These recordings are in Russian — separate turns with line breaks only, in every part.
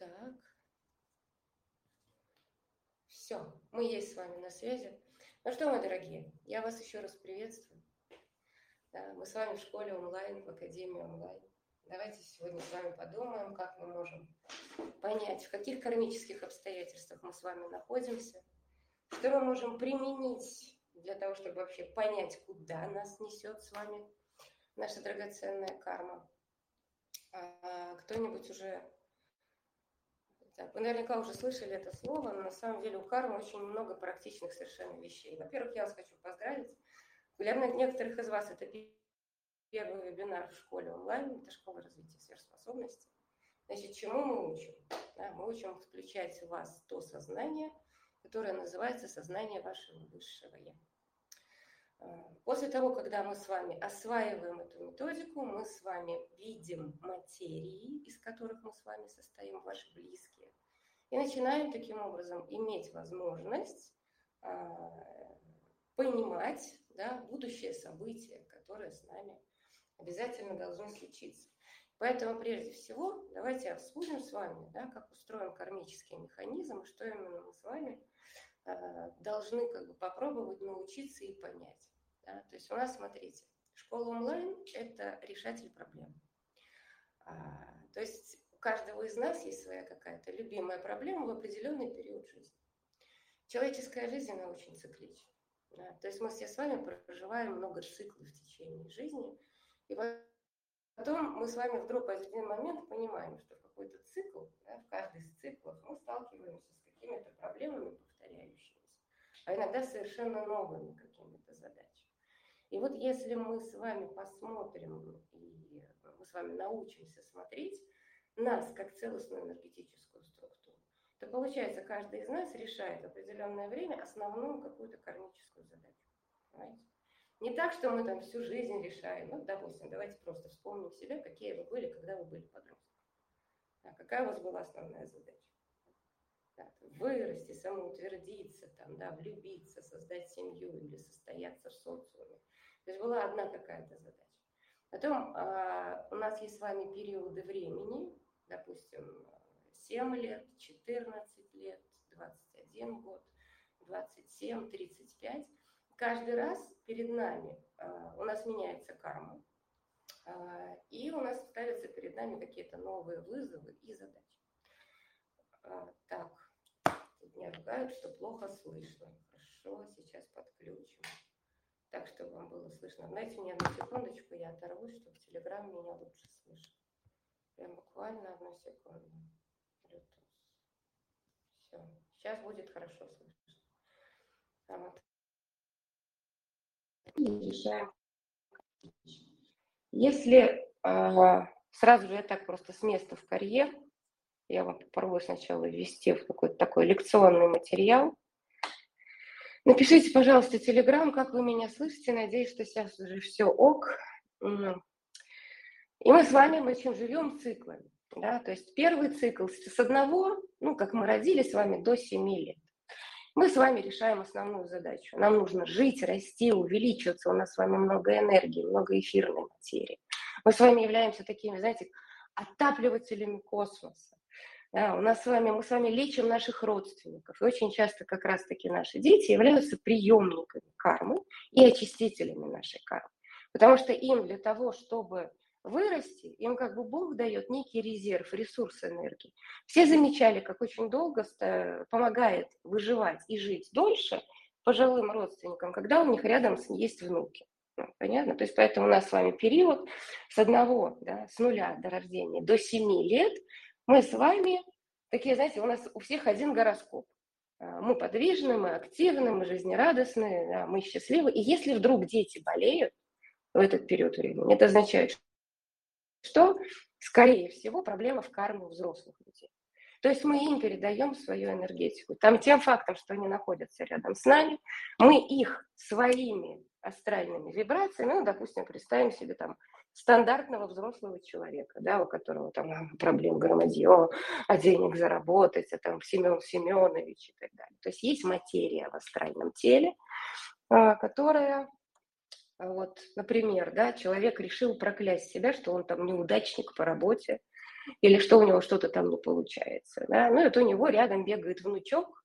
Так. Все, мы есть с вами на связи. Ну что, мои дорогие, я вас еще раз приветствую. Да, мы с вами в школе онлайн, в Академии онлайн. Давайте сегодня с вами подумаем, как мы можем понять, в каких кармических обстоятельствах мы с вами находимся, что мы можем применить для того, чтобы вообще понять, куда нас несет с вами наша драгоценная карма. А, кто-нибудь уже вы наверняка уже слышали это слово, но на самом деле у кармы очень много практичных совершенно вещей. Во-первых, я вас хочу поздравить. Для некоторых из вас это первый вебинар в школе онлайн, это школа развития сверхспособностей. Значит, чему мы учим? Да, мы учим включать в вас то сознание, которое называется сознание вашего высшего Я. А, после того, когда мы с вами осваиваем эту методику, мы с вами видим материи, из которых мы с вами состоим, ваши близкие, и начинаем таким образом иметь возможность а, понимать да, будущее события, которое с нами обязательно должно случиться. Поэтому прежде всего давайте обсудим с вами, да, как устроен кармический механизм, что именно мы с вами э, должны как бы попробовать научиться и понять. Да? То есть у нас, смотрите, школа онлайн – это решатель проблем. А, то есть у каждого из нас есть своя какая-то любимая проблема в определенный период жизни. Человеческая жизнь, она очень циклична. Да? То есть мы все с вами проживаем много циклов в течение жизни, и потом мы с вами вдруг в один момент понимаем, что какой-то цикл, да, в каждый из циклов мы сталкиваемся с какими-то проблемами повторяющимися, а иногда совершенно новыми какими-то задачами. И вот если мы с вами посмотрим и мы с вами научимся смотреть нас как целостную энергетическую структуру, то получается, каждый из нас решает в определенное время основную какую-то кармическую задачу. Понимаете? Не так, что мы там всю жизнь решаем. Ну, допустим, давайте просто вспомним себя, какие вы были, когда вы были подростком. Да, какая у вас была основная задача? Да, вырасти, самоутвердиться, там, да, влюбиться, создать семью или состояться в социуме. То есть была одна какая-то задача. Потом э, у нас есть с вами периоды времени, допустим, 7 лет, 14 лет, 21 год, 27, 35. Каждый раз перед нами э, у нас меняется карма, э, и у нас ставятся перед нами какие-то новые вызовы и задачи. Так, тут меня ругают, что плохо слышно. Хорошо, сейчас подключим так, чтобы вам было слышно. Дайте мне одну секундочку, я оторвусь, чтобы Телеграм меня лучше слышно. Прям буквально одну секунду. Все. Сейчас будет хорошо слышно. А вот. Решаем. Если э, сразу же я так просто с места в карьер, я вам попробую сначала ввести в какой-то такой лекционный материал, Напишите, пожалуйста, телеграм, как вы меня слышите. Надеюсь, что сейчас уже все ок. И мы с вами, мы чем живем циклами. Да? То есть первый цикл с одного, ну, как мы родились с вами, до 7 лет. Мы с вами решаем основную задачу. Нам нужно жить, расти, увеличиваться. У нас с вами много энергии, много эфирной материи. Мы с вами являемся такими, знаете, отапливателями космоса. Да, у нас с вами, мы с вами лечим наших родственников. И очень часто как раз-таки наши дети являются приемниками кармы и очистителями нашей кармы. Потому что им для того, чтобы вырасти, им как бы Бог дает некий резерв, ресурс энергии. Все замечали, как очень долго помогает выживать и жить дольше пожилым родственникам, когда у них рядом есть внуки. Ну, понятно? То есть поэтому у нас с вами период с одного, да, с нуля до рождения до семи лет – мы с вами такие, знаете, у нас у всех один гороскоп. А, мы подвижны, мы активны, мы жизнерадостны, мы счастливы. И если вдруг дети болеют в этот период времени, это означает, что, скорее всего, проблема в карме у взрослых людей. То есть мы им передаем свою энергетику. Там тем фактом, что они находятся рядом с нами, мы их своими астральными вибрациями, ну, допустим, представим себе там стандартного взрослого человека, да, у которого там проблем громадье, а денег заработать, а там Семен Семенович и так далее. То есть есть материя в астральном теле, а, которая вот, например, да, человек решил проклясть себя, что он там неудачник по работе, или что у него что-то там не получается. Да? Ну, это у него рядом бегает внучок,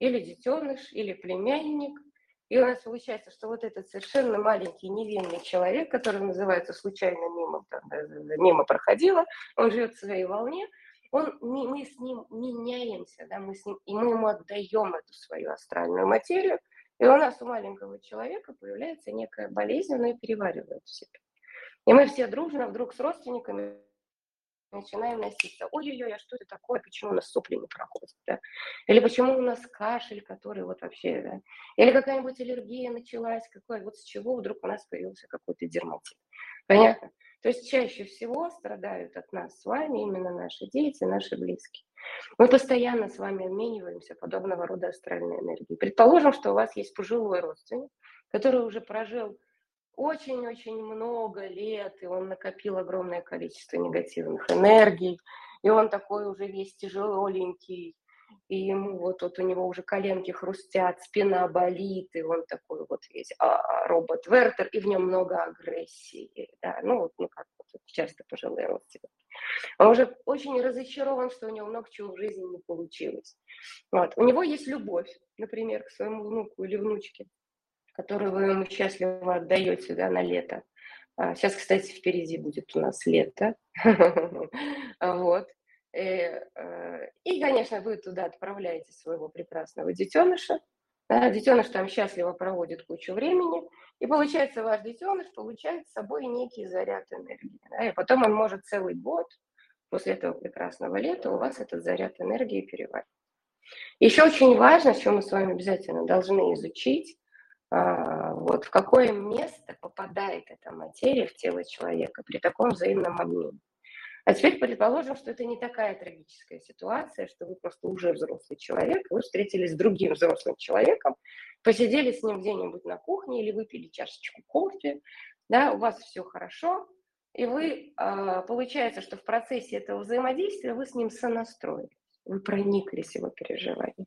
или детеныш, или племянник. И у нас получается, что вот этот совершенно маленький невинный человек, который называется случайно мимо, там, мимо проходила, он живет в своей волне, он, мы с ним меняемся, да, мы с ним, и мы ему отдаем эту свою астральную материю, и у нас у маленького человека появляется некая болезнь, она и переваривает в себе. И мы все дружно вдруг с родственниками начинаем носиться. Ой-ой-ой, а что это такое? Почему у нас сопли не проходят? Да? Или почему у нас кашель, который вот вообще... Да? Или какая-нибудь аллергия началась, какой, вот с чего вдруг у нас появился какой-то дерматит. Понятно? То есть чаще всего страдают от нас с вами именно наши дети, наши близкие. Мы постоянно с вами обмениваемся подобного рода астральной энергией. Предположим, что у вас есть пожилой родственник, который уже прожил очень-очень много лет, и он накопил огромное количество негативных энергий, и он такой уже весь тяжеленький, и ему вот, вот у него уже коленки хрустят, спина болит, и он такой вот весь а, а робот Вертер, и в нем много агрессии, да, ну вот, ну как вот, часто пожилые родственники. Он уже очень разочарован, что у него много чего в жизни не получилось. Вот. У него есть любовь, например, к своему внуку или внучке которую вы ему счастливо отдаете да, на лето. Сейчас, а, кстати, впереди будет у нас лето. Вот. И, э, и, конечно, вы туда отправляете своего прекрасного детеныша. Да, детеныш там счастливо проводит кучу времени. И получается, ваш детеныш получает с собой некий заряд энергии. И потом он может целый год после этого прекрасного лета у вас этот заряд энергии переварить. Еще очень важно, что мы с вами обязательно должны изучить, а, вот в какое место попадает эта материя в тело человека при таком взаимном обмене. А теперь предположим, что это не такая трагическая ситуация, что вы просто уже взрослый человек, вы встретились с другим взрослым человеком, посидели с ним где-нибудь на кухне или выпили чашечку кофе, да, у вас все хорошо, и вы, а, получается, что в процессе этого взаимодействия вы с ним сонастроились, вы прониклись его переживанием.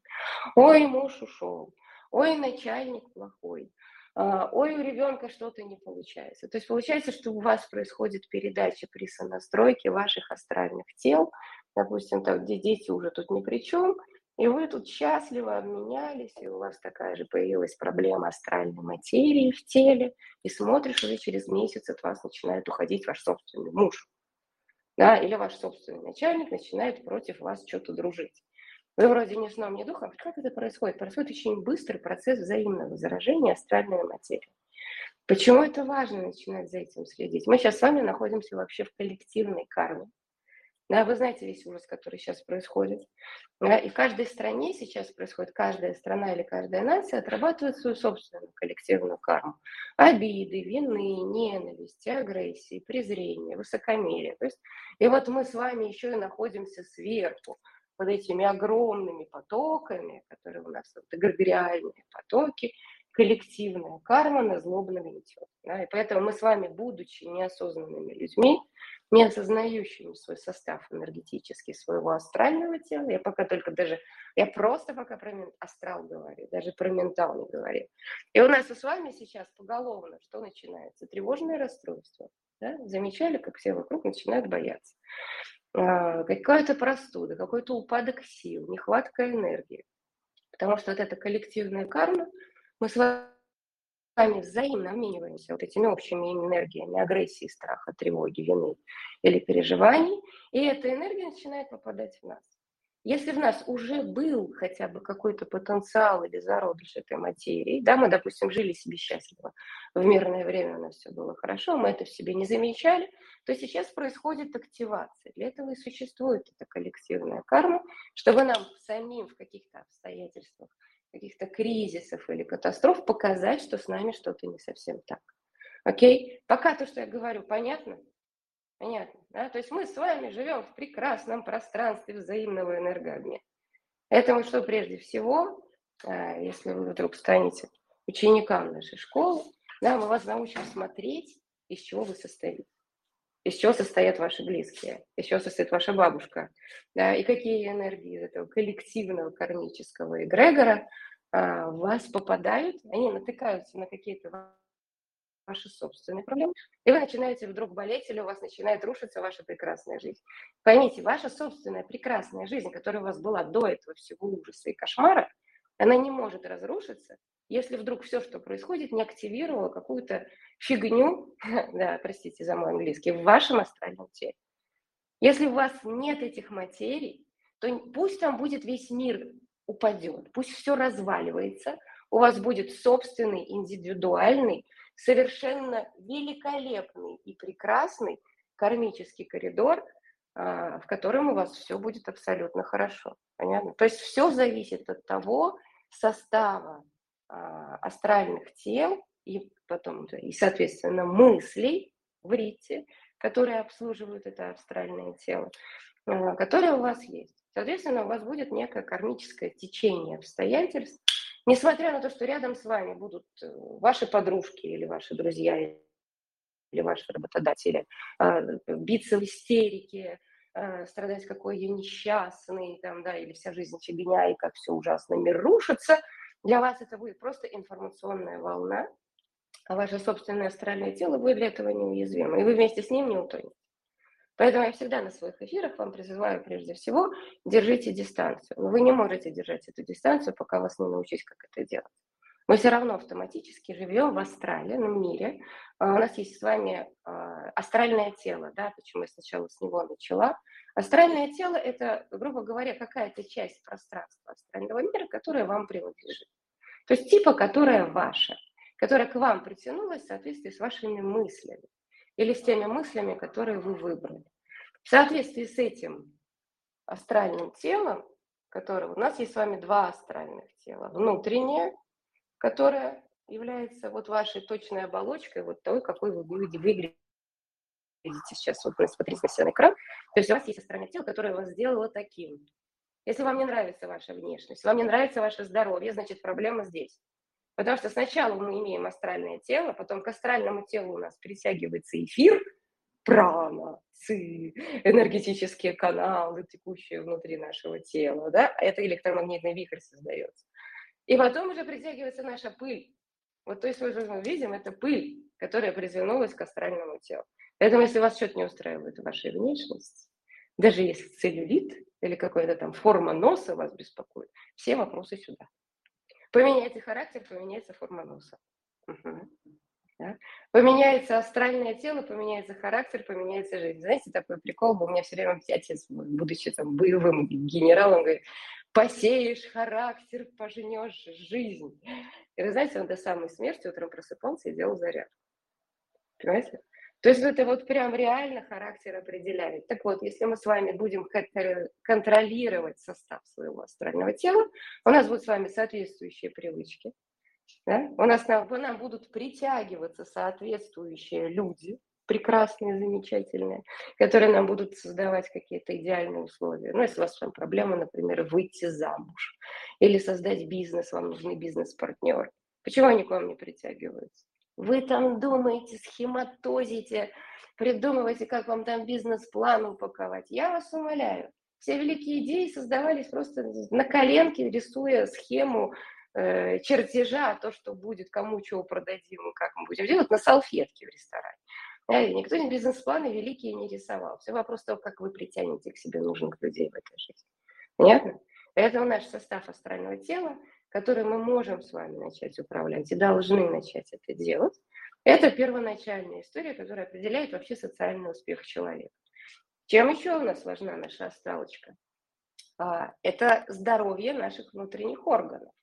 Ой, муж ушел, ой, начальник плохой, а, ой, у ребенка что-то не получается. То есть получается, что у вас происходит передача при сонастройке ваших астральных тел, допустим, там, где дети уже тут ни при чем, и вы тут счастливо обменялись, и у вас такая же появилась проблема астральной материи в теле, и смотришь, уже через месяц от вас начинает уходить ваш собственный муж. Да, или ваш собственный начальник начинает против вас что-то дружить. Вы вроде не сном, не духом. Как это происходит? Происходит очень быстрый процесс взаимного заражения астральной материи. Почему это важно начинать за этим следить? Мы сейчас с вами находимся вообще в коллективной карме. Да, вы знаете весь ужас, который сейчас происходит. Да, и в каждой стране сейчас происходит, каждая страна или каждая нация отрабатывает свою собственную коллективную карму. Обиды, вины, ненависти, агрессии, презрение, высокомерие. То есть, и вот мы с вами еще и находимся сверху под этими огромными потоками, которые у нас вот, эгрегориальные потоки, коллективная карма на злобно гнетет. Да? И поэтому мы с вами, будучи неосознанными людьми, не осознающими свой состав энергетический своего астрального тела, я пока только даже, я просто пока про астрал говорю, даже про ментал не говорю. И у нас с вами сейчас поголовно что начинается? Тревожное расстройство. Да? Замечали, как все вокруг начинают бояться. А, какая-то простуда, какой-то упадок сил, нехватка энергии. Потому что вот эта коллективная карма, мы с вами взаимно обмениваемся вот этими общими энергиями агрессии, страха, тревоги, вины или переживаний, и эта энергия начинает попадать в нас. Если в нас уже был хотя бы какой-то потенциал или зародыш этой материи, да, мы, допустим, жили себе счастливо, в мирное время у нас все было хорошо, мы это в себе не замечали, то сейчас происходит активация. Для этого и существует эта коллективная карма, чтобы нам самим в каких-то обстоятельствах, каких-то кризисов или катастроф показать, что с нами что-то не совсем так. Окей? Пока то, что я говорю, понятно? Понятно, да? То есть мы с вами живем в прекрасном пространстве взаимного энергообмена. Это мы что прежде всего, а, если вы вдруг станете ученикам нашей школы, да, мы вас научим смотреть, из чего вы состоите. Из чего состоят ваши близкие, из чего состоит ваша бабушка, да, и какие энергии из этого коллективного кармического эгрегора а, в вас попадают, они натыкаются на какие-то ваши собственные проблемы, и вы начинаете вдруг болеть, или у вас начинает рушиться ваша прекрасная жизнь. Поймите, ваша собственная прекрасная жизнь, которая у вас была до этого всего ужаса и кошмара, она не может разрушиться, если вдруг все, что происходит, не активировало какую-то фигню, да, простите за мой английский, в вашем астральном теле. Если у вас нет этих материй, то пусть там будет весь мир упадет, пусть все разваливается, у вас будет собственный, индивидуальный, совершенно великолепный и прекрасный кармический коридор, а, в котором у вас все будет абсолютно хорошо. Понятно? То есть все зависит от того состава а, астральных тел и потом, и, соответственно, мыслей в рите, которые обслуживают это астральное тело, а, которое у вас есть. Соответственно, у вас будет некое кармическое течение обстоятельств, несмотря на то, что рядом с вами будут э, ваши подружки или ваши друзья или ваши работодатели, а, биться в истерике, а, страдать, какой я несчастный, там, да, или вся жизнь фигня, и как все ужасно, мир рушится, для вас это будет просто информационная волна, а ваше собственное астральное тело будет для этого неуязвимо, и вы вместе с ним не утонете. Поэтому я всегда на своих эфирах вам призываю прежде всего, держите дистанцию. Но вы не можете держать эту дистанцию, пока вас не научить, как это делать. Мы все равно автоматически живем в астральном мире. А, у нас есть с вами а, астральное тело, да, почему я сначала с него начала. Астральное тело – это, грубо говоря, какая-то часть пространства астрального мира, которая вам принадлежит. То есть типа, которая ваша, которая к вам притянулась в соответствии с вашими мыслями или с теми мыслями, которые вы выбрали. В соответствии с этим астральным телом, которое у нас есть с вами два астральных тела. Внутреннее, которое является вот вашей точной оболочкой, вот той, какой вы выглядите сейчас. Вот посмотрите на себя экран. То есть у вас есть астральное тело, которое вас сделало таким. Если вам не нравится ваша внешность, вам не нравится ваше здоровье, значит проблема здесь. Потому что сначала мы имеем астральное тело, потом к астральному телу у нас притягивается эфир, прана, ци, энергетические каналы, текущие внутри нашего тела, да, это электромагнитный вихрь создается. И потом уже притягивается наша пыль. Вот то есть мы же видим, это пыль, которая притянулась к астральному телу. Поэтому если вас что-то не устраивает в вашей внешности, даже если целлюлит или какая-то там форма носа вас беспокоит, все вопросы сюда. Поменяется характер, поменяется форма носа. Угу. Да? Поменяется астральное тело, поменяется характер, поменяется жизнь. Знаете, такой прикол был, у меня все время отец, будучи там боевым генералом, говорит, посеешь характер, пожнешь жизнь. И вы знаете, он до самой смерти утром просыпался и делал заряд. Понимаете? То есть это вот прям реально характер определяет. Так вот, если мы с вами будем контролировать состав своего астрального тела, у нас будут с вами соответствующие привычки, да? у нас нам, нам будут притягиваться соответствующие люди, прекрасные, замечательные, которые нам будут создавать какие-то идеальные условия. Ну, если у вас там проблема, например, выйти замуж или создать бизнес, вам нужны бизнес-партнеры. Почему они к вам не притягиваются? Вы там думаете, схематозите, придумываете, как вам там бизнес-план упаковать. Я вас умоляю, все великие идеи создавались просто на коленке, рисуя схему э, чертежа, то, что будет, кому чего продадим, как мы будем делать, на салфетке в ресторане. Да, никто не бизнес-планы великие не рисовал. Все вопрос того, как вы притянете к себе нужных людей в этой жизни. Понятно? Это наш состав астрального тела, который мы можем с вами начать управлять и должны начать это делать, это первоначальная история, которая определяет вообще социальный успех человека. Чем еще у нас важна наша астралочка? А, это здоровье наших внутренних органов.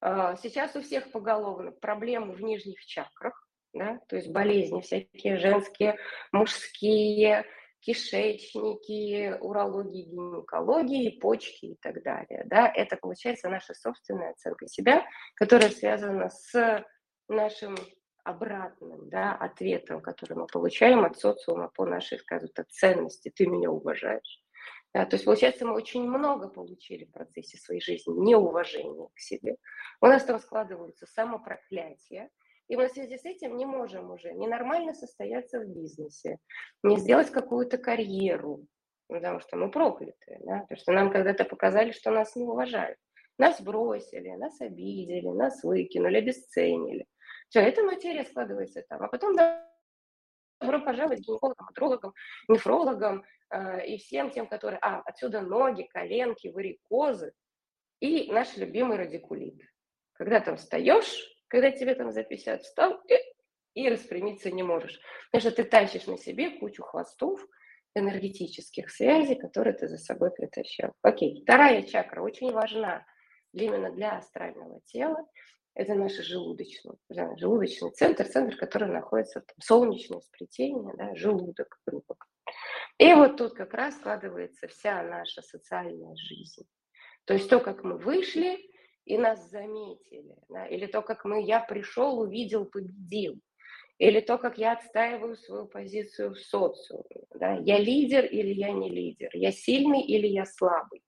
А, сейчас у всех поголовно проблемы в нижних чакрах, да, то есть болезни всякие женские, мужские, кишечники, урологии, гинекологии, почки и так далее. Да? Это получается наша собственная оценка себя, которая связана с нашим обратным да, ответом, который мы получаем от социума по нашей, скажем так, ценности. Ты меня уважаешь. Да, то есть, получается, мы очень много получили в процессе своей жизни неуважения к себе. У нас там складываются самопроклятия, и мы в связи с этим не можем уже ненормально состояться в бизнесе, не сделать какую-то карьеру, потому что мы прокляты, да? потому что нам когда-то показали, что нас не уважают. Нас бросили, нас обидели, нас выкинули, обесценили. Все, эта материя складывается там. А потом добро пожаловать гинекологам, адрологам, нефрологам э, и всем тем, которые... А, отсюда ноги, коленки, варикозы и наш любимый радикулит. Когда там встаешь, когда тебе там за 50 встал, и, и распрямиться не можешь. Потому что ты тащишь на себе кучу хвостов, энергетических связей, которые ты за собой притащил. Окей, вторая чакра очень важна именно для астрального тела. Это наш желудочный, да, желудочный центр, центр, который находится, там, солнечное сплетение, да, желудок, грубо И вот тут как раз складывается вся наша социальная жизнь. То есть то, как мы вышли и нас заметили, да, или то, как мы, я пришел, увидел, победил, или то, как я отстаиваю свою позицию в социуме. Да, я лидер или я не лидер, я сильный или я слабый.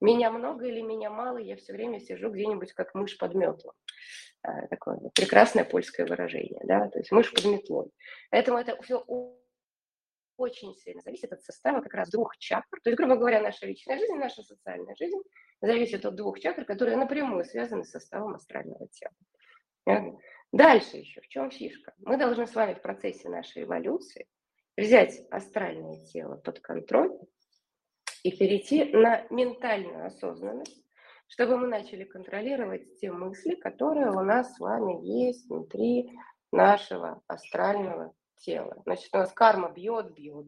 Меня много или меня мало, я все время сижу где-нибудь как мышь под метлом. А, такое прекрасное польское выражение, да, то есть мышь под метлой. Поэтому это все очень сильно зависит от состава как раз двух чакр. То есть, грубо говоря, наша личная жизнь, наша социальная жизнь зависит от двух чакр, которые напрямую связаны с составом астрального тела. Дальше еще, в чем фишка? Мы должны с вами в процессе нашей эволюции взять астральное тело под контроль и перейти на ментальную осознанность, чтобы мы начали контролировать те мысли, которые у нас с вами есть внутри нашего астрального тела. Значит, у нас карма бьет, бьет,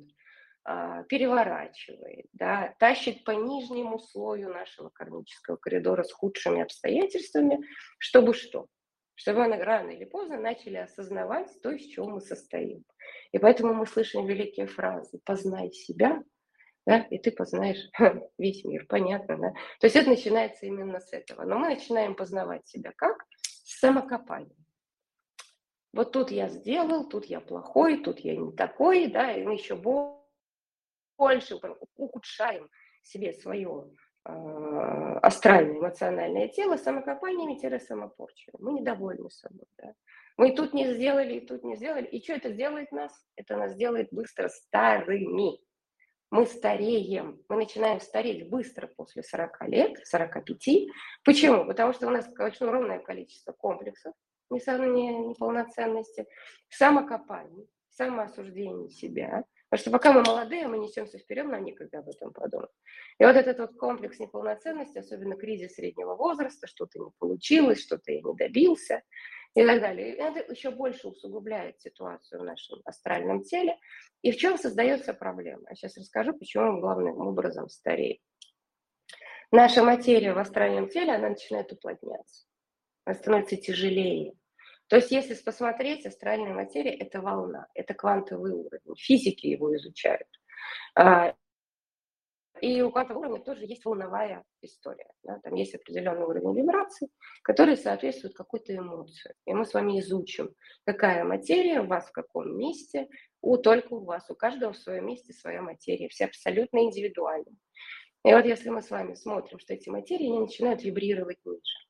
а, переворачивает, да, тащит по нижнему слою нашего кармического коридора с худшими обстоятельствами, чтобы что? Чтобы мы рано или поздно начали осознавать то, из чего мы состоим. И поэтому мы слышим великие фразы «познай себя», да, и ты познаешь весь мир, понятно, да? То есть это начинается именно с этого. Но мы начинаем познавать себя как? С самокопания. Вот тут я сделал, тут я плохой, тут я не такой, да, и мы еще больше ухудшаем себе свое э, астральное эмоциональное тело самокопаниями-самопорчами. Мы недовольны собой, да. Мы тут не сделали, и тут не сделали. И что это сделает нас? Это нас делает быстро старыми мы стареем, мы начинаем стареть быстро после 40 лет, 45. Почему? Потому что у нас очень огромное количество комплексов неполноценности, самокопаний, самоосуждения себя. Потому что пока мы молодые, мы несемся вперед, нам никогда об этом подумать. И вот этот вот комплекс неполноценности, особенно кризис среднего возраста, что-то не получилось, что-то я не добился – и так далее. И это еще больше усугубляет ситуацию в нашем астральном теле. И в чем создается проблема? Я сейчас расскажу, почему мы главным образом стареем. Наша материя в астральном теле, она начинает уплотняться. Она становится тяжелее. То есть, если посмотреть, астральная материя – это волна, это квантовый уровень. Физики его изучают. А, и у квантового уровня тоже есть волновая история. Да? Там есть определенный уровень вибраций, который соответствует какой-то эмоции. И мы с вами изучим, какая материя у вас в каком месте, у, только у вас, у каждого в своем месте своя материя, все абсолютно индивидуальны. И вот если мы с вами смотрим, что эти материи они начинают вибрировать ниже,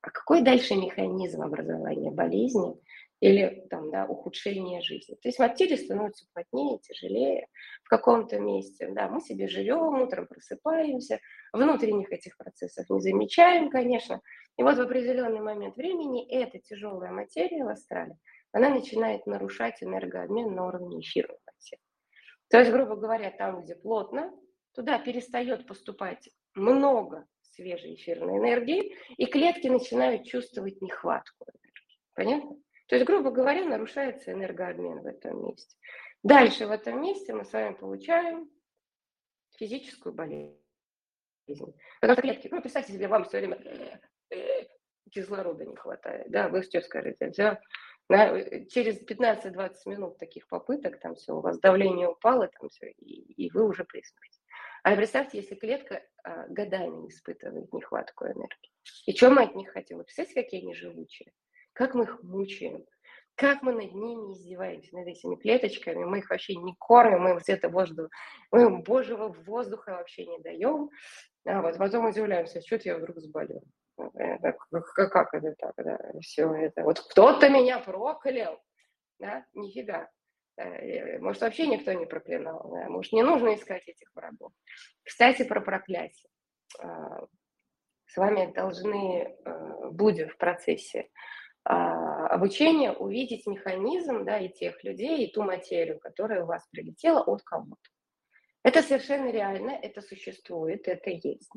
а какой дальше механизм образования болезни или там, да, ухудшение жизни. То есть материя становится плотнее, тяжелее в каком-то месте. Да, мы себе живем, утром просыпаемся, внутренних этих процессов не замечаем, конечно. И вот в определенный момент времени эта тяжелая материя в астрале, она начинает нарушать энергообмен на уровне эфирной материи. То есть, грубо говоря, там, где плотно, туда перестает поступать много свежей эфирной энергии, и клетки начинают чувствовать нехватку энергии. Понятно? То есть, грубо говоря, нарушается энергообмен в этом месте. Дальше в этом месте мы с вами получаем физическую болезнь. Потому что клетки, ну, представьте себе, вам все время кислорода не хватает, да, вы что скажете, все, да, через 15-20 минут таких попыток, там все, у вас давление упало, там все, и, и вы уже при А представьте, если клетка а, годами испытывает нехватку энергии. И что мы от них хотим? Вы представляете, какие они живучие? как мы их мучаем, как мы над ними издеваемся, над этими клеточками, мы их вообще не кормим, мы где-то воздух, мы им божьего воздуха вообще не даем, а вот потом удивляемся, что я вдруг заболел. Как, как это так, да, все это. Вот кто-то меня проклял, да, нифига. Э, может, вообще никто не проклинал, да? может, не нужно искать этих врагов. Кстати, про проклятие. А, с вами должны, э, будем в процессе а, обучения увидеть механизм, да, и тех людей, и ту материю, которая у вас прилетела от кого-то. Это совершенно реально, это существует, это есть.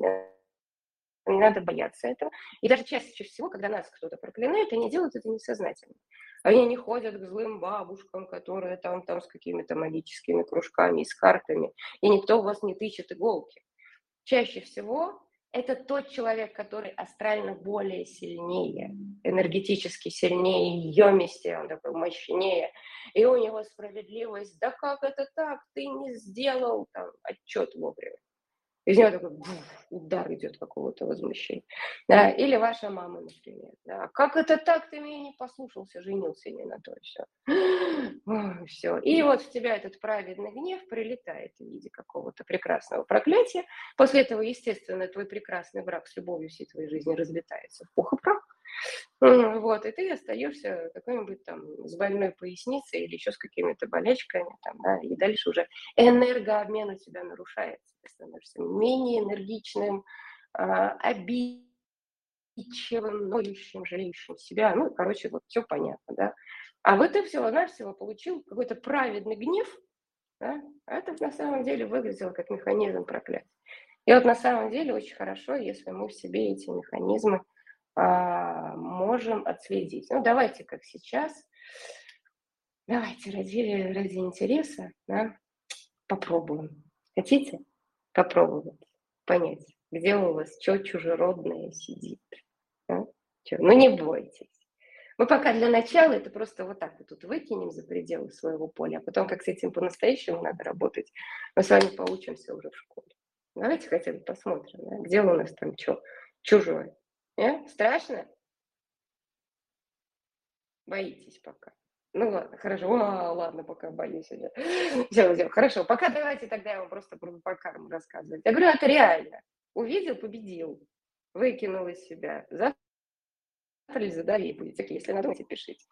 Не надо бояться этого. И даже чаще всего, когда нас кто-то проклинает, они делают это несознательно. Они не ходят к злым бабушкам, которые там, там с какими-то магическими кружками и с картами, и никто у вас не тычет иголки. Чаще всего это тот человек, который астрально более сильнее, энергетически сильнее, емистее, он такой мощнее, и у него справедливость, да как это так, ты не сделал там отчет вовремя. Из него такой удар идет какого-то возмущения. Да? Или ваша мама, например. Да? Как это так, ты меня не послушался, женился не на то, все. все. И вот в тебя этот праведный гнев прилетает в виде какого-то прекрасного проклятия. После этого, естественно, твой прекрасный брак с любовью всей твоей жизни разлетается в пух и прах. Вот, и ты остаешься какой-нибудь там с больной поясницей или еще с какими-то болячками, там, да, и дальше уже энергообмен у тебя нарушается, ты становишься менее энергичным, а, обидчивым, ноющим, жалеющим себя, ну, короче, вот все понятно, да. А вот ты всего-навсего получил какой-то праведный гнев, да, а это на самом деле выглядело как механизм проклятия. И вот на самом деле очень хорошо, если мы в себе эти механизмы а, можем отследить. Ну, давайте, как сейчас, давайте ради, ради интереса да, попробуем. Хотите попробовать, понять, где у вас что чужеродное сидит? Да? Чё? Ну, не бойтесь. Мы пока для начала это просто вот так вот тут выкинем за пределы своего поля, а потом, как с этим по-настоящему надо работать, мы с вами получимся уже в школе. Давайте хотя бы посмотрим, да, где у нас там что чужое. Э? Страшно? Боитесь пока. Ну ладно, хорошо. О, ладно, пока боюсь уже. Все, все, хорошо. Пока давайте тогда я вам просто про карму рассказывать. Я говорю, это реально. Увидел, победил. Выкинул из себя. Завтра или задали будете. Если надумаете, пишите.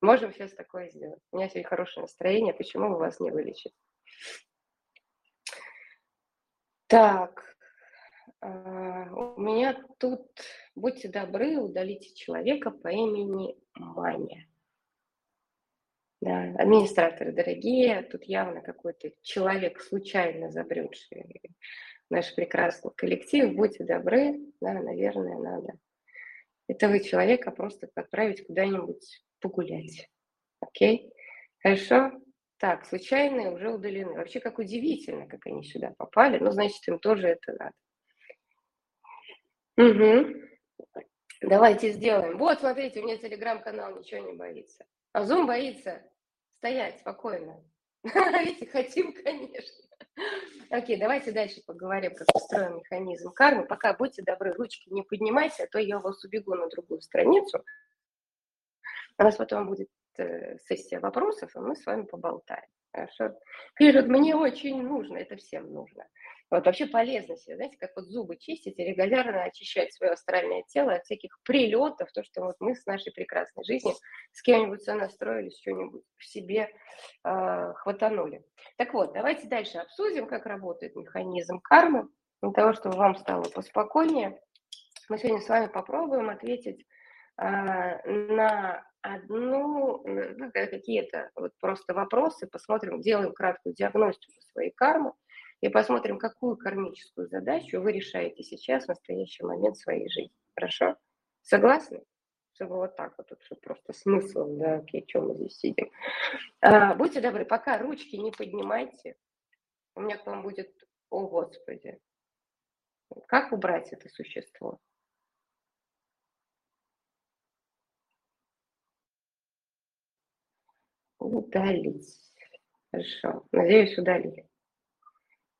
Можем сейчас такое сделать. У меня сегодня хорошее настроение. Почему бы вас не вылечить? Так. А, у меня тут, будьте добры, удалите человека по имени Маня. Да, администраторы дорогие, тут явно какой-то человек, случайно забредший наш прекрасный коллектив. Будьте добры, да, наверное, надо этого человека просто отправить куда-нибудь погулять. Окей? Хорошо? Так, случайные уже удалены. Вообще, как удивительно, как они сюда попали. Ну, значит, им тоже это надо. Угу. Давайте сделаем. Вот, смотрите, у меня телеграм-канал ничего не боится. А Zoom боится стоять спокойно. Видите, хотим, конечно. Окей, давайте дальше поговорим, как устроен механизм кармы. Пока будьте добры, ручки не поднимайте, а то я вас убегу на другую страницу. У нас потом будет э, сессия вопросов, и мы с вами поболтаем. Хорошо? Пишут, мне очень нужно, это всем нужно. Вот вообще полезно себе, знаете, как вот зубы чистить и регулярно очищать свое астральное тело от всяких прилетов, то, что вот мы с нашей прекрасной жизнью с кем-нибудь сонастроились, что-нибудь в себе э, хватанули. Так вот, давайте дальше обсудим, как работает механизм кармы, для того, чтобы вам стало поспокойнее. Мы сегодня с вами попробуем ответить э, на одну, ну, какие-то вот просто вопросы, посмотрим, делаем краткую диагностику своей кармы, и посмотрим, какую кармическую задачу вы решаете сейчас, в настоящий момент своей жизни. Хорошо? Согласны? Чтобы вот так вот, чтобы просто смысл, да, окей, чем мы здесь сидим. А, будьте добры, пока ручки не поднимайте, у меня к вам будет, о Господи, как убрать это существо? Удалить. Хорошо. Надеюсь, удалили.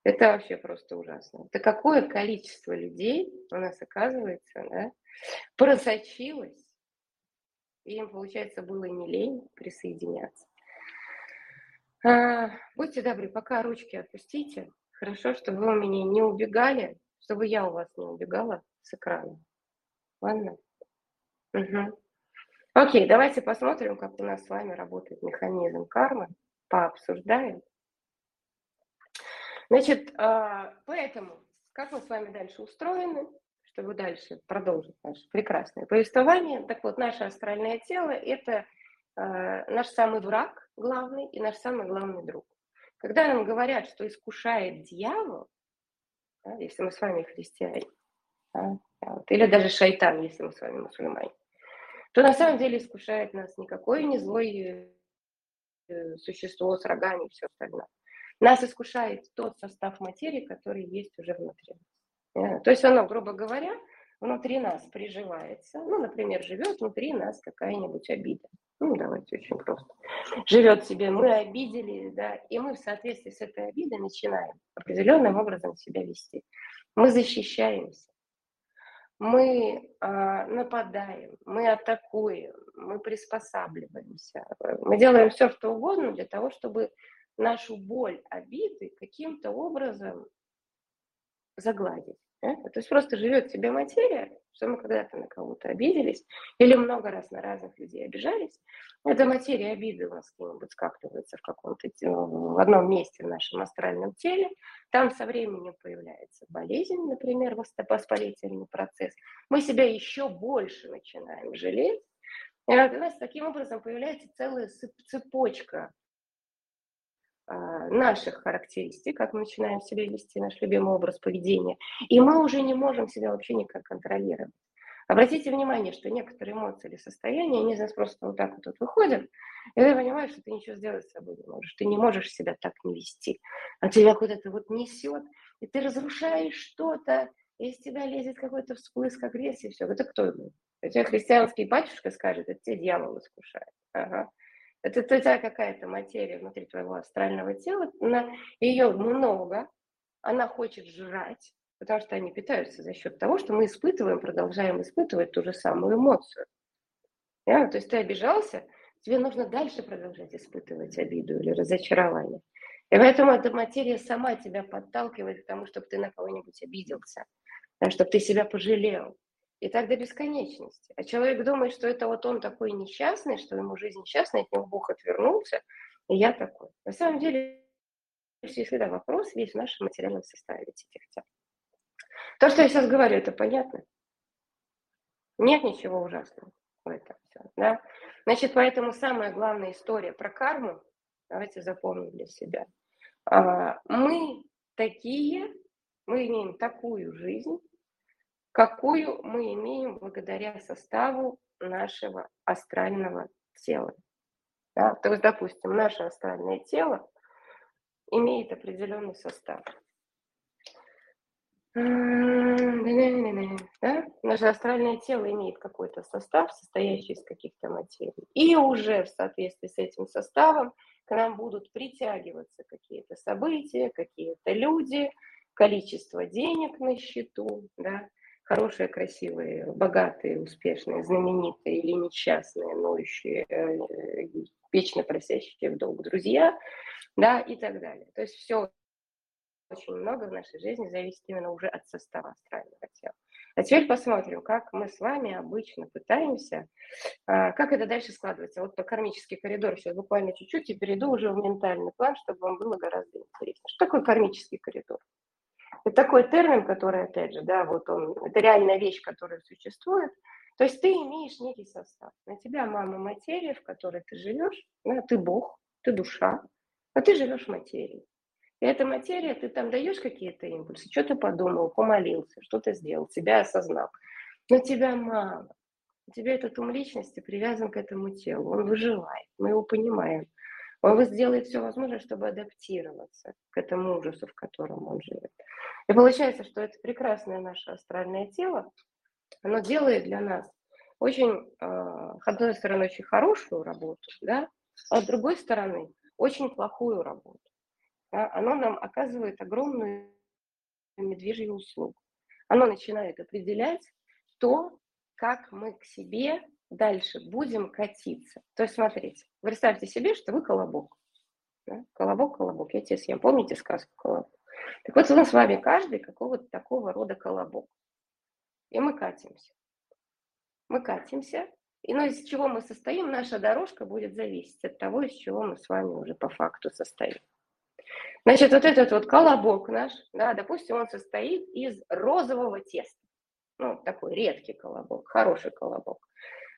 Это вообще просто ужасно. Это какое количество людей у нас, оказывается, да, просочилось, и им, получается, было не лень присоединяться. А, будьте добры, пока ручки отпустите. Хорошо, чтобы вы у меня не убегали, чтобы я у вас не убегала с экрана. Ладно? Угу. Окей, давайте посмотрим, как у нас с вами работает механизм кармы. Пообсуждаем. Значит, а, поэтому, как мы с вами дальше устроены, чтобы дальше продолжить наше прекрасное повествование. Так вот, наше астральное тело – это э, наш самый враг главный и наш самый главный друг. Когда нам говорят, что искушает дьявол, да, если мы с вами христиане, да, вот, или даже шайтан, если мы с вами мусульмане, то на самом деле искушает нас никакое не злое э, существо с рогами и все остальное. Нас искушает тот состав материи, который есть уже внутри нас. То есть оно, грубо говоря, внутри нас приживается. Ну, например, живет внутри нас какая-нибудь обида. Ну, давайте очень просто. Живет себе, мы обидели, да, и мы в соответствии с этой обидой начинаем определенным образом себя вести. Мы защищаемся, мы а, нападаем, мы атакуем, мы приспосабливаемся. Мы делаем все, что угодно для того, чтобы нашу боль обиды каким-то образом загладить. Да? То есть просто живет себе материя, что мы когда-то на кого-то обиделись или много раз на разных людей обижались. Эта материя обиды у нас где-нибудь скапливается в каком-то в одном месте в нашем астральном теле. Там со временем появляется болезнь, например, воспалительный процесс. Мы себя еще больше начинаем жалеть. И у нас таким образом появляется целая цепочка наших характеристик, как мы начинаем себя вести, наш любимый образ поведения, и мы уже не можем себя вообще никак контролировать. Обратите внимание, что некоторые эмоции или состояния, они из нас просто вот так вот, вот выходят, и ты понимаешь, что ты ничего сделать с собой не можешь, ты не можешь себя так не вести, а тебя куда-то вот несет, и ты разрушаешь что-то, и из тебя лезет какой-то всплеск агрессии, все, это кто? Это христианский батюшка скажет, это тебе дьявол искушает. Ага. Это твоя какая-то материя внутри твоего астрального тела, она, ее много, она хочет жрать, потому что они питаются за счет того, что мы испытываем, продолжаем испытывать ту же самую эмоцию. Да? То есть ты обижался, тебе нужно дальше продолжать испытывать обиду или разочарование. И поэтому эта материя сама тебя подталкивает к тому, чтобы ты на кого-нибудь обиделся, чтобы ты себя пожалел, и так до бесконечности. А человек думает, что это вот он такой несчастный, что ему жизнь несчастная, от него Бог отвернулся, и я такой. На самом деле, всегда вопрос весь в нашем материальном составе этих тел. То, что я сейчас говорю, это понятно? Нет ничего ужасного в этом все. Да? Значит, поэтому самая главная история про карму, давайте запомним для себя. А, мы такие, мы имеем такую жизнь, какую мы имеем благодаря составу нашего астрального тела. Да? То есть, допустим, наше астральное тело имеет определенный состав. Да? Наше астральное тело имеет какой-то состав, состоящий из каких-то материй. И уже в соответствии с этим составом к нам будут притягиваться какие-то события, какие-то люди, количество денег на счету, да, хорошие, красивые, богатые, успешные, знаменитые или несчастные, ноющие, э, вечно просящие в долг друзья, да, и так далее. То есть все очень много в нашей жизни зависит именно уже от состава астрального тела. А теперь посмотрим, как мы с вами обычно пытаемся, а, как это дальше складывается. Вот по кармический коридор сейчас буквально чуть-чуть и перейду уже в ментальный план, чтобы вам было гораздо интереснее. Что такое кармический коридор? Это такой термин, который, опять же, да, вот он, это реальная вещь, которая существует. То есть ты имеешь некий состав. На тебя мама материя, в которой ты живешь, да, ты Бог, ты душа, а ты живешь материей. И эта материя, ты там даешь какие-то импульсы, что-то подумал, помолился, что-то сделал, себя осознал. Но тебя мало. У тебя этот ум личности привязан к этому телу. Он выживает, мы его понимаем. Он сделает все возможное, чтобы адаптироваться к этому ужасу, в котором он живет. И получается, что это прекрасное наше астральное тело, оно делает для нас очень, а, с одной стороны, очень хорошую работу, да, а с другой стороны, очень плохую работу. Да, оно нам оказывает огромную медвежью услугу. Оно начинает определять то, как мы к себе дальше будем катиться. То есть, смотрите, представьте себе, что вы колобок. Да? Колобок, колобок, я тебе съем. Помните сказку колобок? Так вот, у нас с вами каждый какого-то такого рода колобок. И мы катимся. Мы катимся, и ну, из чего мы состоим, наша дорожка будет зависеть от того, из чего мы с вами уже по факту состоим. Значит, вот этот вот колобок наш, да, допустим, он состоит из розового теста. ну, такой редкий колобок, хороший колобок,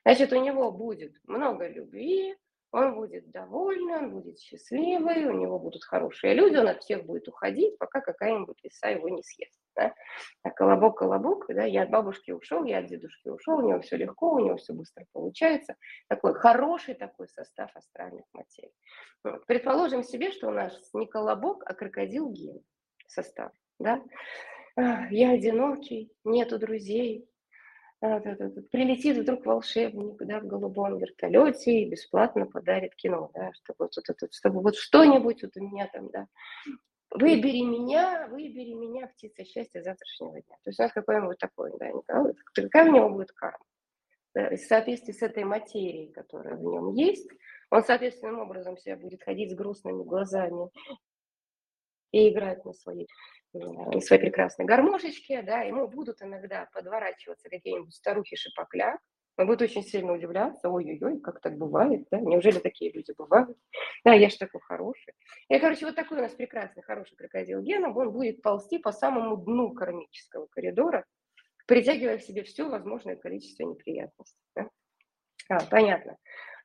значит, у него будет много любви, он будет довольный, он будет счастливый, у него будут хорошие люди, он от всех будет уходить, пока какая-нибудь лиса его не съест. Да? А колобок, колобок, да, я от бабушки ушел, я от дедушки ушел, у него все легко, у него все быстро получается. Такой хороший такой состав астральных материй. Вот. Предположим себе, что у нас не колобок, а крокодил ген состав. Да? Я одинокий, нету друзей, прилетит вдруг волшебник да, в голубом вертолете и бесплатно подарит кино, да, чтобы, чтобы вот что-нибудь вот у меня там, да, выбери меня, выбери меня, птица счастья завтрашнего дня. То есть у нас какой-нибудь такой, да, какая у него будет карма. Да, в соответствии с этой материей, которая в нем есть, он соответственным образом себя будет ходить с грустными глазами и играть на своей на своей прекрасной гармошечке, да, ему будут иногда подворачиваться какие-нибудь старухи шипокляк, он будет очень сильно удивляться, ой-ой-ой, как так бывает, да, неужели такие люди бывают, да, я же такой хороший. И, короче, вот такой у нас прекрасный, хороший крокодил Гена, он будет ползти по самому дну кармического коридора, притягивая к себе все возможное количество неприятностей. Да? А, понятно.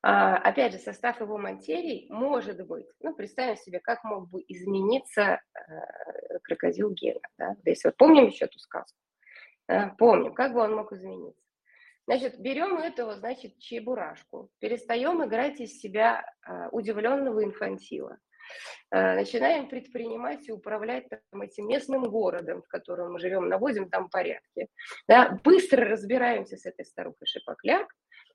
А, опять же, состав его материи может быть, ну, представим себе, как мог бы измениться э, крокодил Гена. Да? Если вот помним еще эту сказку, помним, как бы он мог измениться. Значит, берем этого, значит, чебурашку, перестаем играть из себя э, удивленного инфантила, э, начинаем предпринимать и управлять там, этим местным городом, в котором мы живем, наводим там порядки. Да? Быстро разбираемся с этой старухой Шипокляк,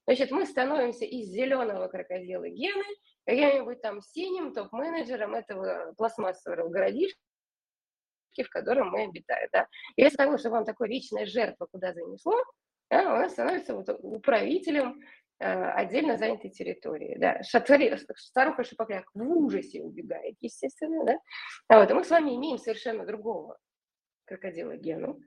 Значит, мы становимся из зеленого крокодила Гены каким-нибудь там синим топ-менеджером этого пластмассового городишка, в котором мы обитаем. Да. И вместо того, чтобы вам такое личная жертва куда занесло, да, у становится вот управителем э, отдельно занятой территории. Да. Шатари, старуха Шипокляк в ужасе убегает, естественно. Да. А вот, и мы с вами имеем совершенно другого крокодила Гену.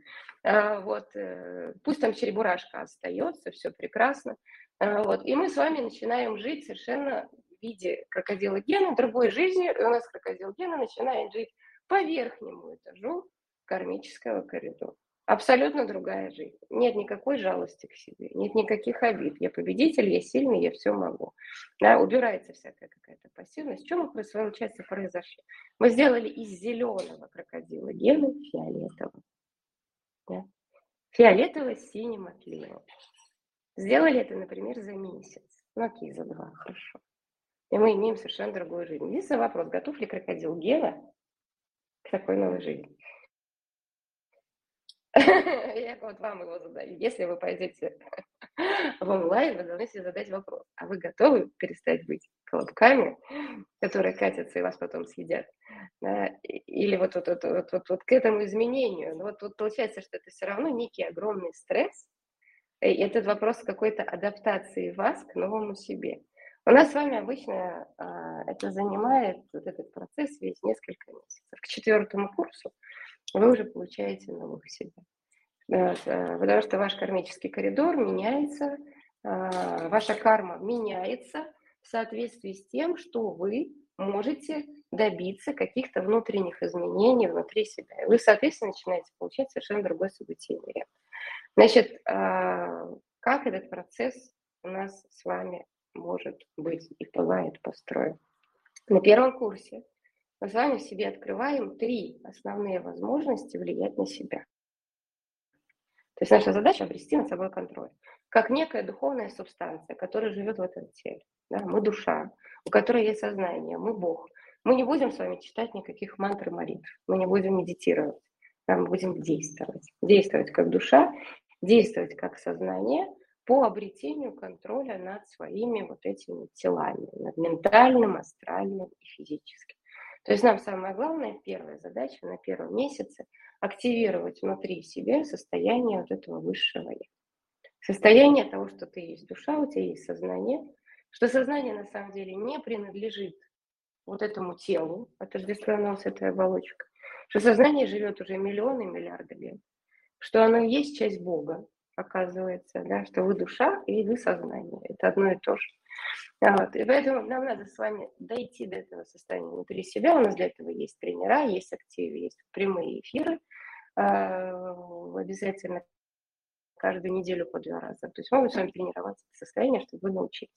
А, вот, э, пусть там черебурашка остается, все прекрасно. А, вот. И мы с вами начинаем жить совершенно в виде крокодила Гена, другой жизнью, и у нас крокодил Гена начинает жить по верхнему этажу кармического коридора. Абсолютно другая жизнь. Нет никакой жалости к себе, нет никаких обид. Я победитель, я сильный, я все могу. Да, убирается всякая какая-то пассивность. Что мы, получается, произошло? Мы сделали из зеленого крокодила гены фиолетового. Да? Фиолетово с синим отливом. Сделали это, например, за месяц. Ну, окей, за два, хорошо. И мы имеем совершенно другую жизнь. Единственный вопрос, готов ли крокодил Гена к такой новой жизни? Я вот вам его задаю. Если вы пойдете в онлайн, вы должны себе задать вопрос. А вы готовы перестать быть колобками, которые катятся и вас потом съедят? Или вот, вот, вот, вот, вот, вот к этому изменению? Ну, вот, вот получается, что это все равно некий огромный стресс, и этот вопрос какой-то адаптации вас к новому себе. У нас с вами обычно а, это занимает, вот этот процесс весь несколько месяцев. К четвертому курсу вы уже получаете новых себя. Вот, а, потому что ваш кармический коридор меняется, а, ваша карма меняется в соответствии с тем, что вы можете добиться каких-то внутренних изменений внутри себя. И вы, соответственно, начинаете получать совершенно другой событийный ряд. Значит, а, как этот процесс у нас с вами может быть и бывает построен? На первом курсе мы с вами в себе открываем три основные возможности влиять на себя. То есть наша задача обрести над собой контроль. Как некая духовная субстанция, которая живет в этом теле. Да? Мы душа, у которой есть сознание, мы Бог. Мы не будем с вами читать никаких мантр молитв, мы не будем медитировать, мы будем действовать. Действовать как душа действовать как сознание по обретению контроля над своими вот этими телами, над ментальным, астральным и физическим. То есть нам самая главная, первая задача на первом месяце активировать внутри себя состояние вот этого высшего я. Состояние того, что ты есть душа, у тебя есть сознание, что сознание на самом деле не принадлежит вот этому телу, отождествленному с этой оболочкой, что сознание живет уже миллионы, миллиарды лет, что оно есть часть Бога, оказывается, да, что вы душа и вы сознание. Это одно и то же. Вот. И поэтому нам надо с вами дойти до этого состояния внутри себя. У нас для этого есть тренера, есть активы, есть прямые эфиры. А, обязательно каждую неделю по два раза. То есть мы будем с вами тренироваться в состоянии, чтобы вы научились.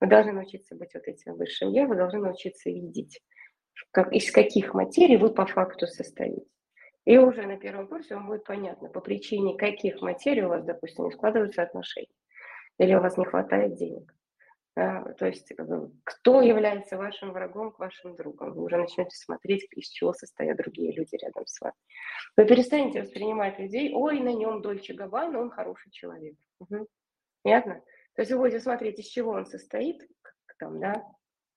Вы должны научиться быть вот этим высшим я, вы должны научиться видеть, как, из каких материй вы по факту состоите. И уже на первом курсе вам будет понятно, по причине каких материй у вас, допустим, не складываются отношения, или у вас не хватает денег. Да, то есть кто является вашим врагом к вашим другом. Вы уже начнете смотреть, из чего состоят другие люди рядом с вами. Вы перестанете воспринимать людей, ой, на нем Дольче Габбана, он хороший человек. Угу. Понятно? То есть вы будете смотреть, из чего он состоит, там, да,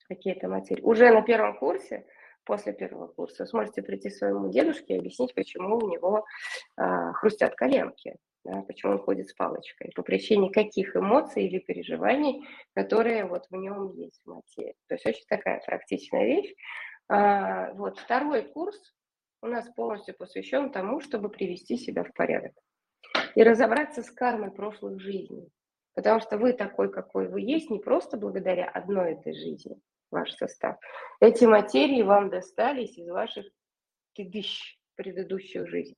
какие-то материи. Уже на первом курсе, после первого курса, сможете прийти своему дедушке и объяснить, почему у него а, хрустят коленки да, почему он ходит с палочкой, по причине каких эмоций или переживаний, которые вот в нем есть в материи. То есть очень такая практичная вещь. А, вот второй курс у нас полностью посвящен тому, чтобы привести себя в порядок и разобраться с кармой прошлых жизней. Потому что вы такой, какой вы есть, не просто благодаря одной этой жизни, ваш состав. Эти материи вам достались из ваших тыдыщ предыдущих жизней.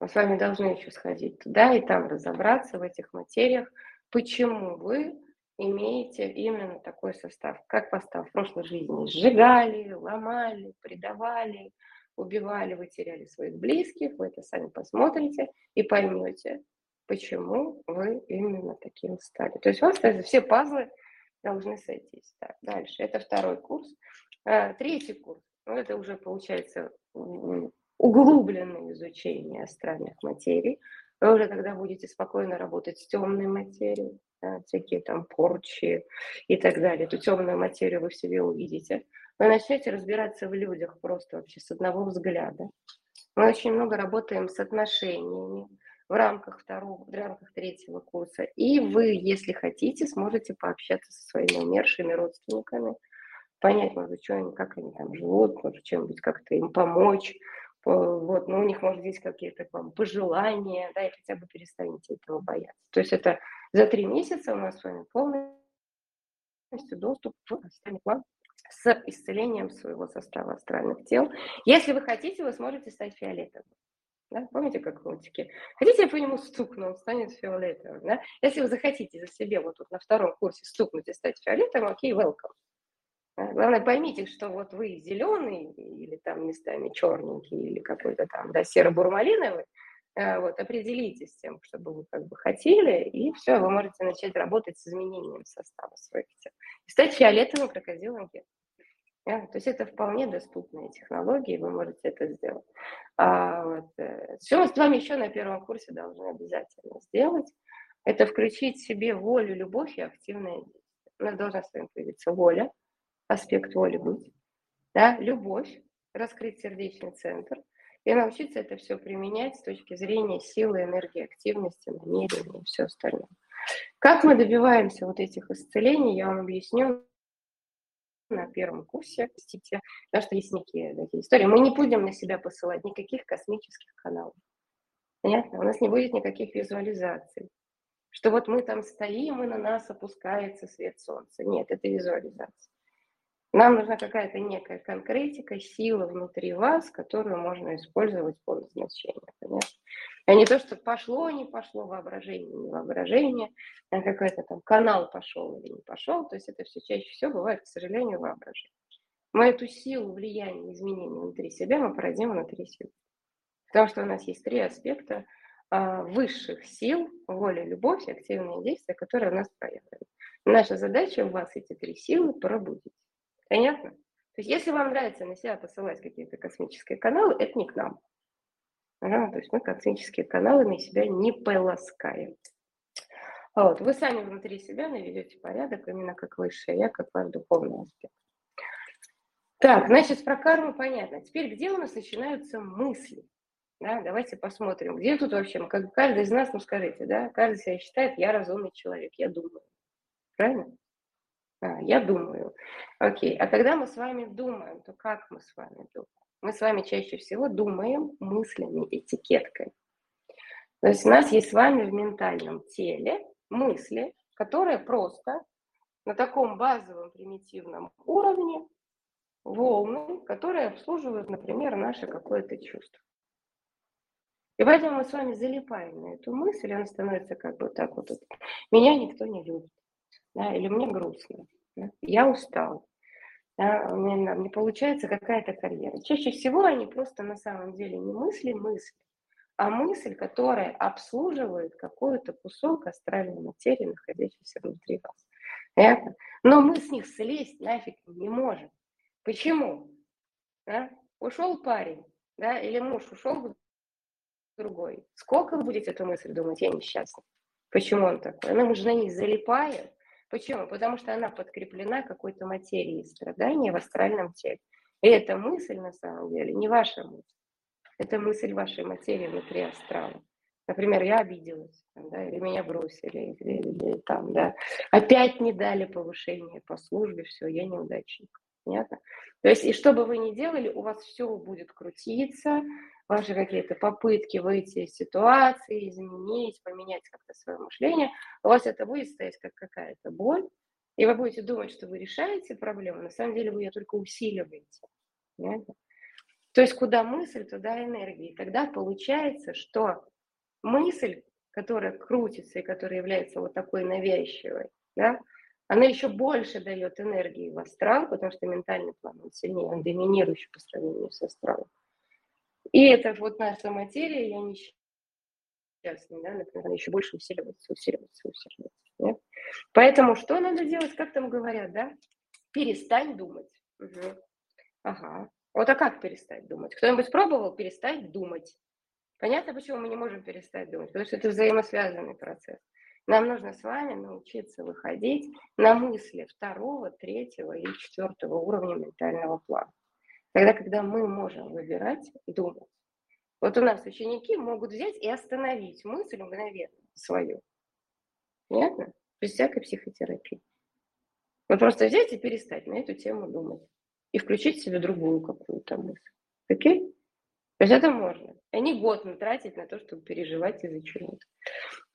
Мы с вами должны еще сходить туда и там разобраться в этих материях, почему вы имеете именно такой состав. Как состав в прошлой жизни сжигали, ломали, предавали, убивали, вы теряли своих близких, вы это сами посмотрите и поймете, почему вы именно таким стали. То есть у вас все пазлы должны сойтись. Так, дальше. Это второй курс. А, третий курс. Ну, это уже получается углубленное изучение астральных материй. Вы уже тогда будете спокойно работать с темной материей, да, всякие там порчи и так далее. Эту темную материю вы в себе увидите. Вы начнете разбираться в людях просто вообще с одного взгляда. Мы очень много работаем с отношениями в рамках второго, в рамках третьего курса. И вы, если хотите, сможете пообщаться со своими умершими родственниками, понять, может, что они, как они там живут, может, чем-нибудь как-то им помочь, вот, но у них, может, есть какие-то к вам пожелания, да, и хотя бы перестанете этого бояться. То есть это за три месяца у нас с вами полностью доступ в астральный план с исцелением своего состава астральных тел. Если вы хотите, вы сможете стать фиолетовым. Да? Помните, как в мультике? Хотите, я по нему стукну, он станет фиолетовым. Да? Если вы захотите за себе вот тут на втором курсе стукнуть и стать фиолетовым, окей, welcome. Главное, поймите, что вот вы зеленый или там местами черненький или какой-то там, да, серо-бурмалиновый, э, вот, определитесь с тем, чтобы вы как бы хотели, и все, вы можете начать работать с изменением состава своих тел. И стать фиолетовым крокодилом гет. Yeah, то есть это вполне доступные технологии, вы можете это сделать. А, вот, э, все с вами еще на первом курсе должны обязательно сделать, это включить в себе волю, любовь и активное действие. У нас должна с вами появиться воля, аспект воли быть, да, любовь, раскрыть сердечный центр и научиться это все применять с точки зрения силы, энергии, активности, намерения и все остальное. Как мы добиваемся вот этих исцелений, я вам объясню на первом курсе, простите, потому что есть некие такие истории. Мы не будем на себя посылать никаких космических каналов. Понятно? У нас не будет никаких визуализаций. Что вот мы там стоим, и на нас опускается свет солнца. Нет, это визуализация. Нам нужна какая-то некая конкретика, сила внутри вас, которую можно использовать по назначению, понятно? А не то, что пошло, не пошло, воображение, не воображение, а какой-то там канал пошел или не пошел. То есть это все чаще всего бывает, к сожалению, воображение. Мы эту силу влияния, изменений внутри себя мы породим внутри себя. Потому что у нас есть три аспекта а, высших сил, воля, любовь активные действия, которые у нас проявлены. Наша задача у вас эти три силы пробудить. Понятно? То есть если вам нравится на себя посылать какие-то космические каналы, это не к нам. Ага, то есть мы космические каналы на себя не полоскаем. Вот, вы сами внутри себя наведете порядок, именно как высшее я, как ваш духовный аспект. Так, значит, про карму понятно. Теперь где у нас начинаются мысли? Да, давайте посмотрим, где тут вообще, как каждый из нас, ну скажите, да, каждый себя считает, я разумный человек, я думаю. Правильно? Я думаю. Окей, а когда мы с вами думаем, то как мы с вами думаем? Мы с вами чаще всего думаем мыслями, этикеткой. То есть у нас есть с вами в ментальном теле мысли, которые просто на таком базовом примитивном уровне волны, которые обслуживают, например, наше какое-то чувство. И поэтому мы с вами залипаем на эту мысль, она становится как бы так вот, меня никто не любит, да, или мне грустно, да, я устал, да, у меня не получается какая-то карьера. Чаще всего они просто на самом деле не мысли, мысли, а мысль, которая обслуживает какой-то кусок астральной материи, находящийся внутри вас. Понятно? Но мы с них слезть нафиг не можем. Почему? Да? Ушел парень, да, или муж ушел другой. Сколько вы будете эту мысль думать, я несчастный? Почему он такой? Ну, мы же на ней залипаем. Почему? Потому что она подкреплена какой-то материей страдания в астральном теле. И эта мысль, на самом деле, не ваша мысль. Это мысль вашей материи внутри астрала. Например, я обиделась, да, или меня бросили, или, или, или там, да. Опять не дали повышение по службе, все, я неудачник. Понятно? То есть, и что бы вы ни делали, у вас все будет крутиться, ваши какие-то попытки выйти из ситуации, изменить, поменять как-то свое мышление, у вас это будет стоять как какая-то боль, и вы будете думать, что вы решаете проблему, на самом деле вы ее только усиливаете. Понятно? То есть куда мысль, туда энергия. И тогда получается, что мысль, которая крутится и которая является вот такой навязчивой, да, она еще больше дает энергии в астрал, потому что ментальный план он сильнее, он доминирующий по сравнению с астралом. И это вот наша материя, я не несчастный, да, например, она еще больше усиливается, усиливается, усиливается. Да? Поэтому что надо делать, как там говорят, да? Перестань думать. Угу. Ага. Вот а как перестать думать? Кто-нибудь пробовал перестать думать? Понятно, почему мы не можем перестать думать? Потому что это взаимосвязанный процесс. Нам нужно с вами научиться выходить на мысли второго, третьего и четвертого уровня ментального плана. Тогда, когда мы можем выбирать, думать. Вот у нас ученики могут взять и остановить мысль мгновенно свою. Понятно? Без всякой психотерапии. Вот просто взять и перестать на эту тему думать. И включить себе другую какую-то мысль. Окей? То есть это можно. Не год тратить на то, чтобы переживать из-за чего-то.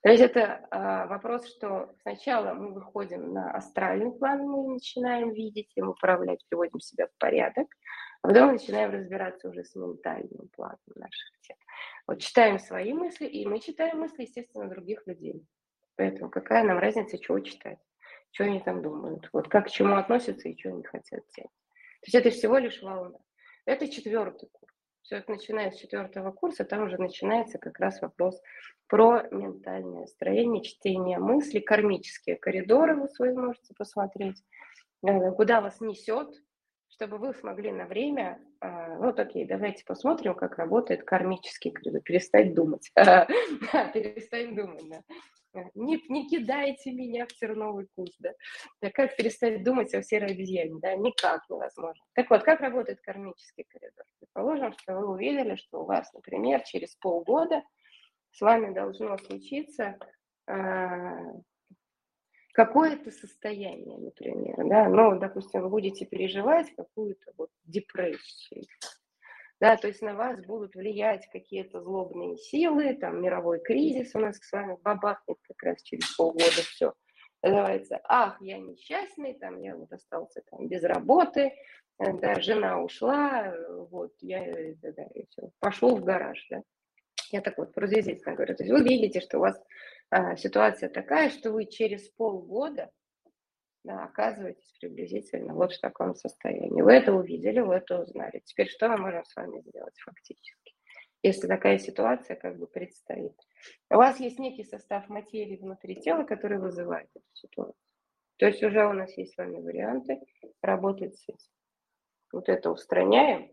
То есть это а, вопрос, что сначала мы выходим на астральный план, мы начинаем видеть им управлять, приводим себя в порядок, а потом начинаем разбираться уже с ментальным планом наших тел. Вот читаем свои мысли, и мы читаем мысли, естественно, других людей. Поэтому какая нам разница, чего читать, что они там думают, вот как к чему относятся и что они хотят делать. То есть это всего лишь волна. Это четвертый курс. Все это начиная с четвертого курса, там уже начинается как раз вопрос про ментальное строение, чтение мыслей, кармические коридоры вы свои можете посмотреть, э, куда вас несет, чтобы вы смогли на время, а, вот окей, давайте посмотрим, как работает кармический коридор, перестать думать, перестать думать, да не, не кидайте меня в терновый куст, да. да. Как перестать думать о серой обезьяне, да, никак невозможно. Так вот, как работает кармический коридор? Предположим, что вы увидели, что у вас, например, через полгода с вами должно случиться э, какое-то состояние, например, да, ну, допустим, вы будете переживать какую-то вот депрессию, да, то есть на вас будут влиять какие-то злобные силы, там мировой кризис у нас с вами бабахнет как раз через полгода все. Называется, ах, я несчастный, там я вот остался там без работы, э, да, жена ушла, вот, я да, да, и все, пошел в гараж, да. Я так вот приблизительно говорю. То есть вы видите, что у вас а, ситуация такая, что вы через полгода да, оказываетесь приблизительно вот в таком состоянии. Вы это увидели, вы это узнали. Теперь что мы можем с вами сделать фактически, если такая ситуация как бы предстоит? У вас есть некий состав материи внутри тела, который вызывает эту ситуацию. То есть уже у нас есть с вами варианты работать с этим. Вот это устраняем,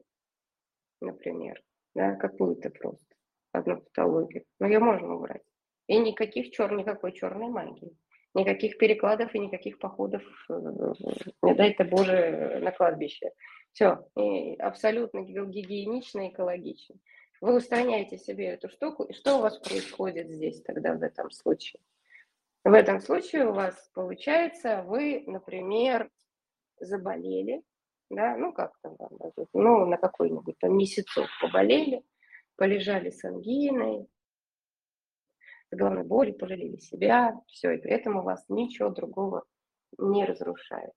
например, да, какую-то просто одну патологию. Но ее можно убрать. И никаких чер, никакой черной магии. Никаких перекладов и никаких походов, э, не дай-то Боже, на кладбище. Все, и абсолютно гигиенично, экологично. Вы устраняете себе эту штуку, и что у вас происходит здесь тогда в этом случае? В этом случае у вас получается, вы, например, заболели, да, ну как там, ну на какой-нибудь там месяцок поболели, полежали с ангиной, с головной болью, пожалели себя, все, и при этом у вас ничего другого не разрушает.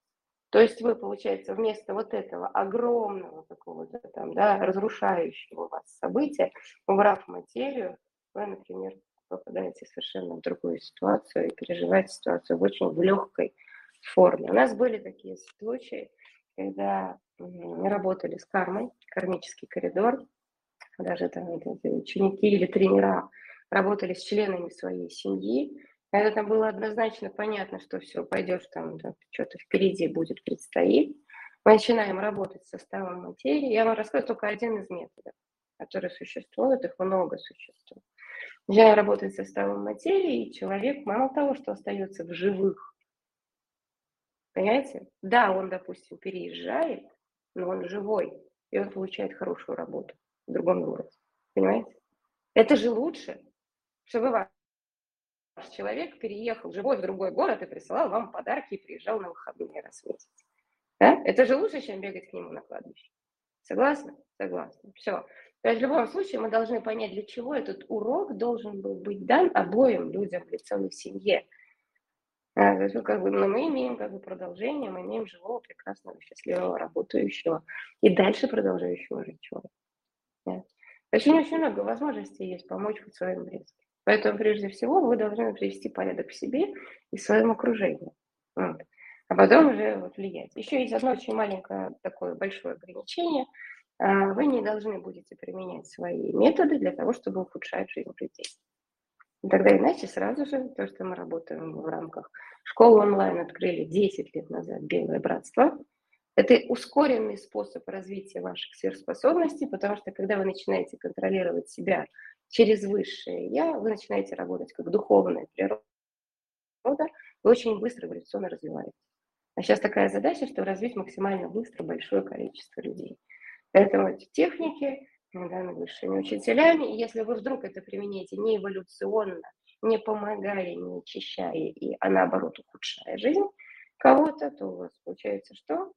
То есть вы, получается, вместо вот этого огромного какого-то там, да, разрушающего вас события, убрав материю, вы, например, попадаете совершенно в другую ситуацию и переживаете ситуацию в очень в легкой форме. У нас были такие случаи, когда мы работали с кармой, кармический коридор, даже там ученики или тренера работали с членами своей семьи, это было однозначно понятно, что все, пойдешь там, да, что-то впереди будет предстоит. Мы начинаем работать с составом материи. Я вам расскажу только один из методов, который существует, их много существует. Начинаем работать с составом материи, и человек, мало того, что остается в живых, понимаете? Да, он, допустим, переезжает, но он живой, и он получает хорошую работу в другом городе. Понимаете? Это же лучше, чтобы ваш человек переехал живой в другой город и присылал вам подарки и приезжал на выходные раз в месяц. Да? Это же лучше, чем бегать к нему на кладбище. Согласны? Согласны. Все. То есть в любом случае мы должны понять, для чего этот урок должен был быть дан обоим людям в целой семье. А, есть, как бы, но мы имеем как бы продолжение, мы имеем живого, прекрасного, счастливого, работающего и дальше продолжающего жить человека. Да. Очень-очень много возможностей есть помочь вот своим близким. Поэтому, прежде всего, вы должны привести порядок в себе и в своем окружении. Вот. А потом уже вот влиять. Еще есть одно очень маленькое такое большое ограничение. А, вы не должны будете применять свои методы для того, чтобы ухудшать жизнь людей. Тогда иначе сразу же, то, что мы работаем в рамках школы онлайн, открыли 10 лет назад Белое Братство. Это ускоренный способ развития ваших сверхспособностей, потому что когда вы начинаете контролировать себя через высшее я, вы начинаете работать как духовная природа, вы очень быстро эволюционно развиваетесь. А сейчас такая задача, что развить максимально быстро большое количество людей. Поэтому эти техники даны высшими учителями, и если вы вдруг это применяете не эволюционно, не помогая, не очищая, и, а наоборот ухудшая жизнь кого-то, то у вас получается что?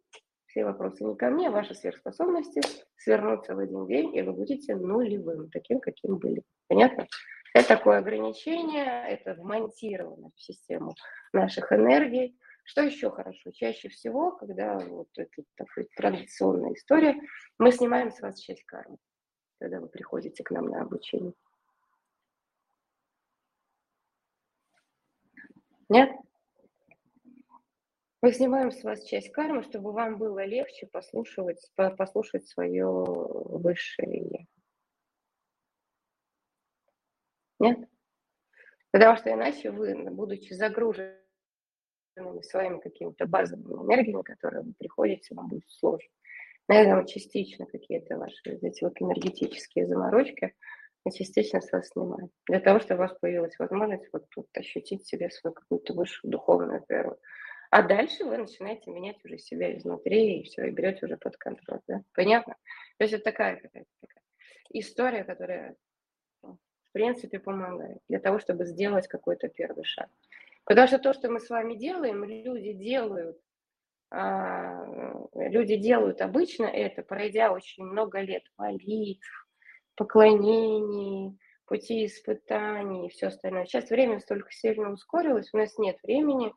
Все вопросы не ко мне, ваши сверхспособности свернутся в один день, и вы будете нулевым, таким, каким были. Понятно? Это такое ограничение, это вмонтировано в систему наших энергий. Что еще хорошо? Чаще всего, когда вот это такая традиционная история, мы снимаем с вас часть кармы, когда вы приходите к нам на обучение. Нет? Мы снимаем с вас часть кармы, чтобы вам было легче послушать, послушать свое высшее Нет? Потому что иначе вы, будучи загруженными своими какими-то базовыми энергиями, которые вы приходите, вам будет сложно. Наверное, частично какие-то ваши эти вот энергетические заморочки частично с вас снимаем. Для того, чтобы у вас появилась возможность вот тут ощутить себе свою какую-то высшую духовную природу. А дальше вы начинаете менять уже себя изнутри и все, и берете уже под контроль. Да? Понятно? То есть это такая какая-то такая история, которая ну, в принципе помогает для того, чтобы сделать какой-то первый шаг. Потому что то, что мы с вами делаем, люди делают, а, люди делают обычно это, пройдя очень много лет молитв, поклонений, пути испытаний и все остальное. Сейчас время столько сильно ускорилось, у нас нет времени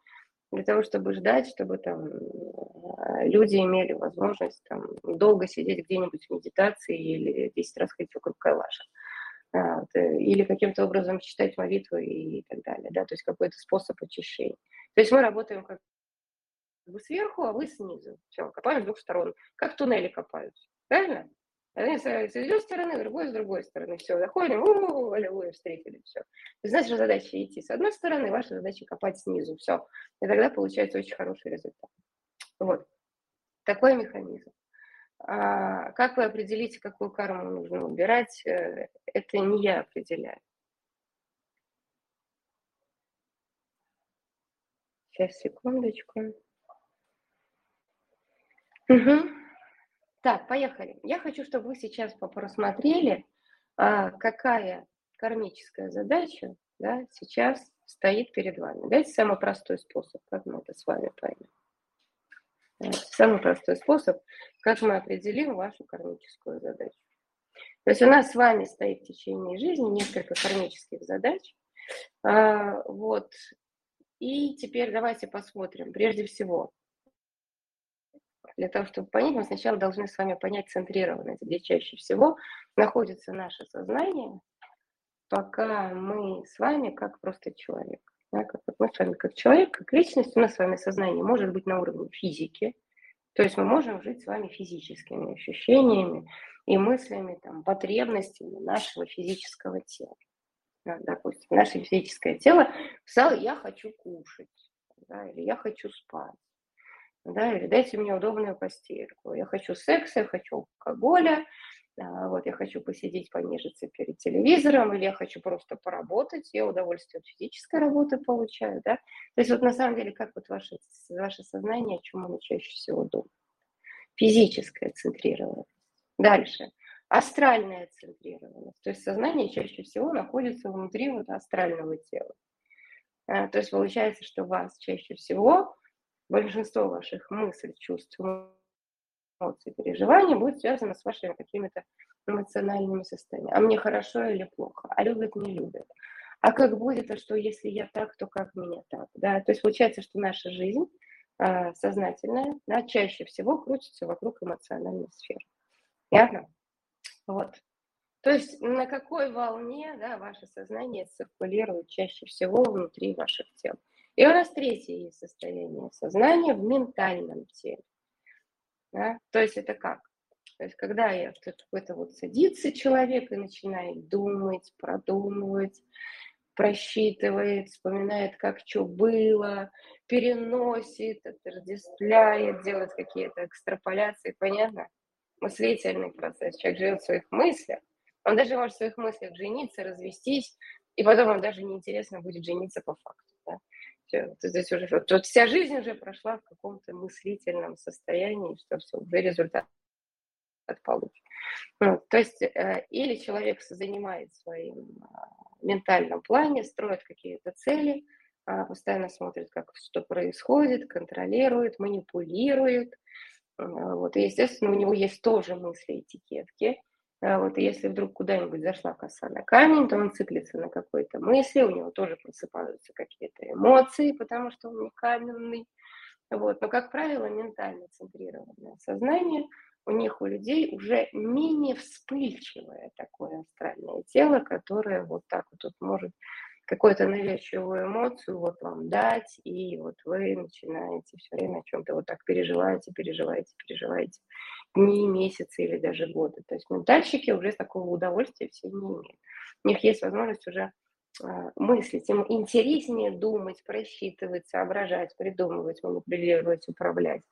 для того, чтобы ждать, чтобы там э, люди имели возможность там долго сидеть где-нибудь в медитации или 10 раз ходить вокруг калаша. А, э, или каким-то образом читать молитвы и так далее, да, то есть какой-то способ очищения. То есть мы работаем как бы сверху, а вы снизу. Все, копаем с двух сторон, как туннели копаются, правильно? Один с одной стороны, другой с другой стороны. Все, заходим, у аллилуйя, встретили, все. То есть наша задача идти с одной стороны, ваша задача копать снизу, все. И тогда получается очень хороший результат. Вот. Такой механизм. А как вы определите, какую карму нужно убирать, э, это не я определяю. Сейчас, секундочку. Угу. Так, поехали. Я хочу, чтобы вы сейчас просмотрели, а, какая кармическая задача да, сейчас стоит перед вами. Дайте самый простой способ, как мы это с вами поймем. Самый простой способ, как мы определим вашу кармическую задачу. То есть у нас с вами стоит в течение жизни несколько кармических задач. А, вот. И теперь давайте посмотрим. Прежде всего, Для того, чтобы понять, мы сначала должны с вами понять центрированность, где чаще всего находится наше сознание, пока мы с вами как просто человек. Да, как мы с вами как человек, как личность, у нас с вами сознание может быть на уровне физики, то есть мы можем жить с вами физическими ощущениями и мыслями, там, потребностями нашего физического тела. Да, допустим, наше физическое тело сказало, я хочу кушать, да, или я хочу спать, да, или дайте мне удобную постельку, я хочу секса, я хочу алкоголя, а, вот я хочу посидеть, понежиться перед телевизором, или я хочу просто поработать, я удовольствие от физической работы получаю, да. То есть вот на самом деле, как вот ваше, ваше сознание, о чем оно чаще всего думает? Физическое центрированность. Дальше. Астральная центрированность. То есть сознание чаще всего находится внутри вот астрального тела. А, то есть получается, что вас чаще всего большинство ваших мыслей, чувств, эмоций, переживаний будет связано с вашими какими-то эмоциональными состояниями. А мне хорошо или плохо? А любят, не любят? А как будет, а что если я так, то как меня так? Да? То есть получается, что наша жизнь э, сознательная, да, чаще всего крутится вокруг эмоциональной сферы. Ясно? Вот. То есть на какой волне да, ваше сознание циркулирует чаще всего внутри ваших тел. И у нас третье есть состояние сознания в ментальном теле. Да? То есть это как? То есть когда я какой-то вот садится человек и начинает думать, продумывать, просчитывает, вспоминает, как что было, переносит, отождествляет, делает какие-то экстраполяции, понятно? Мыслительный процесс. Человек живет в своих мыслях. Он даже может в своих мыслях жениться, развестись, и потом вам даже неинтересно будет жениться по факту. Да? Все, здесь уже, вот, вся жизнь уже прошла в каком-то мыслительном состоянии, что все, уже результат получит. Ну, то есть, э, или человек занимает своим э, ментальном плане, строит какие-то цели, э, постоянно смотрит, как что происходит, контролирует, манипулирует. Э, вот, и, естественно, у него есть тоже мысли, этикетки, а вот, и если вдруг куда-нибудь зашла коса на камень, то он циклится на какой-то мысли, у него тоже просыпаются какие-то эмоции, потому что он не каменный. Вот. Но, как правило, ментально центрированное сознание у них, у людей, уже менее вспыльчивое такое астральное тело, которое вот так вот, может какую-то навязчивую эмоцию вот вам дать, и вот вы начинаете все время о чем-то вот так переживаете, переживаете, переживаете дни, месяцы или даже годы. То есть ментальщики уже такого удовольствия все не имеют. У них есть возможность уже а, мыслить, им интереснее думать, просчитывать, соображать, придумывать, манипулировать, управлять.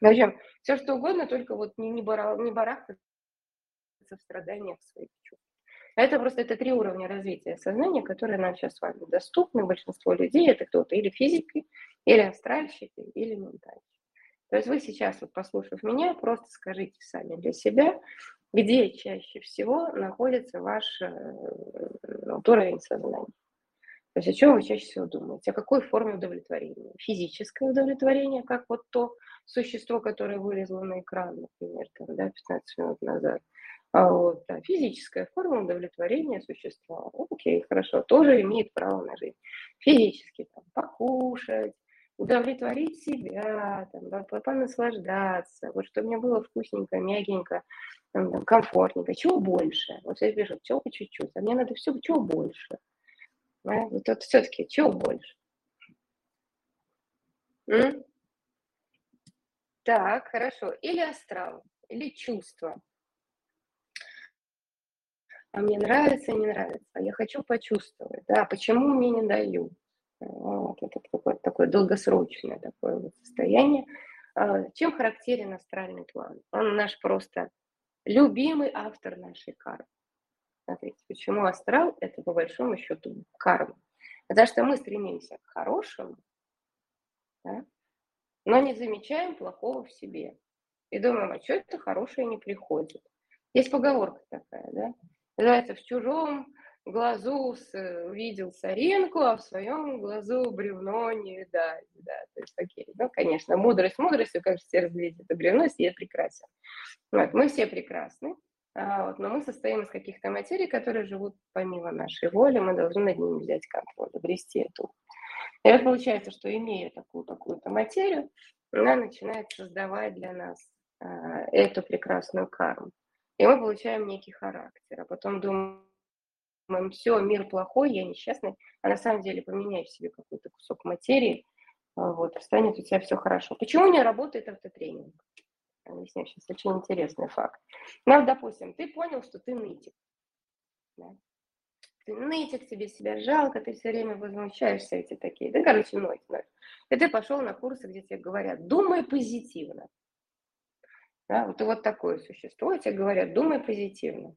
В общем, все что угодно, только вот не, не, бара, не барахтаться в страданиях своих чувств. Это просто это три уровня развития сознания, которые нам сейчас с вами доступны. Большинство людей это кто-то или физики, или астральщики, или ментальщики. То есть вы сейчас, вот послушав меня, просто скажите сами для себя, где чаще всего находится ваш э, вот, уровень сознания. То есть о чем вы чаще всего думаете? О какой форме удовлетворения? Физическое удовлетворение, как вот то существо, которое вылезло на экран, например, там, да, 15 минут назад. А вот, да, физическая форма удовлетворения существа. Окей, хорошо, тоже имеет право на жизнь. Физически, там, покушать, удовлетворить себя, там, понаслаждаться, вот чтобы мне было вкусненько, мягенько, там, комфортненько, чего больше. Вот я вижу, чего по чуть-чуть, а мне надо все, чего больше. Да? Вот это все-таки чего больше. М? Так, хорошо. Или астрал, или чувство. А мне нравится, не нравится. Я хочу почувствовать. Да, почему мне не дают? Вот, это такое, такое долгосрочное такое вот состояние. А, чем характерен астральный план? Он наш просто любимый автор нашей кармы. Смотрите, почему астрал – это по большому счету карма. Потому что мы стремимся к хорошему, да, но не замечаем плохого в себе. И думаем, а что это хорошее не приходит. Есть поговорка такая, да? Называется «в чужом глазу увидел соринку, а в своем глазу бревно не видать. Да, то есть такие, ну, конечно, мудрость мудростью, как же все разглядеть это бревно, все прекрасен. Вот, мы все прекрасны, а, вот, но мы состоим из каких-то материй, которые живут помимо нашей воли, мы должны над ними взять контроль, обрести эту. И вот получается, что имея такую такую-то материю, она начинает создавать для нас э, эту прекрасную карму. И мы получаем некий характер, а потом думаем, все, мир плохой, я несчастный, а на самом деле поменяешь себе какой-то кусок материи, а, вот, станет у тебя все хорошо. Почему не работает автотренинг? Объясняю сейчас очень интересный факт. Ну, допустим, ты понял, что ты нытик. Да? Ты нытик, тебе себя жалко, ты все время возмущаешься, эти такие. Да, короче, ныть, ныть. И ты пошел на курсы, где тебе говорят, думай позитивно. Да, вот, вот такое существо, тебе говорят, думай позитивно.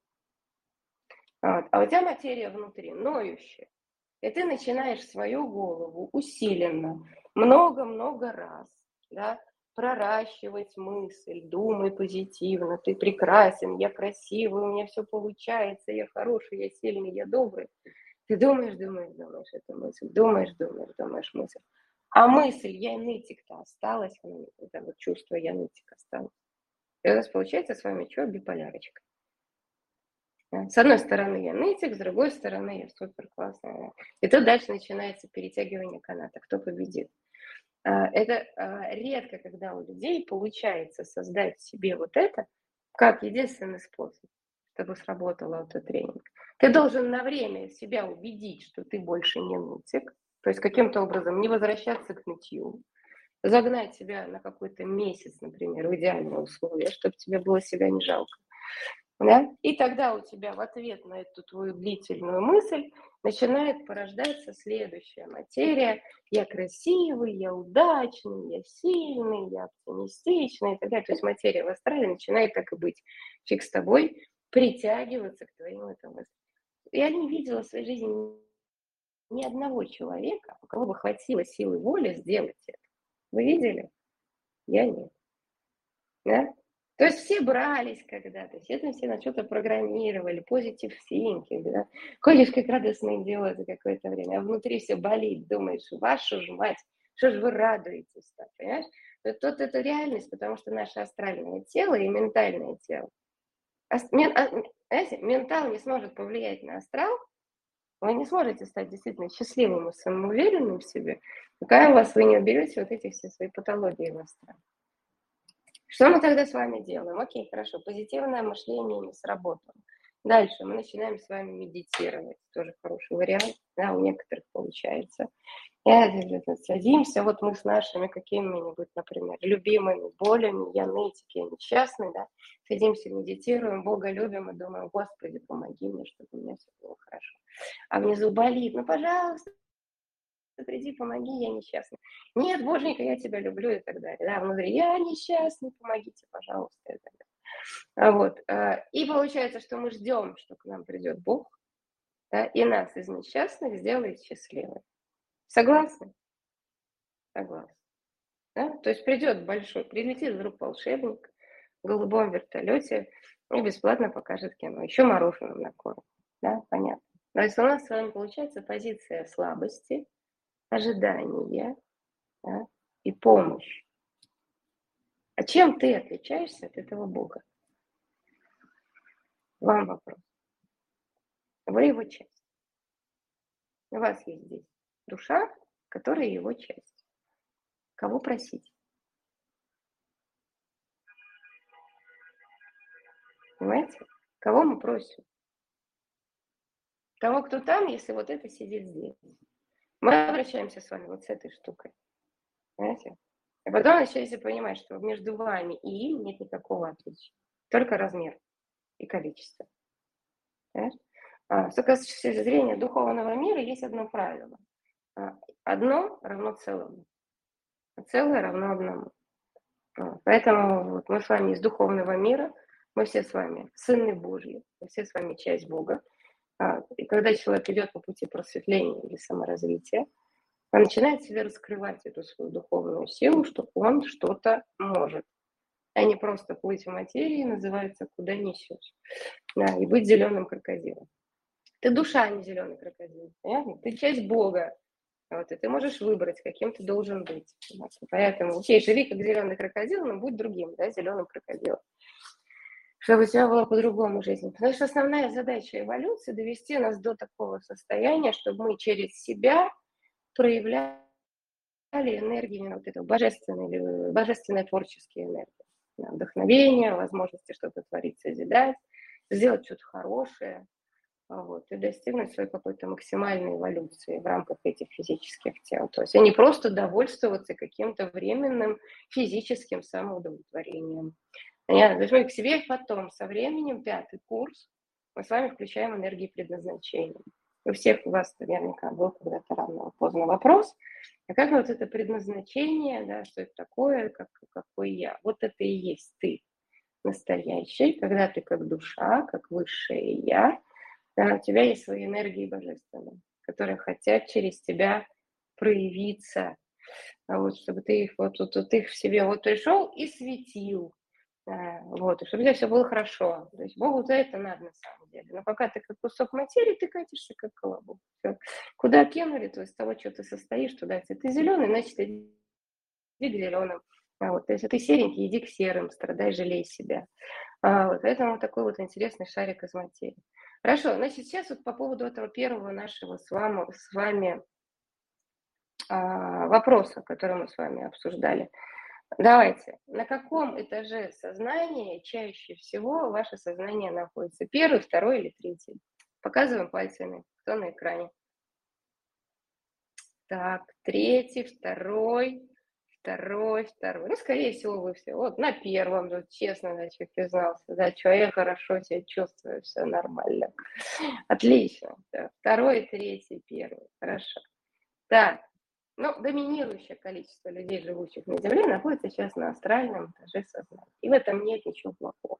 Вот. А у тебя материя внутри, ноющая. И ты начинаешь свою голову усиленно, много-много раз, да, проращивать мысль, думай позитивно, ты прекрасен, я красивый, у меня все получается, я хороший, я сильный, я добрый. Ты думаешь, думаешь, думаешь эту мысль, думаешь, думаешь, думаешь мысль. А мысль, я нытик-то осталась, это вот чувство я нытик осталось. И у нас получается с вами что? Биполярочка. С одной стороны я нытик, с другой стороны я супер классная. И тут дальше начинается перетягивание каната. Кто победит? А, это а, редко, когда у людей получается создать себе вот это как единственный способ, чтобы сработал автотренинг. Ты должен на время себя убедить, что ты больше не нытик, то есть каким-то образом не возвращаться к нытью, загнать себя на какой-то месяц, например, в идеальные условия, чтобы тебе было себя не жалко. Да? И тогда у тебя в ответ на эту твою длительную мысль начинает порождаться следующая материя. Я красивый, я удачный, я сильный, я оптимистичный и так далее. То есть материя в астрале начинает так и быть. Фиг с тобой притягиваться к твоим этому. Я не видела в своей жизни ни одного человека, у кого бы хватило силы воли сделать это. Вы видели? Я нет. Да? То есть все брались когда-то, все там все на что-то программировали, позитив thinking, да. Ходишь как радостное дело за какое-то время, а внутри все болит, думаешь, вашу ж мать, что же вы радуетесь так, понимаешь? Тут это реальность, потому что наше астральное тело и ментальное тело. А, знаете, ментал не сможет повлиять на астрал, вы не сможете стать действительно счастливым и самоуверенным в себе, пока у вас вы не уберете вот эти все свои патологии в астрале. Что мы тогда с вами делаем? Окей, хорошо, позитивное мышление не сработало. Дальше мы начинаем с вами медитировать. Тоже хороший вариант, да, у некоторых получается. Садимся, вот мы с нашими какими-нибудь, например, любимыми болями, я нытик, я несчастный, да, садимся, медитируем, Бога любим и думаем, Господи, помоги мне, чтобы у меня все было хорошо. А внизу болит, ну, пожалуйста, приди, помоги, я несчастный. Нет, Боженька, я тебя люблю и так далее. Да, внутри, я несчастный, помогите, пожалуйста, и так далее. А вот. Э, и получается, что мы ждем, что к нам придет Бог, да, и нас из несчастных сделает счастливыми. Согласны? Согласны. Да? То есть придет большой, прилетит вдруг волшебник в голубом вертолете и бесплатно покажет кино. Еще мороженое накормит. Да, понятно. То есть у нас с вами получается позиция слабости, ожидания да, и помощь. А чем ты отличаешься от этого Бога? Вам вопрос. Вы его часть. У вас есть здесь душа, которая его часть. Кого просить? Понимаете? Кого мы просим? Того, кто там, если вот это сидит здесь. Мы обращаемся с вами вот с этой штукой. Понимаете? И потом начинаете понимать, что между вами и им нет никакого отличия. Только размер и количество. Понимаешь? А, с точки зрения духовного мира есть одно правило. А, одно равно целому. А целое равно одному. Поэтому вот мы с вами из духовного мира, мы все с вами сыны Божьи, мы все с вами часть Бога. А, и когда человек идет по пути просветления или саморазвития, он начинает себе раскрывать эту свою духовную силу, что он что-то может, а не просто плыть в материи, называется «куда несешь», да, и быть зеленым крокодилом. Ты душа, а не зеленый крокодил, понятно? Ты часть Бога, вот, и ты можешь выбрать, каким ты должен быть. Поэтому, окей, живи как зеленый крокодил, но будь другим, да, зеленым крокодилом чтобы у тебя была по-другому жизнь. Потому что основная задача эволюции – довести нас до такого состояния, чтобы мы через себя проявляли энергии, вот это божественные, божественные творческие энергии. Вдохновение, возможности что-то творить, созидать, сделать что-то хорошее, вот, и достигнуть своей какой-то максимальной эволюции в рамках этих физических тел. То есть, а не просто довольствоваться каким-то временным физическим самоудовлетворением. Понятно? То есть мы к себе потом, со временем, пятый курс, мы с вами включаем энергии предназначения. У всех у вас наверняка был когда-то рано поздно вопрос, а как вот это предназначение, да, что это такое, как, какой я? Вот это и есть ты настоящий, когда ты как душа, как высшее я, да, у тебя есть свои энергии божественные, которые хотят через тебя проявиться, а вот, чтобы ты их вот, вот, вот их в себе вот пришел и светил, а, вот, и чтобы у тебя все было хорошо. То есть Богу за это надо на самом деле. Но пока ты как кусок материи, ты катишься как колобок. Все. Куда кинули, то из того, что ты состоишь, туда. Если ты зеленый, значит, иди к зеленым. А вот, если ты серенький, иди к серым, страдай, жалей себя. А, вот, поэтому такой вот интересный шарик из материи. Хорошо, значит, сейчас вот по поводу этого первого нашего с вами, с вами а, вопроса, который мы с вами обсуждали. Давайте, на каком этаже сознания чаще всего ваше сознание находится? Первый, второй или третий? Показываем пальцами, кто на экране. Так, третий, второй, второй, второй. Ну, скорее всего, вы все. Вот на первом, вот, честно, значит, признался. Да, что я хорошо себя чувствую, все нормально. Отлично. Да. Второй, третий, первый. Хорошо. Так, ну, доминирующее количество людей, живущих на Земле, находится сейчас на астральном этаже сознания. И в этом нет ничего плохого.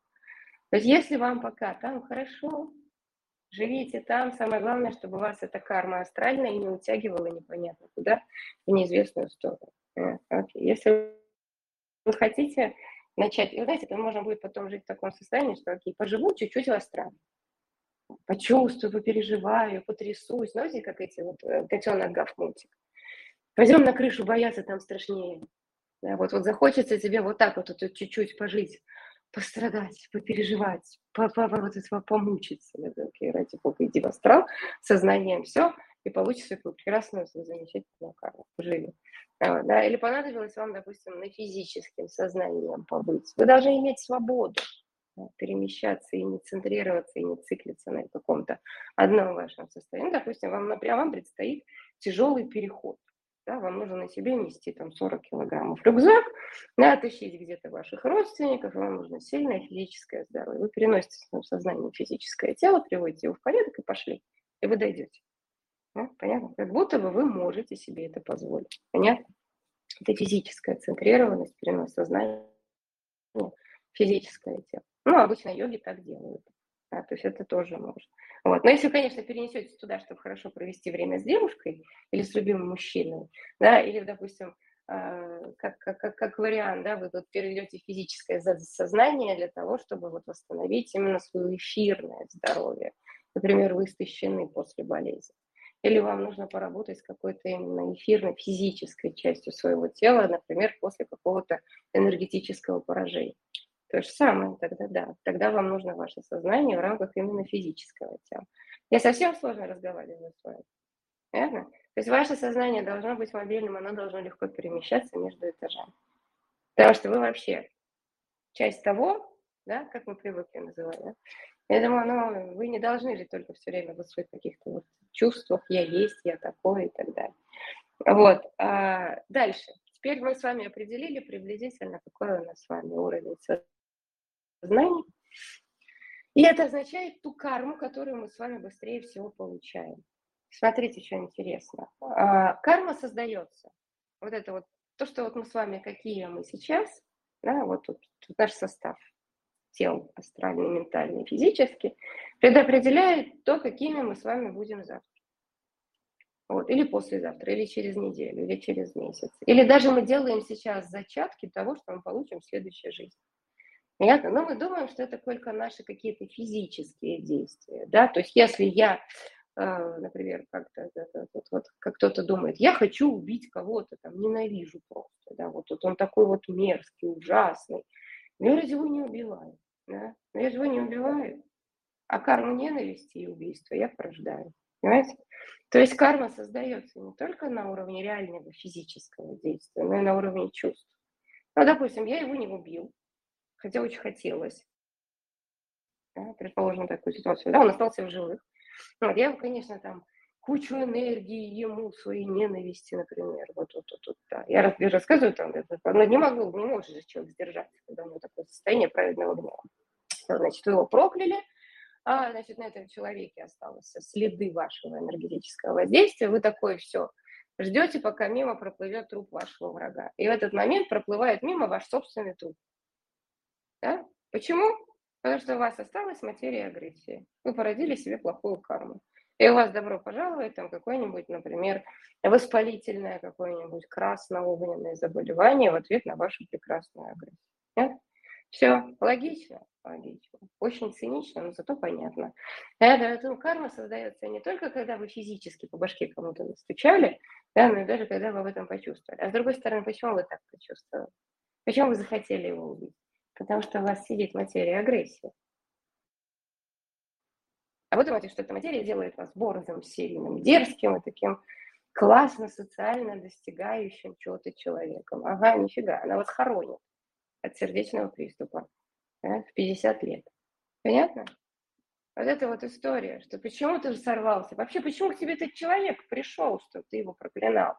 То есть если вам пока там хорошо, живите там. Самое главное, чтобы вас эта карма астральная не утягивала непонятно куда, в неизвестную сторону. Okay. Э, если вы хотите начать, и, знаете, то можно будет потом жить в таком состоянии, что, окей, поживу чуть-чуть в астрале, почувствую, попереживаю, потрясусь. Знаете, как эти вот э, котенок гав мультик. Пойдем на крышу, бояться там страшнее. Да, вот, вот захочется тебе вот так вот, вот чуть-чуть пожить, пострадать, попереживать, по, по, вот этого помучиться. Да, окей, ради бога, иди в астрал, сознанием все, и получится прекрасную, замечательную карму. Живи. А, да, или понадобилось вам, допустим, на физическим сознанием побыть. Вы должны иметь свободу перемещаться и не центрироваться, и не циклиться на каком-то одном вашем состоянии. Допустим, вам, например, вам предстоит тяжелый переход да, вам нужно на себе нести там 40 килограммов рюкзак, да, отыщите где-то ваших родственников, вам нужно сильное физическое здоровье. Вы переносите в сознание физическое тело, приводите его в порядок и пошли, и вы дойдете. Да, понятно? Как будто бы вы можете себе это позволить. Понятно? Это физическая центрированность, перенос сознания, физическое тело. Ну, обычно йоги так делают. Да, то есть это тоже можно. Вот. Но если, конечно, перенесете туда, чтобы хорошо провести время с девушкой или с любимым мужчиной, да, или, допустим, э, как, как, как вариант, да, вы тут перейдете физическое сознание для того, чтобы вот восстановить именно свое эфирное здоровье. Например, вы истощены после болезни. Или вам нужно поработать с какой-то именно эфирной, физической частью своего тела, например, после какого-то энергетического поражения. То же самое тогда, да. Тогда вам нужно ваше сознание в рамках именно физического тела. Я совсем сложно разговариваю с вами. Верно? То есть ваше сознание должно быть мобильным, оно должно легко перемещаться между этажами. Потому что вы вообще часть того, да, как мы привыкли называть? Я думаю, ну, вы не должны жить только все время в своих каких-то вот чувствах, я есть, я такой и так далее. Вот. А дальше. Теперь мы с вами определили приблизительно, какой у нас с вами уровень знаний. И это означает ту карму, которую мы с вами быстрее всего получаем. Смотрите, что интересно. А, карма создается. Вот это вот, то, что вот мы с вами, какие мы сейчас, да, вот тут, тут наш состав тел, астральный, ментальный, физический, предопределяет то, какими мы с вами будем завтра. Вот, или послезавтра, или через неделю, или через месяц. Или даже мы делаем сейчас зачатки того, что мы получим в следующей жизни. Понятно? Но мы думаем, что это только наши какие-то физические действия. Да? То есть если я, э, например, как-то, вот, вот, как кто-то думает, я хочу убить кого-то, там, ненавижу просто, да, вот, вот он такой вот мерзкий, ужасный. Но я его не убиваю. Да? Но я его не убиваю, а карму ненависти и убийства я порождаю. Понимаете? То есть карма создается не только на уровне реального физического действия, но и на уровне чувств. Ну, допустим, я его не убил, хотя очень хотелось. Да, предположим, такую ситуацию. Да, он остался в живых. Вот, я, конечно, там кучу энергии ему, своей ненависти, например. Вот, вот, вот, вот да. Я рассказываю там, но не могу, не может же человек сдержаться, когда у него такое состояние праведного гнева. Значит, вы его прокляли, а, значит, на этом человеке осталось следы вашего энергетического воздействия. Вы такое все ждете, пока мимо проплывет труп вашего врага. И в этот момент проплывает мимо ваш собственный труп. Да? Почему? Потому что у вас осталась материя агрессии. Вы породили себе плохую карму. И у вас добро пожаловать, там какое-нибудь, например, воспалительное какое-нибудь красно-огненное заболевание в ответ на вашу прекрасную агрессию. Нет? Все логично, логично. Очень цинично, но зато понятно. Поэтому карма создается не только, когда вы физически по башке кому-то настучали, да, но и даже когда вы об этом почувствовали. А с другой стороны, почему вы так почувствовали? Почему вы захотели его убить? Потому что у вас сидит материя агрессии. А вы думаете, что эта материя делает вас борзым, сильным, дерзким и таким классно, социально достигающим чего-то человеком. Ага, нифига, она вас хоронит от сердечного приступа да, в 50 лет. Понятно? Вот это вот история, что почему ты сорвался? Вообще, почему к тебе этот человек пришел, что ты его проклинал?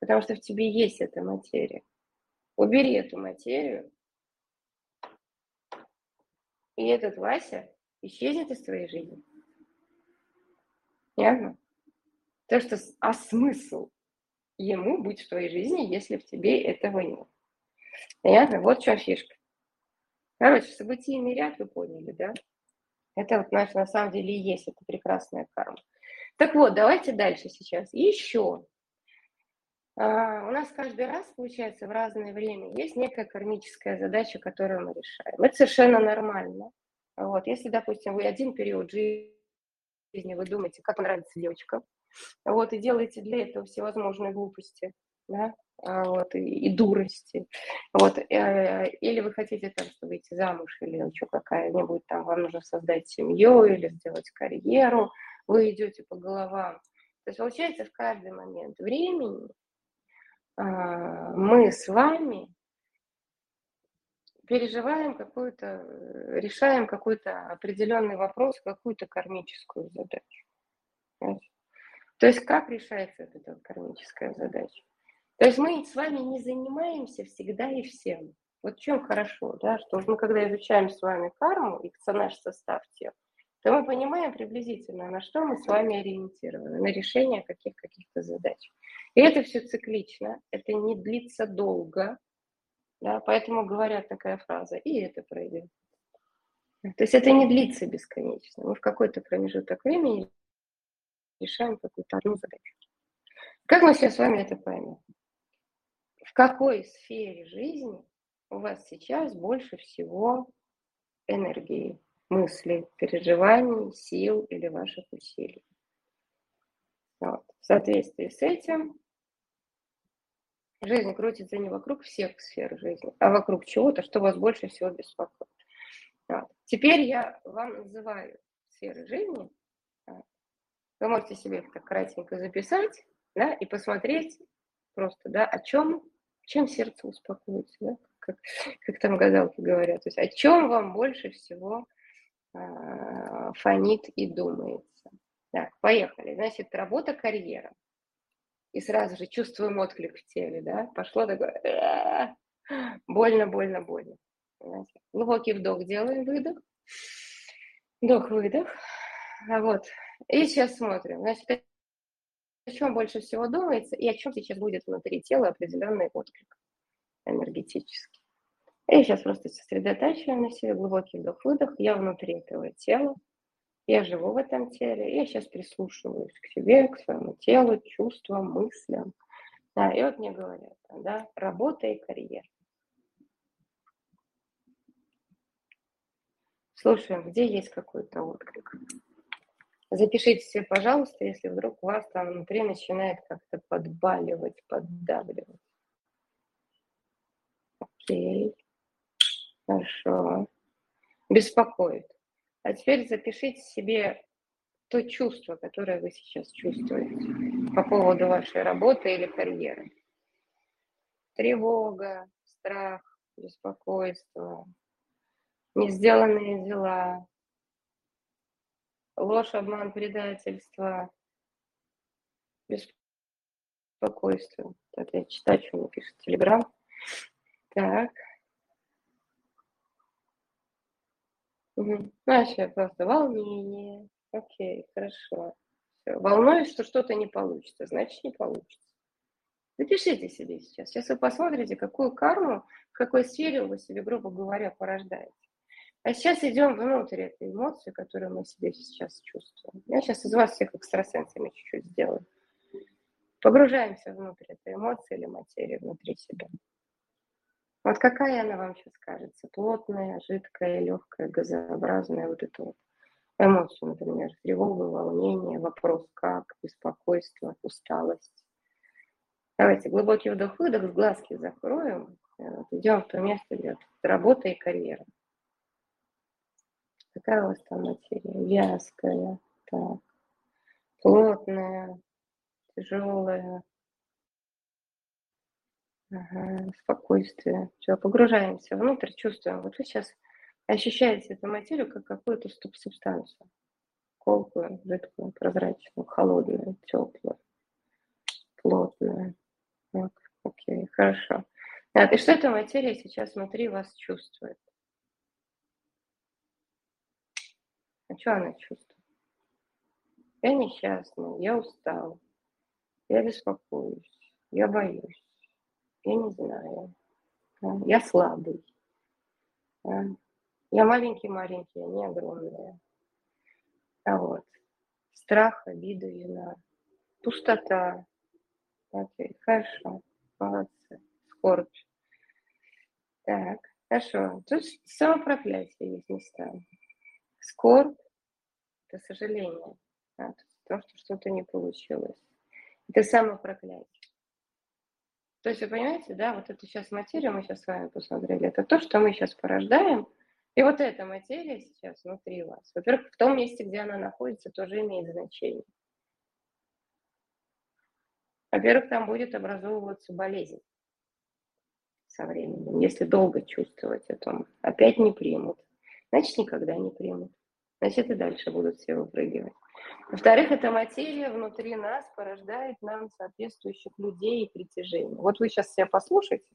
Потому что в тебе есть эта материя. Убери эту материю, и этот Вася исчезнет из твоей жизни. Понятно? То, что, а смысл ему быть в твоей жизни, если в тебе этого нет? Понятно? Вот что фишка. Короче, событийный ряд вы поняли, да? Это вот наш, на самом деле и есть, это прекрасная карма. Так вот, давайте дальше сейчас. Еще. А, у нас каждый раз, получается, в разное время есть некая кармическая задача, которую мы решаем. Это совершенно нормально. Вот. Если, допустим, вы один период жизни вы думаете, как нравится девочка, вот, и делаете для этого всевозможные глупости, да, вот, и, и дурости, вот, э, или вы хотите там, что выйти замуж, или еще какая-нибудь там, вам нужно создать семью, или сделать карьеру, вы идете по головам. То есть, получается, в каждый момент времени а, мы с вами переживаем какую-то, э, решаем какой-то определенный вопрос, какую-то кармическую задачу. То есть как решается эта кармическая задача? То есть мы с вами не занимаемся всегда и всем. Вот чем хорошо, да, что мы когда изучаем с вами карму и наш состав тел, то мы понимаем приблизительно, на что мы с вами ориентированы, на решение каких каких-то задач. И это все циклично, это не длится долго, да, поэтому говорят такая фраза, и это пройдет. То есть это не длится бесконечно. Мы в какой-то промежуток времени решаем какую-то одну задачу. Как мы сейчас с вами это поймем? В какой сфере жизни у вас сейчас больше всего энергии, мыслей, переживаний, сил или ваших усилий? Вот. В соответствии с этим Жизнь крутится не вокруг всех сфер жизни, а вокруг чего-то, что вас больше всего беспокоит. Вот. Теперь я вам называю сферы жизни. Вы можете себе так кратенько записать, да, и посмотреть просто, да, о чем, чем сердце успокоится, да, как, как там гадалки говорят, то есть о чем вам больше всего э, фонит и думается. Так, поехали. Значит, работа, карьера. И сразу же чувствуем отклик в теле, да, пошло такое, больно, больно, больно. Глубокий вдох делаем, выдох, вдох, выдох, а вот, и сейчас смотрим, значит, о чем больше всего думается и о чем сейчас будет внутри тела определенный отклик энергетический. И сейчас просто сосредотачиваем на себе глубокий вдох-выдох, я внутри этого тела, я живу в этом теле, я сейчас прислушиваюсь к себе, к своему телу, чувствам, мыслям. Да, и вот мне говорят, да, работа и карьера. Слушаем, где есть какой-то отклик. Запишите себе, пожалуйста, если вдруг вас там внутри начинает как-то подбаливать, поддавливать. Окей. Хорошо. Беспокоит. А теперь запишите себе то чувство, которое вы сейчас чувствуете по поводу вашей работы или карьеры. Тревога, страх, беспокойство, не сделанные дела, ложь, обман, предательство, беспокойство. Это я читаю, что мне пишет Телеграм. Так. Угу. Вообще просто волнение. Окей, хорошо. Все. Волнуюсь, что что-то не получится. Значит, не получится. Запишите себе сейчас. Сейчас вы посмотрите, какую карму, в какой сфере вы себе, грубо говоря, порождаете. А сейчас идем внутрь этой эмоции, которую мы себе сейчас чувствуем. Я сейчас из вас всех экстрасенсами чуть-чуть сделаю. Погружаемся внутрь этой эмоции или материи внутри себя. Вот какая она вам сейчас кажется? Плотная, жидкая, легкая, газообразная, вот это вот. Эмоции, например, тревога, волнение, вопрос как, беспокойство, усталость. Давайте глубокий вдох-выдох, глазки закроем. Вот, идем в то место, где работа и карьера. Какая у вас там материя? Вязкая, так, плотная, тяжелая, ага, спокойствие. Все, погружаемся внутрь, чувствуем. Вот вы сейчас ощущаете эту материю как какую-то субстанцию. Колкую, жидкую, прозрачную, холодную, теплую, плотную. Так, окей, хорошо. Так, и что эта материя сейчас внутри вас чувствует? А что она чувствует? Я несчастна, я устал, я беспокоюсь, я боюсь, я не знаю, я слабый, я маленький-маленький, а не огромная. А вот страх, обида, вина, пустота. Окей, хорошо, молодцы, скорбь. Так, хорошо. Тут самопроклятие есть места. Скорбь – это сожаление да, о том, что что-то не получилось. Это самопроклятие. То есть вы понимаете, да, вот это сейчас материя, мы сейчас с вами посмотрели, это то, что мы сейчас порождаем, и вот эта материя сейчас внутри вас. Во-первых, в том месте, где она находится, тоже имеет значение. Во-первых, там будет образовываться болезнь со временем. Если долго чувствовать это, опять не примут значит, никогда не примут. Значит, и дальше будут все выпрыгивать. Во-вторых, эта материя внутри нас порождает нам соответствующих людей и притяжений. Вот вы сейчас себя послушайте.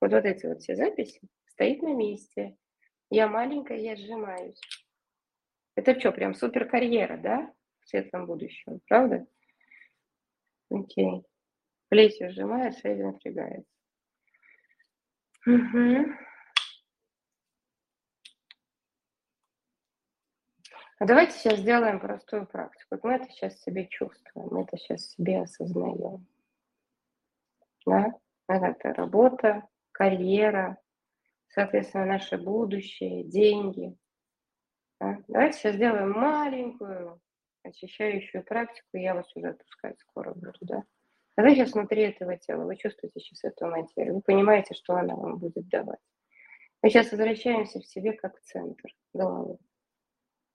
Вот, вот эти вот все записи. Стоит на месте. Я маленькая, я сжимаюсь. Это что, прям супер карьера, да? В светлом будущем, правда? Окей. Плетью сжимает, шея напрягается. Угу. А давайте сейчас сделаем простую практику. Вот мы это сейчас себе чувствуем, мы это сейчас себе осознаем. Да? Это работа, карьера, соответственно, наше будущее, деньги. Да? Давайте сейчас сделаем маленькую очищающую практику, я вас уже отпускать скоро буду, да? А вы сейчас внутри этого тела, вы чувствуете сейчас эту материю, вы понимаете, что она вам будет давать. Мы сейчас возвращаемся в себе как в центр головы.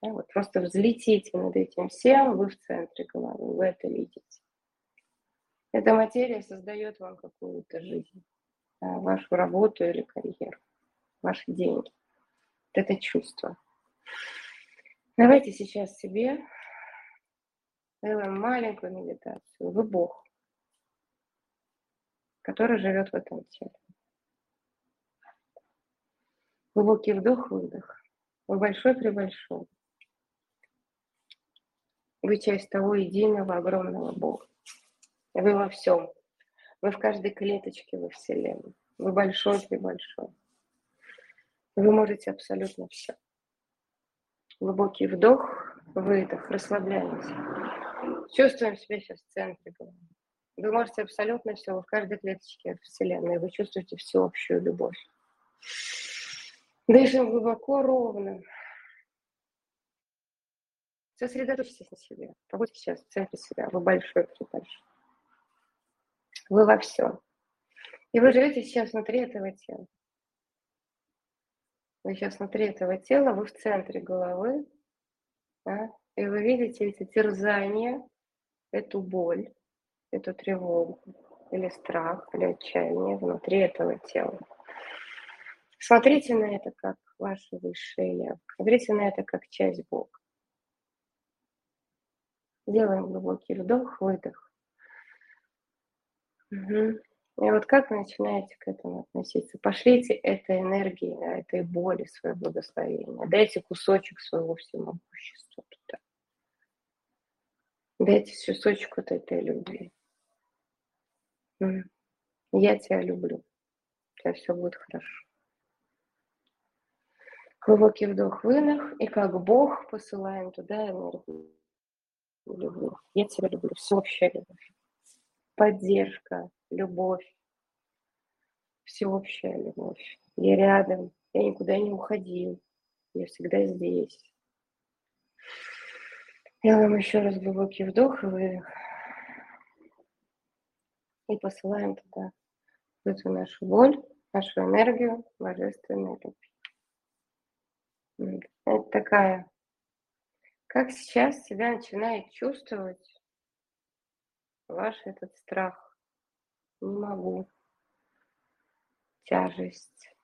Да, вот просто взлетите над этим всем, вы в центре головы, вы это видите. Эта материя создает вам какую-то жизнь, да, вашу работу или карьеру, ваши деньги. Вот это чувство. Давайте сейчас себе сделаем маленькую медитацию. Вы Бог, который живет в этом теле. Глубокий вдох-выдох. Вы большой при большом. Вы часть того единого огромного Бога. Вы во всем. Вы в каждой клеточке во Вселенной. Вы большой при большой. Вы можете абсолютно все. Глубокий вдох, выдох, расслабляемся. Чувствуем себя сейчас в центре головы. Вы можете абсолютно все, вы в каждой клеточке Вселенной, вы чувствуете всю общую любовь. Дышим глубоко, ровно. Сосредоточьтесь на себе. Побудьте сейчас в центре себя. Вы большой, вы большой. Вы во всем. И вы живете сейчас внутри этого тела. Вы сейчас внутри этого тела, вы в центре головы. Да? И вы видите эти терзания, эту боль, эту тревогу, или страх, или отчаяние внутри этого тела. Смотрите на это как ваше высшее я. Смотрите на это как часть Бога. Делаем глубокий вдох, выдох. Угу. И вот как вы начинаете к этому относиться? Пошлите этой энергии, этой боли, свое благословение. Дайте кусочек своего всемогущества туда. Дайте кусочек вот этой любви. Я тебя люблю. У тебя все будет хорошо. Глубокий вдох, выдох. И как Бог посылаем туда энергию любви. Я тебя люблю. Всеобщая любовь. Поддержка, любовь. Всеобщая любовь. Я рядом. Я никуда не уходил. Я всегда здесь. Делаем еще раз глубокий вдох и выдох. И посылаем туда эту нашу боль, нашу энергию божественной любви. Это такая, как сейчас себя начинает чувствовать ваш этот страх. Не могу. Тяжесть,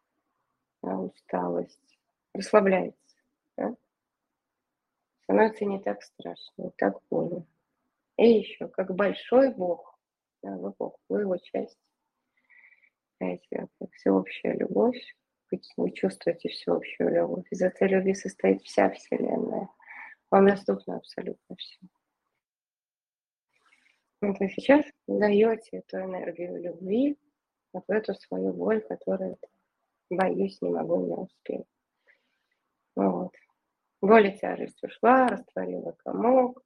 усталость. Расслабляется. Да? Становится не так страшно, не так больно. И еще, как большой Бог, да, вы Бог, вы его часть. Знаете, всеобщая любовь, вы чувствуете всеобщую любовь. Из этой любви состоит вся Вселенная. Вам доступно абсолютно все. Вот вы сейчас даете эту энергию любви, вот эту свою боль, которую боюсь, не могу, не успею. Вот. Боль и тяжесть ушла, растворила комок,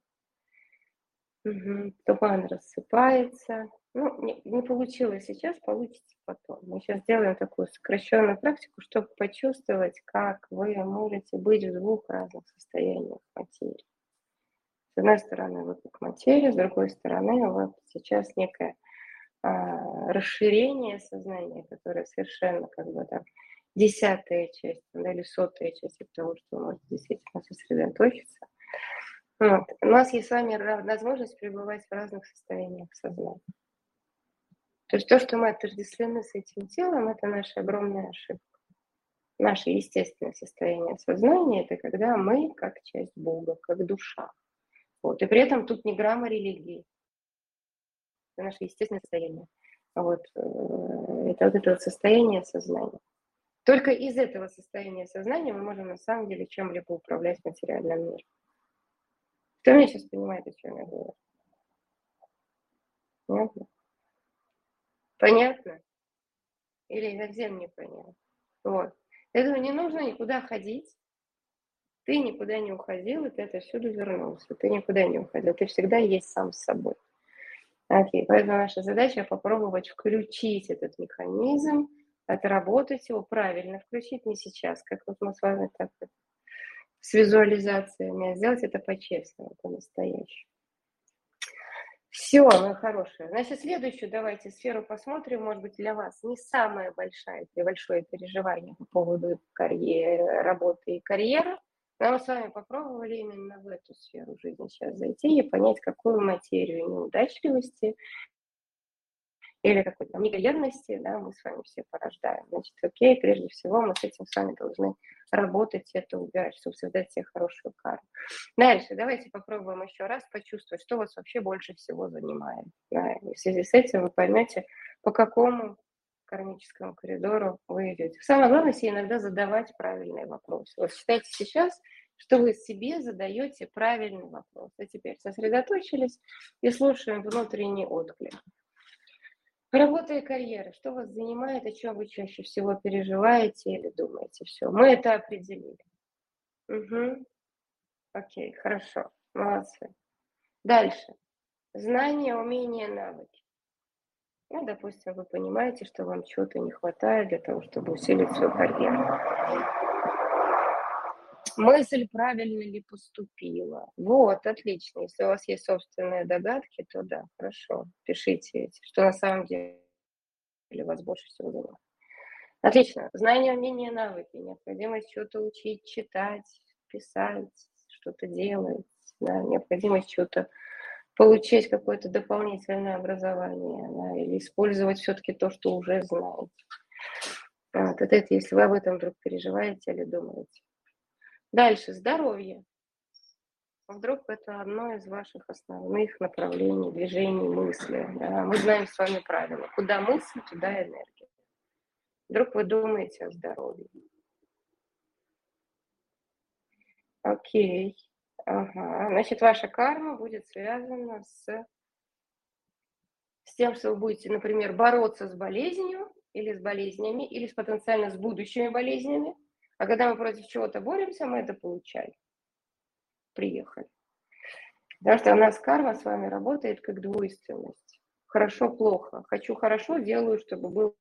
Угу. Туман рассыпается. Ну, не, не получилось сейчас, получится потом. Мы сейчас сделаем такую сокращенную практику, чтобы почувствовать, как вы можете быть в двух разных состояниях материи. С одной стороны, вы как материя, с другой стороны, вот сейчас некое а, расширение сознания, которое совершенно как бы там десятая часть да, или сотая часть того, что вы можете действительно сосредоточиться – вот. У нас есть с вами возможность пребывать в разных состояниях сознания. То есть то, что мы отождествлены с этим телом, это наша огромная ошибка. Наше естественное состояние сознания – это когда мы как часть Бога, как душа. Вот. И при этом тут не грамма религии. Это наше естественное состояние. Вот. Э, это вот это вот состояние сознания. Только из этого состояния сознания мы можем на самом деле чем-либо управлять в материальном мире. Кто меня сейчас понимает, о чем я говорю? Понятно? Понятно? Или совсем не понятно? Вот. Поэтому не нужно никуда ходить. Ты никуда не уходил, и ты это всюду вернулся. Ты никуда не уходил. Ты всегда есть сам с собой. Окей, поэтому наша задача попробовать включить этот механизм, отработать его правильно, включить не сейчас, как вот мы с вами так с визуализациями, а сделать это по-честному, по-настоящему. Все, мои хорошие. Значит, следующую давайте сферу посмотрим. Может быть, для вас не самое большое, большое переживание по поводу карьеры, работы и карьеры. Но мы с вами попробовали именно в эту сферу жизни сейчас зайти и понять, какую материю неудачливости или какой-то неверности, да, мы с вами все порождаем. Значит, окей, прежде всего мы с этим с вами должны работать, это убирать, чтобы создать себе хорошую карму. Дальше, давайте попробуем еще раз почувствовать, что вас вообще больше всего занимает. Да, и в связи с этим вы поймете, по какому кармическому коридору вы идете. Самое главное себе иногда задавать правильные вопросы. Вот считайте сейчас, что вы себе задаете правильный вопрос. А теперь сосредоточились и слушаем внутренний отклик. Работа и карьера. Что вас занимает, о чем вы чаще всего переживаете или думаете? Все, мы это определили. Угу. Окей, хорошо. Молодцы. Дальше. Знания, умения, навыки. Ну, допустим, вы понимаете, что вам чего-то не хватает для того, чтобы усилить свою карьеру мысль правильно ли поступила. Вот, отлично. Если у вас есть собственные догадки, то да, хорошо, пишите что на самом деле вас больше всего занимает. Отлично. Знания, умения, навыки. Необходимость что-то учить, читать, писать, что-то делать. да, необходимость чего-то получить какое-то дополнительное образование да, или использовать все-таки то, что уже знаете. Вот, это, это если вы об этом вдруг переживаете или думаете. Дальше, здоровье. Вдруг это одно из ваших основных направлений, движений, мысли. Да? Мы знаем с вами правила. Куда мысль, туда энергия. Вдруг вы думаете о здоровье. Окей. Ага. Значит, ваша карма будет связана с, с тем, что вы будете, например, бороться с болезнью или с болезнями, или с потенциально с будущими болезнями. А когда мы против чего-то боремся, мы это получаем. Приехали. Потому что у нас карма с вами работает как двойственность. Хорошо-плохо. Хочу хорошо, делаю, чтобы было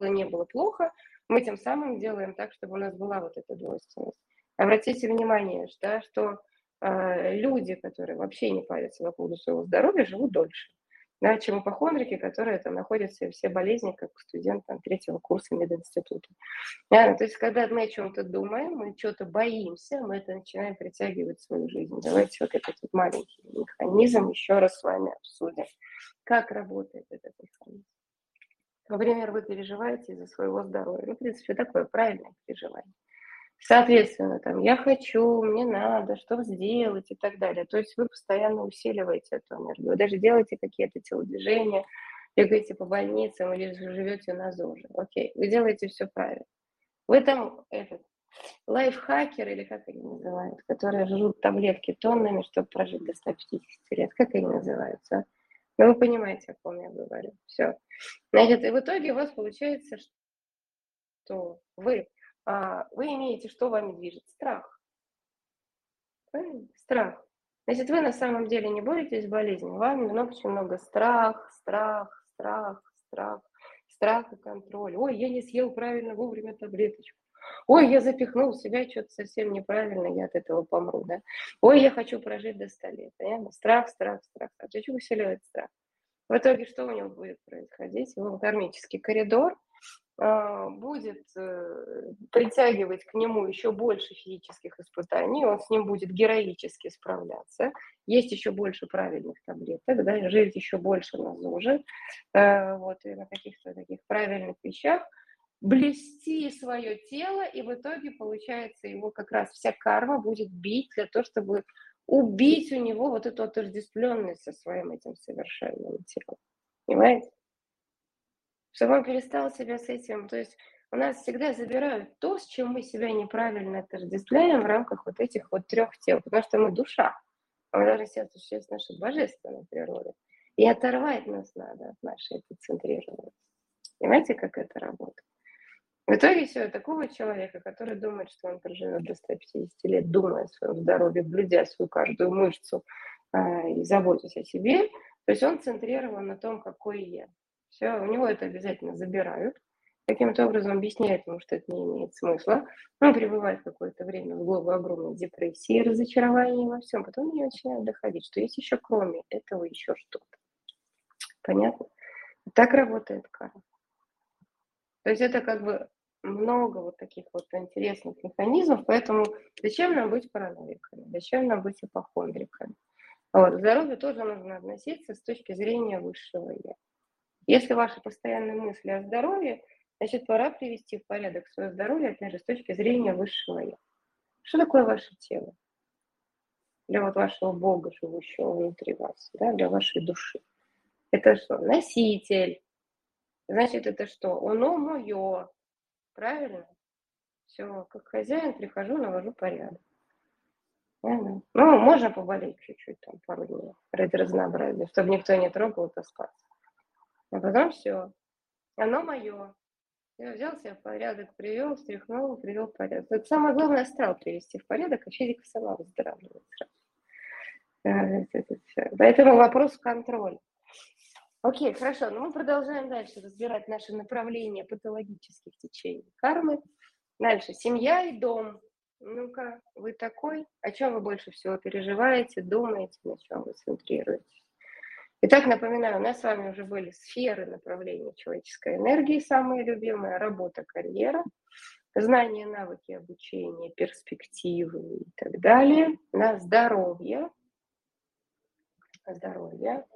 не было плохо. Мы тем самым делаем так, чтобы у нас была вот эта двойственность. Обратите внимание, да, что э, люди, которые вообще не парятся по поводу своего здоровья, живут дольше, да, чем ипохондрики, которые там находятся все болезни, как студент там, третьего курса мединститута. Да, ну, то есть, когда мы о чем-то думаем, мы что-то боимся, мы это начинаем притягивать в свою жизнь. Давайте вот этот вот маленький механизм еще раз с вами обсудим. Как работает этот механизм? Например, вы переживаете из-за своего здоровья. Ну, в принципе, такое правильное переживание. Соответственно, там, я хочу, мне надо, что сделать и так далее. То есть вы постоянно усиливаете эту энергию. Вы даже делаете какие-то телодвижения, бегаете по больницам или живете на ЗОЖе. Окей, вы делаете все правильно. Вы там этот, лайфхакер, или как они называют, которые жрут таблетки тоннами, чтобы прожить до 150 лет. Как они называются? Ну, вы понимаете, о ком я говорю. Все. Значит, и в итоге у вас получается, что вы а, вы имеете, что вами движет? Страх. Страх. Значит, вы на самом деле не боретесь с болезнью, вам много, очень много страх, страх, страх, страх, страх и контроль. Ой, я не съел правильно вовремя таблеточку. Ой, я запихнул в себя что-то совсем неправильно, я от этого помру, да. Ой, я хочу прожить до 100 лет. Понятно? Страх, страх, страх. А зачем усиливает страх? В итоге что у него будет происходить? Его кармический коридор а, будет э, притягивать к нему еще больше физических испытаний, он с ним будет героически справляться, есть еще больше правильных таблеток, да, жить еще больше на ЗОЖе, э, вот, и на каких-то таких правильных вещах, блести свое тело, и в итоге, получается, его как раз вся карма будет бить для того, чтобы убить у него вот эту отождествленность со своим этим совершенным телом. Понимаете? Чтобы он перестал себя с этим. То есть у нас всегда забирают то, с чем мы себя неправильно отождествляем в рамках вот этих вот трех тел, потому что мы душа, а мы должны себя осуществлять с нашей божественной природой. И оторвать нас надо от нашей эпицентрированности. Понимаете, как это работает? В итоге все, такого человека, который думает, что он проживет до 150 лет, думая о своем здоровье, блюдя свою каждую мышцу э, и заботясь о себе, то есть он центрирован на том, какой я. Все, у него это обязательно забирают. Каким-то образом объясняют ему, что это не имеет смысла. Он пребывает какое-то время в глубокой огромной депрессии, разочаровании во всем. Потом мне начинает доходить, что есть еще кроме этого еще что-то. Понятно? Так работает карма. То есть это как бы много вот таких вот интересных механизмов, поэтому зачем нам быть параноиками, зачем нам быть ипохондриками? Вот, к здоровью тоже нужно относиться с точки зрения высшего я. Если ваши постоянные мысли о здоровье, значит, пора привести в порядок свое здоровье, опять же, с точки зрения высшего я. Что такое ваше тело? Для вот вашего Бога, живущего внутри вас, да, для вашей души. Это что? Носитель. Значит, это что? Оно мое. Правильно? Все, как хозяин прихожу, навожу порядок. Ну, можно поболеть чуть-чуть, там, пару дней, ради разнообразия, чтобы никто не трогал, таскаться. А потом все. Оно мое. Я взял себя в порядок, привел, встряхнул, привел в порядок. Это самое главное астрал привести в порядок, а физика сама выздоравливает сразу. Поэтому вопрос контроля. Окей, хорошо, но мы продолжаем дальше разбирать наши направления патологических течений кармы. Дальше, семья и дом. Ну-ка, вы такой? О чем вы больше всего переживаете, думаете, на чем вы центрируетесь? Итак, напоминаю, у нас с вами уже были сферы направления человеческой энергии, самые любимые, работа, карьера. знания, навыки обучения, перспективы и так далее, на здоровье, здоровье,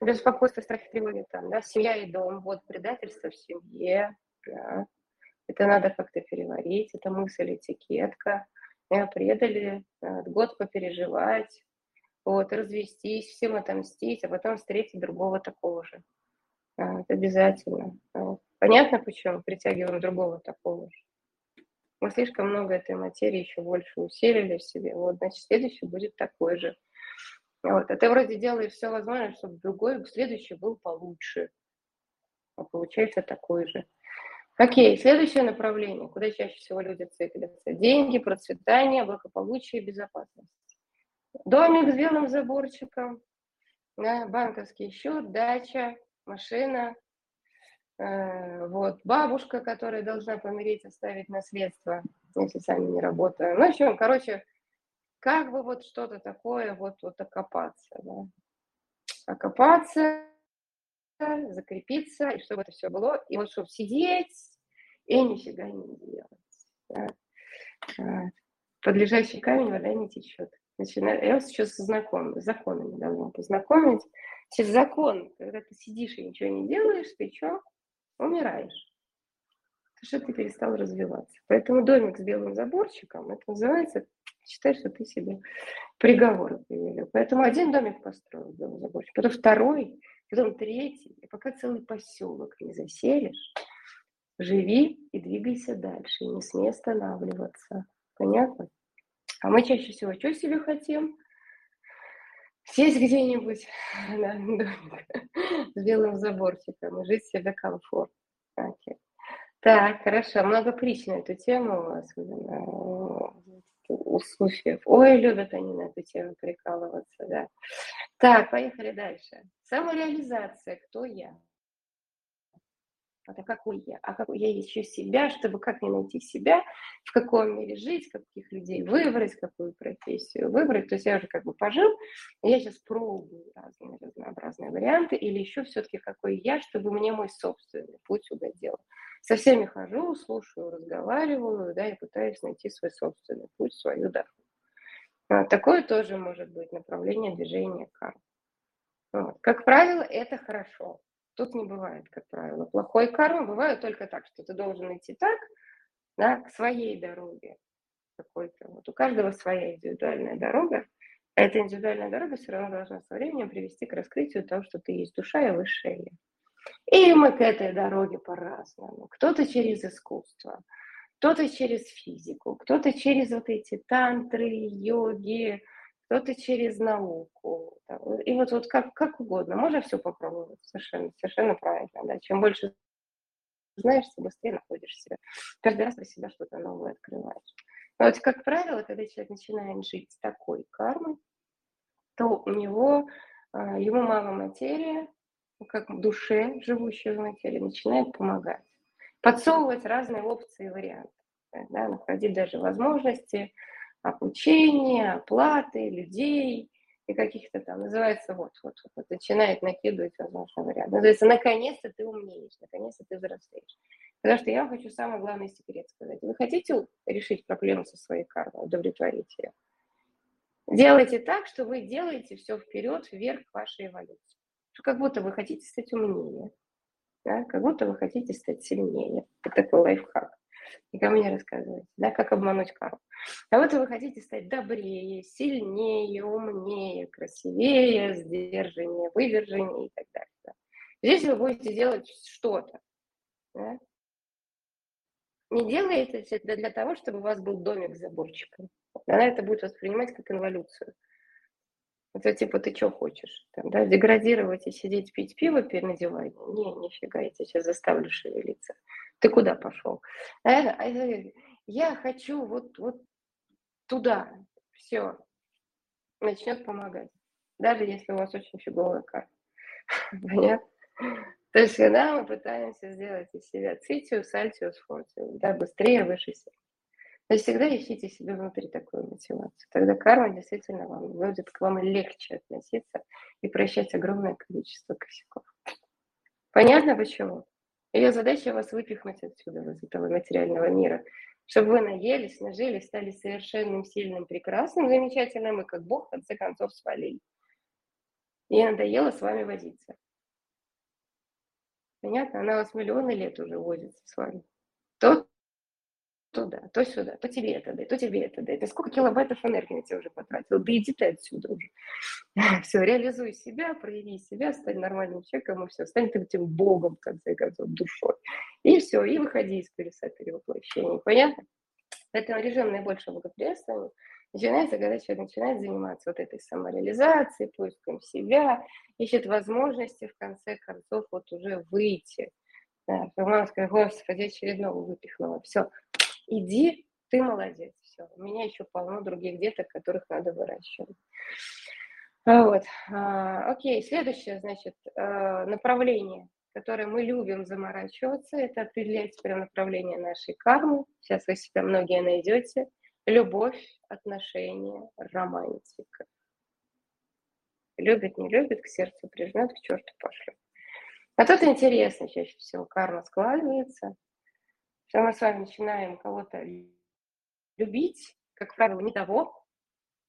беспокойство, страх, тревоги, там, да, семья и дом, вот предательство в семье, да, это надо как-то переварить, это мысль, этикетка, меня предали, год попереживать, вот, развестись, всем отомстить, а потом встретить другого такого же. Это обязательно. Понятно, почему притягиваем другого такого же? Мы слишком много этой материи еще больше усилили в себе. Вот, значит, следующий будет такой же. Вот. А ты вроде делаешь все возможное, чтобы другой, следующий был получше. А получается такой же. Окей, следующее направление, куда чаще всего люди циклятся. Деньги, процветание, благополучие, безопасность. Домик с белым заборчиком, банковский счет, дача, машина, э, вот, бабушка, которая должна помереть, оставить наследство, если сами не работаем. Ну, в общем, короче, как бы вот что-то такое, вот, вот окопаться, да. Окопаться, закрепиться, и чтобы это все было, и вот чтобы сидеть и нифига не делать. Да. А, под камень вода не течет. Начинаю, я вас сейчас знаком, с законами давно познакомить. Сейчас закон, когда ты сидишь и ничего не делаешь, ты что? Умираешь. Потому что ты перестал развиваться. Поэтому домик с белым заборчиком, это называется, считай, что ты себе приговор привели. Поэтому один домик построил белый заборчик, потом второй, потом третий. И пока целый поселок не заселишь, живи и двигайся дальше, не смей останавливаться. Понятно? А мы чаще всего что себе хотим? Сесть где-нибудь на домик с белым заборчиком и жить себе комфорт. Okay. Так, хорошо. Много притч на эту тему, особенно у суфиев. Ой, любят они на эту тему прикалываться, да. Так, поехали дальше. Самореализация. Кто я? Это какой я, а какой я ищу себя, чтобы как мне найти себя, в каком мире жить, каких людей выбрать, какую профессию выбрать. То есть я уже как бы пожил, я сейчас пробую разные разнообразные варианты, или еще все-таки какой я, чтобы мне мой собственный путь угодил. Со всеми хожу, слушаю, разговариваю, да, и пытаюсь найти свой собственный путь, свою дорогу. А, такое тоже может быть направление движения кармы. Вот. Как правило, это хорошо. Тут не бывает, как правило, плохой кармы. Бывает только так, что ты должен идти так, да, к своей дороге какой-то. Вот у каждого своя индивидуальная дорога. А эта индивидуальная дорога все равно должна со временем привести к раскрытию того, что ты есть душа и высшее. И мы к этой дороге по-разному. Кто-то через искусство, кто-то через физику, кто-то через вот эти тантры, йоги, кто-то через науку. И вот, вот как, как угодно. Можно все попробовать. Совершенно, совершенно правильно. Да? Чем больше знаешь, тем быстрее находишь себя. Каждый раз для себя что-то новое открываешь. Но вот, как правило, когда человек начинает жить с такой кармой, то у него, а, ему мало материя, как в душе, живущей в материи, начинает помогать. Подсовывать разные опции и варианты. Да, находить даже возможности, обучения, оплаты, людей и каких-то там, называется вот, вот, вот, начинает накидывать возможно вариант. Называется, наконец-то ты умнеешь, наконец-то ты взрослеешь. Потому что я хочу самый главный секрет сказать. Вы хотите решить проблему со своей кармой, удовлетворить ее? Делайте так, что вы делаете все вперед, вверх вашей эволюции. Как будто вы хотите стать умнее, да? как будто вы хотите стать сильнее. Это такой лайфхак. Никому не рассказывайте, да, как обмануть карму. А вот вы хотите стать добрее, сильнее, умнее, красивее, сдержаннее, выдержаннее и так далее. Да. Здесь вы будете делать что-то. Да? Не делайте это для того, чтобы у вас был домик с заборчиком. Она это будет воспринимать как инволюцию. Это типа ты что хочешь? Там, да, деградировать и сидеть пить пиво на диване? Не, нифига, я тебя сейчас заставлю шевелиться. Ты куда пошел? Это, а это, я хочу вот, вот туда. Все. Начнет помогать. Даже если у вас очень фиговая карта. Понятно? То есть, когда мы пытаемся сделать из себя цитию, сальтиус, фортиус, да, быстрее, выше себя. То есть всегда ищите себе внутри такую мотивацию. Тогда карма действительно вам будет к вам легче относиться и прощать огромное количество косяков. Понятно почему? Ее задача вас выпихнуть отсюда, из этого материального мира, чтобы вы наелись, нажили, стали совершенным, сильным, прекрасным, замечательным, и как Бог в конце концов свалили. Ей надоело с вами возиться. Понятно? Она вас миллионы лет уже возится с вами. То туда, то сюда, то тебе это дай, то тебе это дай. Ты сколько килобайтов энергии на тебя уже потратил? Да иди ты отсюда уже. Все, реализуй себя, прояви себя, стань нормальным человеком, и все, стань ты этим богом, в конце концов, душой. И все, и выходи из колеса перевоплощения. Понятно? Поэтому режим наибольшего благоприятствования начинается, когда человек начинает заниматься вот этой самореализацией, поиском себя, ищет возможности, в конце концов, вот уже выйти. Да, мама сказала, господи, очередного выпихнула. Все, иди, ты молодец. Все, у меня еще полно других деток, которых надо выращивать. А вот. А, окей, следующее, значит, а, направление, которое мы любим заморачиваться, это определять прям направление нашей кармы. Сейчас вы себя многие найдете. Любовь, отношения, романтика. Любит, не любит, к сердцу прижмет, к черту пошлет. А тут интересно чаще всего карма складывается, что мы с вами начинаем кого-то любить, как правило, не того,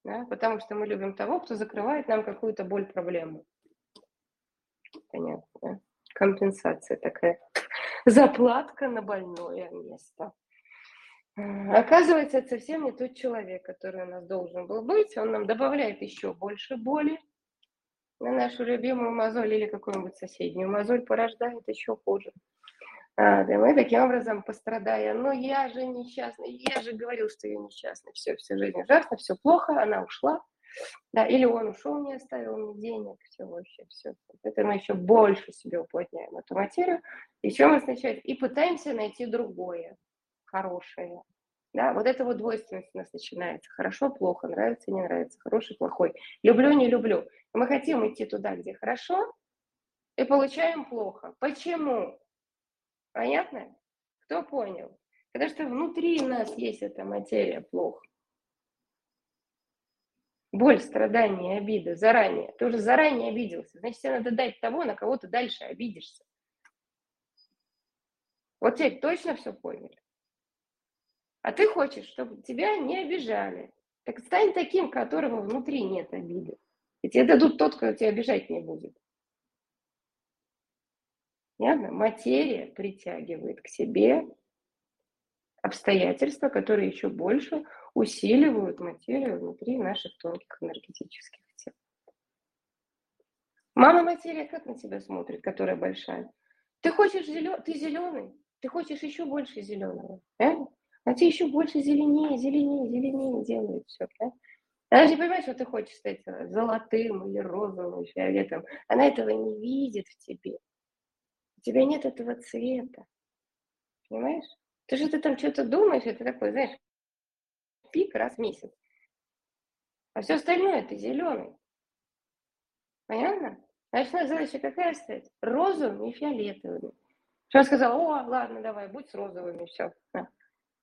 да, потому что мы любим того, кто закрывает нам какую-то боль, проблему. Понятно, да? Компенсация такая. Заплатка на больное место. Оказывается, это совсем не тот человек, который у нас должен был быть. Он нам добавляет еще больше боли на нашу любимую мозоль или какую-нибудь соседнюю мозоль порождает еще хуже. А, да, мы таким образом пострадая. Но я же несчастный, я же говорил, что я несчастный. Все, вся жизнь ужасно, все плохо, она ушла. Да, или он ушел, не оставил мне денег, все вообще, все. Это мы еще больше себе уплотняем эту материю. И чем означает? И пытаемся найти другое, хорошее. Да, вот это вот двойственность у нас начинается. Хорошо, плохо, нравится, не нравится, хороший, плохой. Люблю, не люблю. Мы хотим идти туда, где хорошо, и получаем плохо. Почему? Понятно? Кто понял? Потому что внутри нас есть эта материя плохо. Боль, страдания, обида заранее. Ты уже заранее обиделся. Значит, тебе надо дать того, на кого ты дальше обидишься. Вот теперь точно все поняли? А ты хочешь, чтобы тебя не обижали. Так стань таким, которого внутри нет обиды. И тебе дадут тот, кто тебя обижать не будет. Понятно? Материя притягивает к себе обстоятельства, которые еще больше усиливают материю внутри наших тонких энергетических тел. Мама материя как на тебя смотрит, которая большая? Ты хочешь зелен... ты зеленый, ты хочешь еще больше зеленого, правильно? А тебе еще больше зеленее, зеленее, зеленее делает все, да? Она же не понимает, что ты хочешь стать золотым или розовым, или фиолетовым. Она этого не видит в тебе тебя нет этого цвета. Понимаешь? Ты же ты там что-то думаешь, это такой, знаешь, пик раз в месяц. А все остальное ты зеленый. Понятно? Значит, наша задача какая стоит? Розовыми и фиолетовыми. Что он сказал, о, ладно, давай, будь с розовыми, все. На,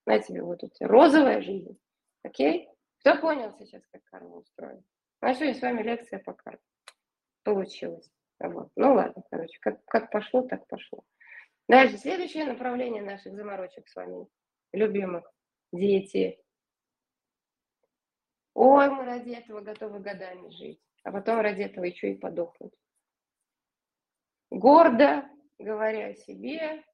на тебе вот тут розовая жизнь. Окей? Кто понял сейчас, как карма устроена? У сегодня с вами лекция по карме. Получилось. Вот. Ну ладно, короче, как, как пошло, так пошло. Дальше, следующее направление наших заморочек с вами, любимых, дети. Ой, мы ради этого готовы годами жить, а потом ради этого еще и подохнуть. Гордо говоря о себе,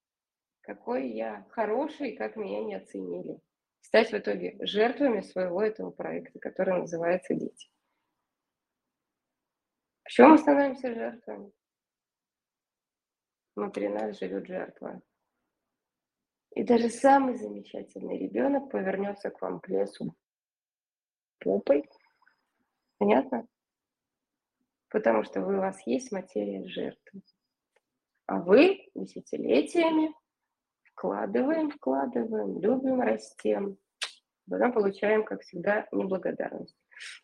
какой я хороший, как меня не оценили. Стать в итоге жертвами своего этого проекта, который называется «Дети». В чем мы становимся жертвами? Внутри нас живет жертва. И даже самый замечательный ребенок повернется к вам к лесу попой. Понятно? Потому что вы, у вас есть материя жертвы. А вы десятилетиями вкладываем, вкладываем, любим, растем. Потом получаем, как всегда, неблагодарность.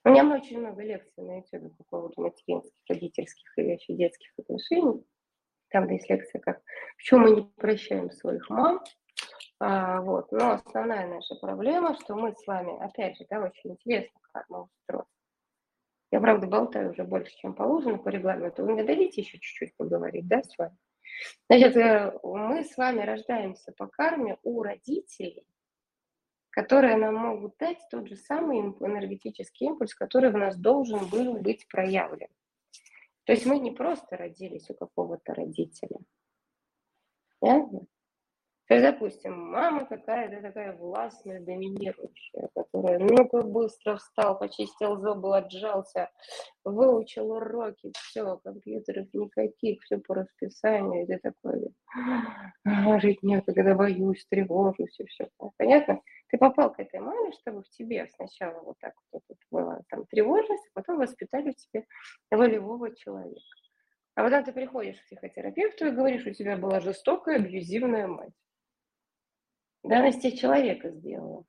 У меня очень много лекций на YouTube по поводу материнских, родительских и вообще детских отношений. Там есть лекция, как почему мы не прощаем своих мам. А, вот. Но основная наша проблема, что мы с вами, опять же, да, очень интересно, как мы устроены. Я, правда, болтаю уже больше, чем положено по регламенту. Вы мне дадите еще чуть-чуть поговорить, да, с вами? Значит, э, мы с вами рождаемся по карме у родителей, которые нам могут дать тот же самый энергетический импульс, который в нас должен был быть проявлен. То есть мы не просто родились у какого-то родителя. Понятно? То есть, допустим, мама какая-то такая властная, доминирующая, которая ну-ка быстро встал, почистил зубы, отжался, выучил уроки, все, компьютеров никаких, все по расписанию, и ты такой, а, жить некогда, боюсь, тревожусь, и все. Понятно? Ты попал к этой маме, чтобы в тебе сначала вот так вот, вот была там тревожность, а потом воспитали в тебе волевого человека. А потом ты приходишь к психотерапевту и говоришь, у тебя была жестокая, абьюзивная мать. Да, она человека сделала.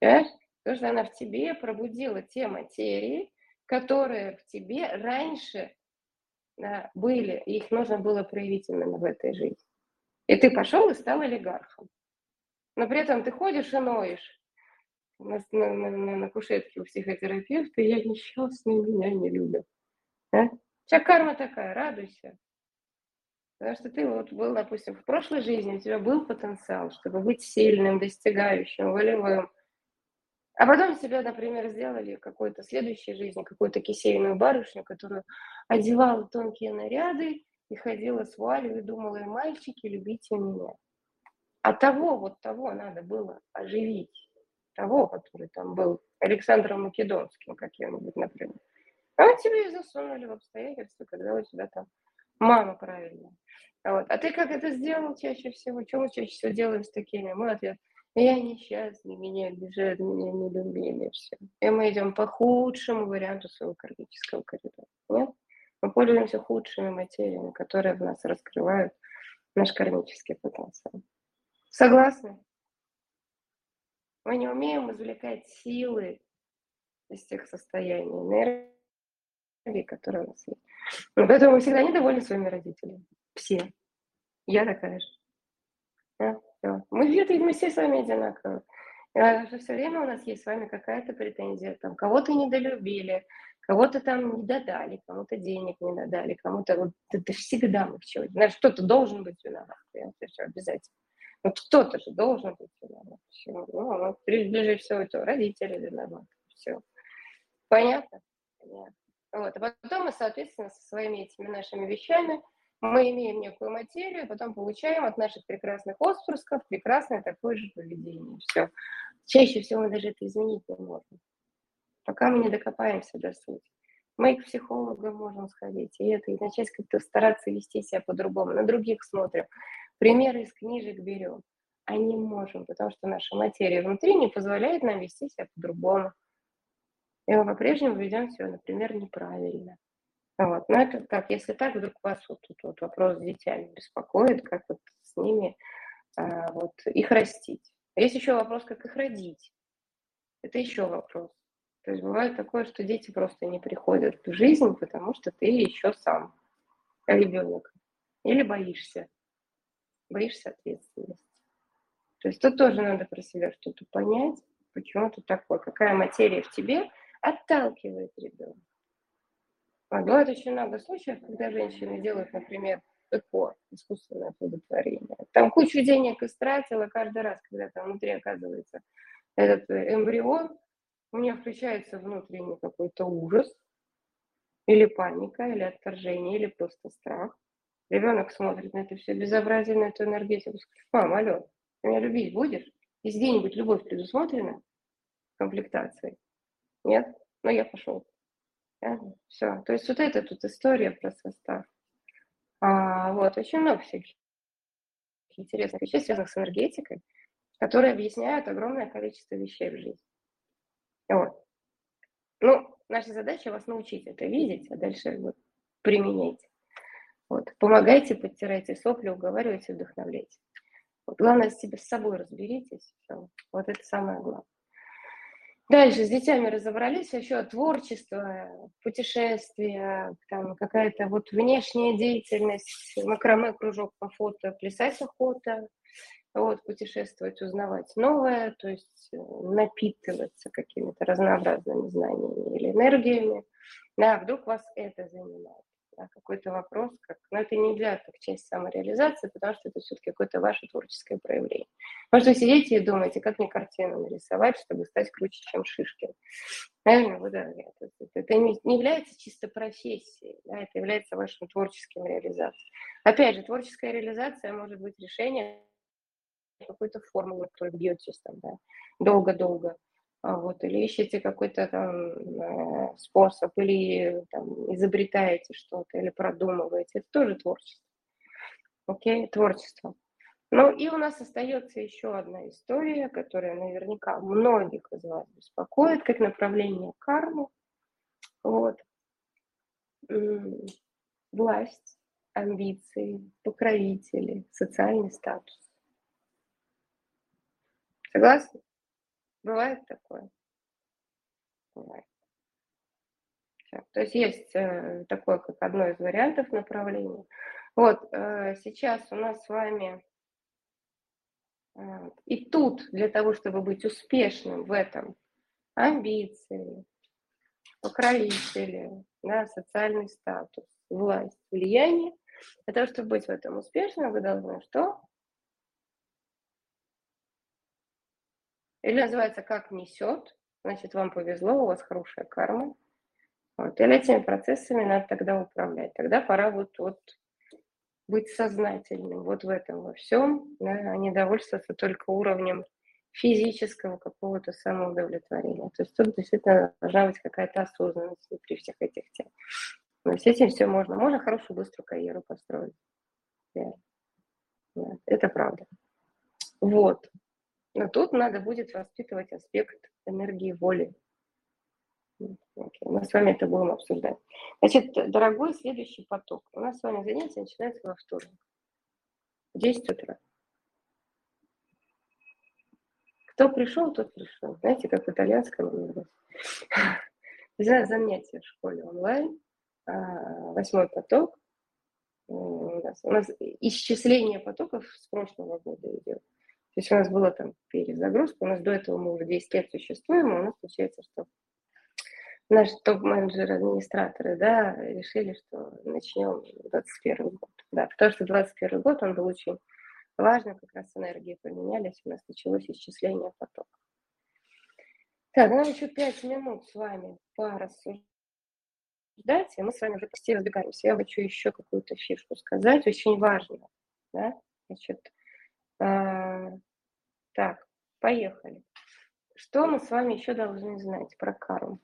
Понимаешь? Потому что она в тебе пробудила те материи, которые в тебе раньше да, были, и их нужно было проявить именно в этой жизни. И ты пошел и стал олигархом. Но при этом ты ходишь и ноешь на, на, на, на кушетке у психотерапевта, я несчастный, меня не любят. А? У тебя карма такая, радуйся. Потому что ты вот был, допустим, в прошлой жизни, у тебя был потенциал, чтобы быть сильным, достигающим, волевым. А потом тебя, например, сделали какой-то следующей жизни, какую-то кисейную барышню, которую одевала тонкие наряды и ходила с вуалью и думала, и мальчики, любите меня. А того, вот того надо было оживить. Того, который там был Александром Македонским каким-нибудь, например. А тебе и засунули в обстоятельства, когда у тебя там мама правильная. Вот. А ты как это сделал чаще всего? Что мы чаще всего делаем с такими? Мы ответ, я несчастный, меня обижают, меня не любили, все. И мы идем по худшему варианту своего кармического коридора. Нет? Мы пользуемся худшими материями, которые в нас раскрывают наш кармический потенциал. Согласны? Мы не умеем извлекать силы из тех состояний, энергии, которые у нас есть. Но поэтому мы всегда недовольны своими родителями. Все. Я такая же. Да? Все. Мы где-то мы все с вами одинаковые. А все время у нас есть с вами какая-то претензия. Там кого-то недолюбили, кого-то там не додали, кому-то денег не додали, кому-то вот это всегда мы в чем Знаешь, кто-то должен быть виноват. Это все обязательно. Вот кто-то же должен быть виноват. Все. Ну, вот, ближе всего это родители виноваты. Все. Понятно? Понятно. Вот. А потом мы, соответственно, со своими этими нашими вещами мы имеем некую материю, потом получаем от наших прекрасных отпрысков прекрасное такое же поведение. Все. Чаще всего мы даже это изменить не можем, пока мы не докопаемся до сути. Мы к психологу можем сходить, и это, и начать как-то стараться вести себя по-другому. На других смотрим. Примеры из книжек берем. А не можем, потому что наша материя внутри не позволяет нам вести себя по-другому. И мы по-прежнему ведем себя, например, неправильно. Вот. Но это так, если так, вдруг вас вот тут вот вопрос с детьми беспокоит, как вот с ними а, вот, их растить. Есть еще вопрос, как их родить. Это еще вопрос. То есть бывает такое, что дети просто не приходят в жизнь, потому что ты еще сам ребенок. Или боишься. Боишься ответственности. То есть тут тоже надо про себя что-то понять, почему ты такой, какая материя в тебе отталкивает ребенка. А бывает очень много случаев, когда женщины делают, например, ЭКО, искусственное оплодотворение. Там кучу денег истратила каждый раз, когда там внутри оказывается этот э, эмбрион, у нее включается внутренний какой-то ужас, или паника, или отторжение, или просто страх. Ребенок смотрит на это все безобразие, на эту энергетику, скажет, мам, алло, ты меня любить будешь? Есть где-нибудь любовь предусмотрена в комплектации? Нет? Ну, я пошел. Да? Все. То есть вот это тут история про состав. А, вот, очень много всяких интересных вещей, связанных с энергетикой, которые объясняют огромное количество вещей в жизни. Вот. Ну, наша задача вас научить это видеть, а дальше вот, применяйте. Вот. Помогайте, подтирайте сопли, уговаривайте, вдохновляйте. Вот. Главное, с себе с собой разберитесь. Все. Вот это самое главное. Дальше с детьми разобрались, еще творчество, путешествия, там какая-то вот внешняя деятельность, макраме, кружок по фото, плясать охота, вот, путешествовать, узнавать новое, то есть э, напитываться какими-то разнообразными знаниями или энергиями. Да, вдруг вас это занимает. Да, какой-то вопрос, как, но это нельзя как часть самореализации, потому что это все-таки какое-то ваше творческое проявление. Что вы сидите и думаете, как мне картину нарисовать, чтобы стать круче, чем Шишкин. Правильно? Вот, да, это, это не, не является чисто профессией, да, это является вашим творческим реализацией. Опять же, творческая реализация может быть решение какой-то формулы, которой бьетесь там, да, долго-долго. А вот, или ищете какой-то там э, способ, или там, изобретаете что-то, или продумываете. Это тоже творчество. Окей, творчество. Ну и у нас остается еще одна история, которая наверняка многих из вас беспокоит, как направление кармы. Вот. Власть, амбиции, покровители, социальный статус. Согласны? Бывает такое? Бывает. Все. То есть есть э, такое, как одно из вариантов направления. Вот, э, сейчас у нас с вами э, и тут для того, чтобы быть успешным в этом, амбиции, покровители, да, социальный статус, власть, влияние. Для того, чтобы быть в этом успешным, вы должны что? Или называется «Как несет», значит, вам повезло, у вас хорошая карма. Вот. Или этими процессами надо тогда управлять. Тогда пора вот, вот быть сознательным вот в этом во всем, да, а не довольствоваться только уровнем физического какого-то самоудовлетворения. То есть тут действительно должна быть какая-то осознанность внутри всех этих тем. Но с этим все можно. Можно хорошую, быструю карьеру построить. Да. Это правда. Вот. Но тут надо будет воспитывать аспект энергии воли. Okay. Мы с вами это будем обсуждать. Значит, дорогой следующий поток. У нас с вами занятие начинается во вторник. В 10 утра. Кто пришел, тот пришел. Знаете, как в итальянском За занятие в школе онлайн. А, восьмой поток. У нас исчисление потоков с прошлого года идет. То есть у нас была там перезагрузка, у нас до этого мы уже 10 лет существуем, и у нас получается, что наши топ-менеджеры, администраторы, да, решили, что начнем 21 год. Да, потому что 21 год, он был очень важный, как раз энергии поменялись, у нас началось исчисление потока. Так, нам еще 5 минут с вами порассуждать, и мы с вами уже почти разбегаемся. Я хочу еще какую-то фишку сказать, очень важно, да, значит, а, так, поехали. Что мы с вами еще должны знать про карму?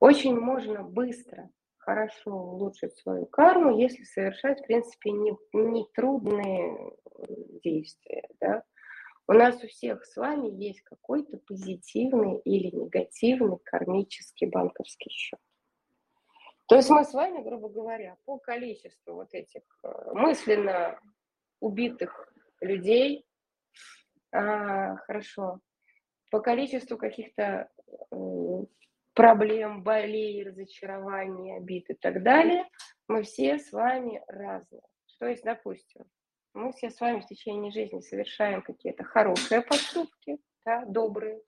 Очень можно быстро, хорошо улучшить свою карму, если совершать, в принципе, не, не трудные действия. Да? У нас у всех с вами есть какой-то позитивный или негативный кармический банковский счет. То есть мы с вами, грубо говоря, по количеству вот этих э, мысленно убитых людей, а, хорошо. По количеству каких-то проблем, болей, разочарований, обид и так далее, мы все с вами разные. То есть, допустим, мы все с вами в течение жизни совершаем какие-то хорошие поступки, да, добрые,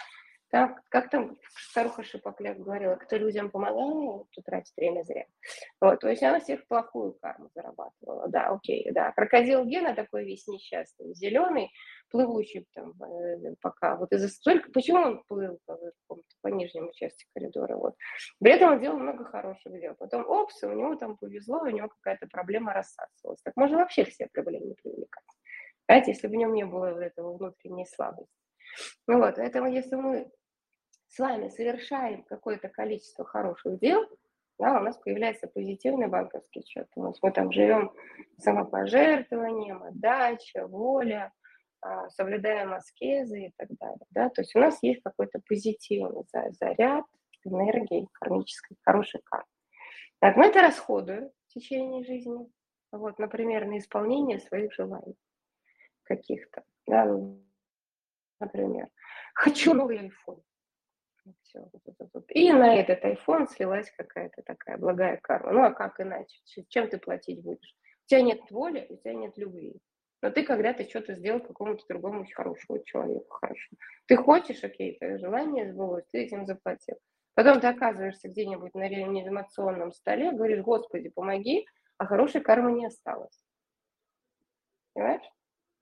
так, как там старуха Шипокляк говорила, кто людям помогал, то тратит время зря. Вот, то есть она всех плохую карму зарабатывала. Да, окей, да. Крокодил Гена такой весь несчастный, зеленый, плывущий там э, пока. Вот из-за столько, почему он плыл по, по нижнему части коридора? Вот. При этом он делал много хороших дел. Потом, опс, у него там повезло, у него какая-то проблема рассасывалась. Так можно вообще все проблемы привлекать. Знаете, если бы в нем не было вот этого внутренней слабости. Ну вот, поэтому если мы с вами совершаем какое-то количество хороших дел, да, у нас появляется позитивный банковский счет. У нас мы там живем самопожертвованием, отдача, воля, а, соблюдаем аскезы и так далее. Да? То есть у нас есть какой-то позитивный заряд энергии кармической, хорошей кармы. Так, мы это расходуем в течение жизни. Вот, например, на исполнение своих желаний каких-то. Да? Например, хочу новый iPhone. Все. И на этот iPhone слилась какая-то такая благая карма. Ну а как иначе? Чем ты платить будешь? У тебя нет воли, у тебя нет любви. Но ты когда-то что-то сделал какому-то другому хорошему человеку хорошо. Ты хочешь, окей, твое желание сбылось, ты этим заплатил. Потом ты оказываешься где-нибудь на реанимационном столе, говоришь, Господи, помоги, а хорошей кармы не осталось. Понимаешь?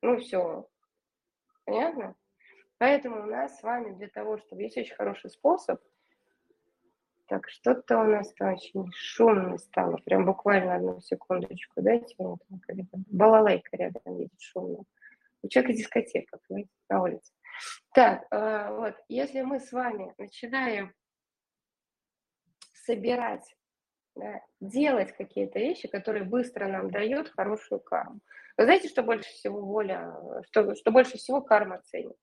Ну все. Понятно? Поэтому у нас с вами для того, чтобы есть очень хороший способ. Так, что-то у нас там очень шумно стало. Прям буквально одну секундочку. Дайте мне там балалайка рядом едет шумно. У человека дискотека, понимаете, на улице. Так, э, вот, если мы с вами начинаем собирать, да, делать какие-то вещи, которые быстро нам дают хорошую карму. Вы знаете, что больше всего воля, что, что больше всего карма ценит?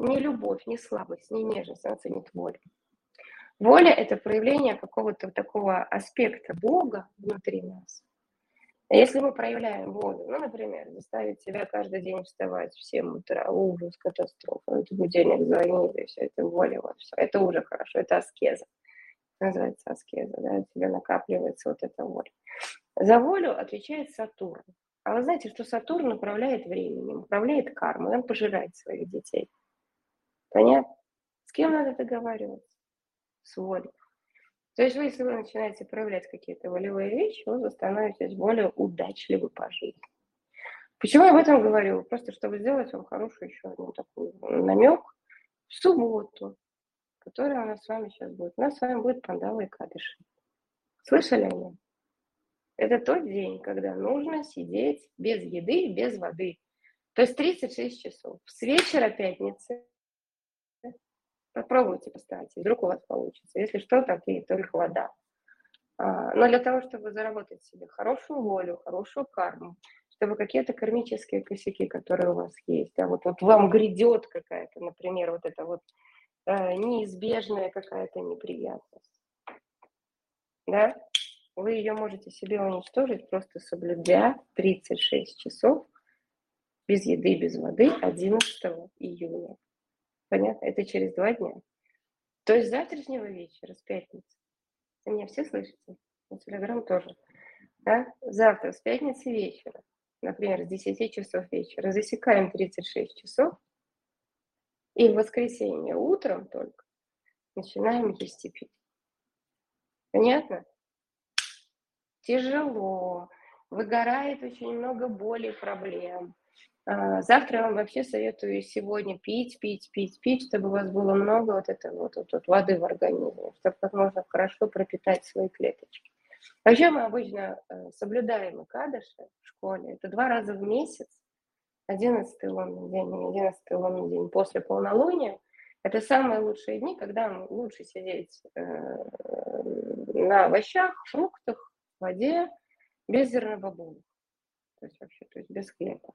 Не любовь, не слабость, не нежность, она ценит волю. Воля – это проявление какого-то такого аспекта Бога внутри нас. Если мы проявляем волю, ну, например, заставить себя каждый день вставать в 7 утра, ужас, катастрофа, это будильник звонит, и все это воля, вот все, это уже хорошо, это аскеза, называется аскеза, да, у тебя накапливается вот эта воля. За волю отвечает Сатурн. А вы знаете, что Сатурн управляет временем, управляет кармой, он пожирает своих детей. Понятно? С кем надо договариваться? С волей. То есть вы, если вы начинаете проявлять какие-то волевые вещи, вы становитесь более удачливы по жизни. Почему я об этом говорю? Просто чтобы сделать вам хороший еще один такой намек. В субботу, которая у нас с вами сейчас будет, у нас с вами будет пандава и кадыши. Слышали они? Это тот день, когда нужно сидеть без еды, без воды. То есть 36 часов. С вечера пятницы Попробуйте, постарайтесь, вдруг у вас получится. Если что, там и только вода. А, но для того, чтобы заработать себе хорошую волю, хорошую карму, чтобы какие-то кармические косяки, которые у вас есть, а вот, вот вам грядет какая-то, например, вот эта вот э, неизбежная какая-то неприятность, да, вы ее можете себе уничтожить, просто соблюдя 36 часов без еды, без воды 11 июня. Понятно? Это через два дня. То есть завтрашнего вечера, с пятницы. Вы меня все слышите? На Телеграм тоже. Да? Завтра с пятницы вечера, например, с 10 часов вечера, засекаем 36 часов, и в воскресенье утром только начинаем есть и пить. Понятно? Тяжело, выгорает очень много боли, проблем. А, завтра я вам вообще советую сегодня пить, пить, пить, пить, чтобы у вас было много вот этой вот, вот, вот воды в организме, чтобы как можно хорошо пропитать свои клеточки. Вообще мы обычно э, соблюдаем Икадыши в школе. Это два раза в месяц. 11 лунный день и 11 лунный день после полнолуния. Это самые лучшие дни, когда лучше сидеть э, на овощах, фруктах, воде, без зернобобовых. То есть вообще, то есть без хлеба.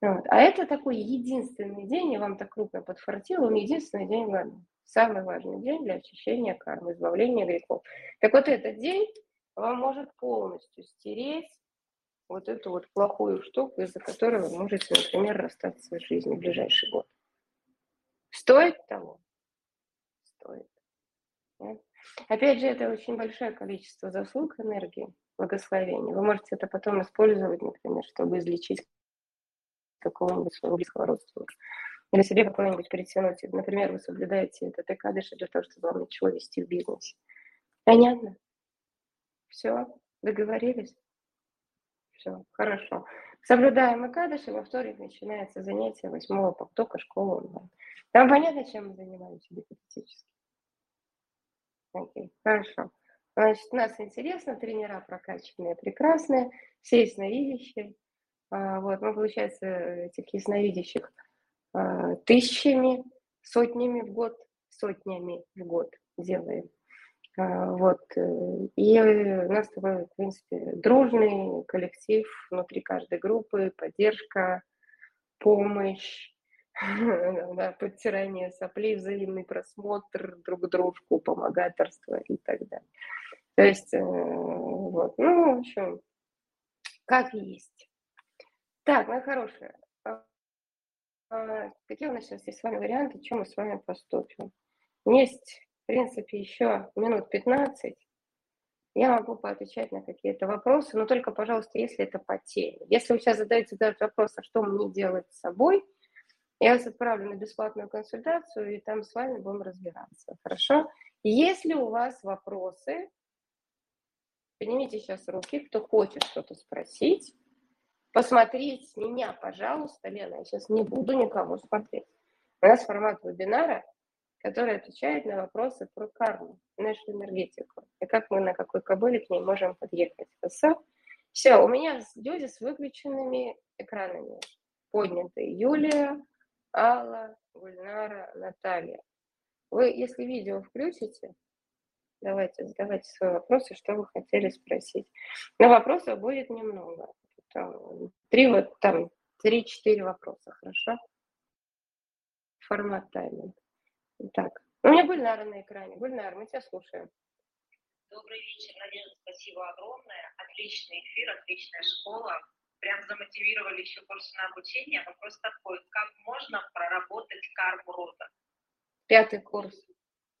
Вот. А это такой единственный день, я вам так крупно подфартила, он единственный день в году. Самый важный день для очищения кармы, избавления грехов. Так вот этот день вам может полностью стереть вот эту вот плохую штуку, из-за которой вы можете, например, расстаться с жизнью в ближайший год. Стоит того? Стоит. Нет? Опять же, это очень большое количество заслуг энергии, благословения. Вы можете это потом использовать, например, чтобы излечить какого-нибудь своего близкого родственника. Или себе какой-нибудь притянуть. Например, вы соблюдаете этот экадыш для того, чтобы вам ничего вести в бизнесе. Понятно? Все? Договорились? Все, хорошо. Соблюдаем Экадыш, и во вторник начинается занятие восьмого потока школы онлайн. Там понятно, чем мы занимаемся гипотетически? Окей, хорошо. Значит, нас интересно, тренера прокачанные, прекрасные, все ясновидящие. А, вот, мы, получается, этих ясновидящих а, тысячами, сотнями в год, сотнями в год делаем. А, вот. Э, и у нас с тобой, в принципе, дружный коллектив внутри каждой группы, поддержка, помощь, подтирание соплей, взаимный просмотр друг дружку, помогаторство и так далее. То есть, э, вот, ну, в общем, как есть. Так, мои хорошие, а, а, какие у нас сейчас есть с вами варианты, чем мы с вами поступим? Есть, в принципе, еще минут 15. Я могу поотвечать на какие-то вопросы, но только, пожалуйста, если это по теме. Если вы сейчас задаете этот вопрос, а что мне делать с собой, Я вас отправлю на бесплатную консультацию, и там с вами будем разбираться. Хорошо? Если у вас вопросы, поднимите сейчас руки, кто хочет что-то спросить. Посмотреть меня, пожалуйста, Лена, я сейчас не буду никого смотреть. У нас формат вебинара, который отвечает на вопросы про карму, нашу энергетику, и как мы на какой кобыле к ней можем подъехать. Хорошо? Все, у меня люди с выключенными экранами. Поднятые Юлия, Алла, Гульнара, Наталья. Вы, если видео включите, давайте задавайте свои вопросы, что вы хотели спросить. Но вопросов будет немного. Там, три, вот, там, три-четыре вопроса, хорошо? Формат тайминг. Так, у меня Гульнара на экране. Гульнар, мы тебя слушаем.
Добрый вечер, Надежда, спасибо огромное. Отличный эфир, отличная школа. Прям замотивировали еще больше на обучение. Вопрос такой, как можно проработать карму рода?
Пятый курс.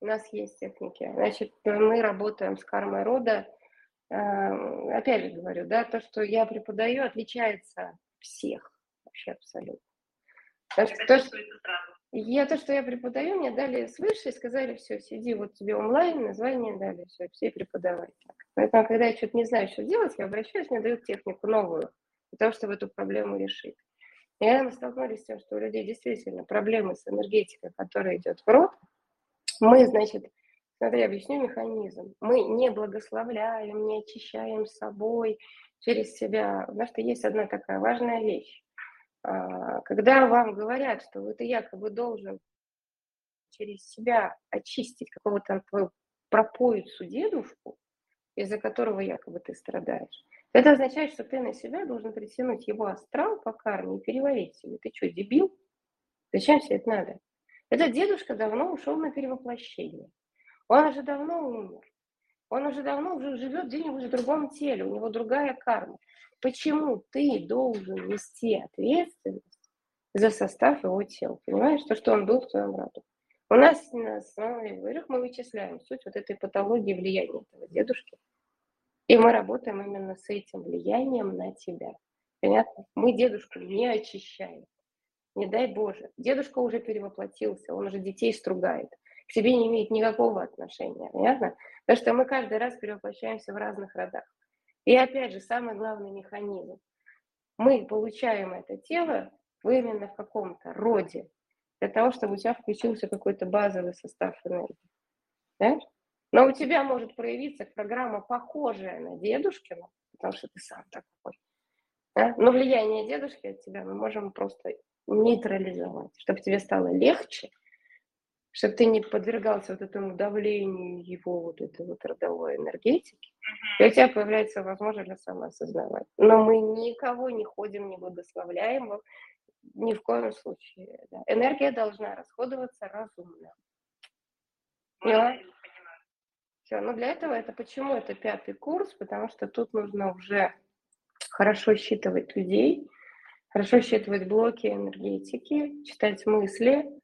У нас есть техники. Значит, мы работаем с кармой рода. Эм, опять же говорю, да, то, что я преподаю, отличается всех вообще абсолютно.
То, что, то, что,
я то, что я преподаю, мне дали свыше и сказали, все, сиди, вот тебе онлайн, название дали, все, все преподавай так. Поэтому, когда я что-то не знаю, что делать, я обращаюсь, мне дают технику новую, для того, чтобы эту проблему решить. И мы столкнулись с тем, что у людей действительно проблемы с энергетикой, которая идет в рот, мы, значит, смотри, объясню механизм. Мы не благословляем, не очищаем собой через себя, потому что есть одна такая важная вещь. А, когда вам говорят, что вы ты якобы должен через себя очистить какого-то твою пропоицу дедушку, из-за которого якобы ты страдаешь, это означает, что ты на себя должен притянуть его астрал по карме и переварить себе. Ты что, дебил? Зачем все это надо? Этот дедушка давно ушел на перевоплощение. Он уже давно умер. Он уже давно уже живет где-нибудь в другом теле, у него другая карма. Почему ты должен нести ответственность за состав его тела? Понимаешь, то, что он был в твоем роду? У нас на основе, во-первых, мы вычисляем суть вот этой патологии влияния этого дедушки. И мы работаем именно с этим влиянием на тебя. Понятно? Мы дедушку не очищаем. Не дай Боже. Дедушка уже перевоплотился, он уже детей стругает. К тебе не имеет никакого отношения. Понятно? Потому что мы каждый раз перевоплощаемся в разных родах. И опять же, самый главный механизм. Мы получаем это тело именно в каком-то роде, для того, чтобы у тебя включился какой-то базовый состав энергии. Знаешь? Но у тебя может проявиться программа, похожая на дедушкину, потому что ты сам такой. Да? Но влияние дедушки от тебя мы можем просто нейтрализовать, чтобы тебе стало легче, чтобы ты не подвергался вот этому давлению его вот этой вот родовой энергетики, и у тебя появляется возможность для самоосознавания. Но мы никого не ходим, не благословляем, ни в коем случае. Да. Энергия должна расходоваться разумно. Поняла? Все, ну для этого это почему это пятый курс, потому что тут нужно уже хорошо считывать людей, хорошо считывать блоки энергетики, читать мысли,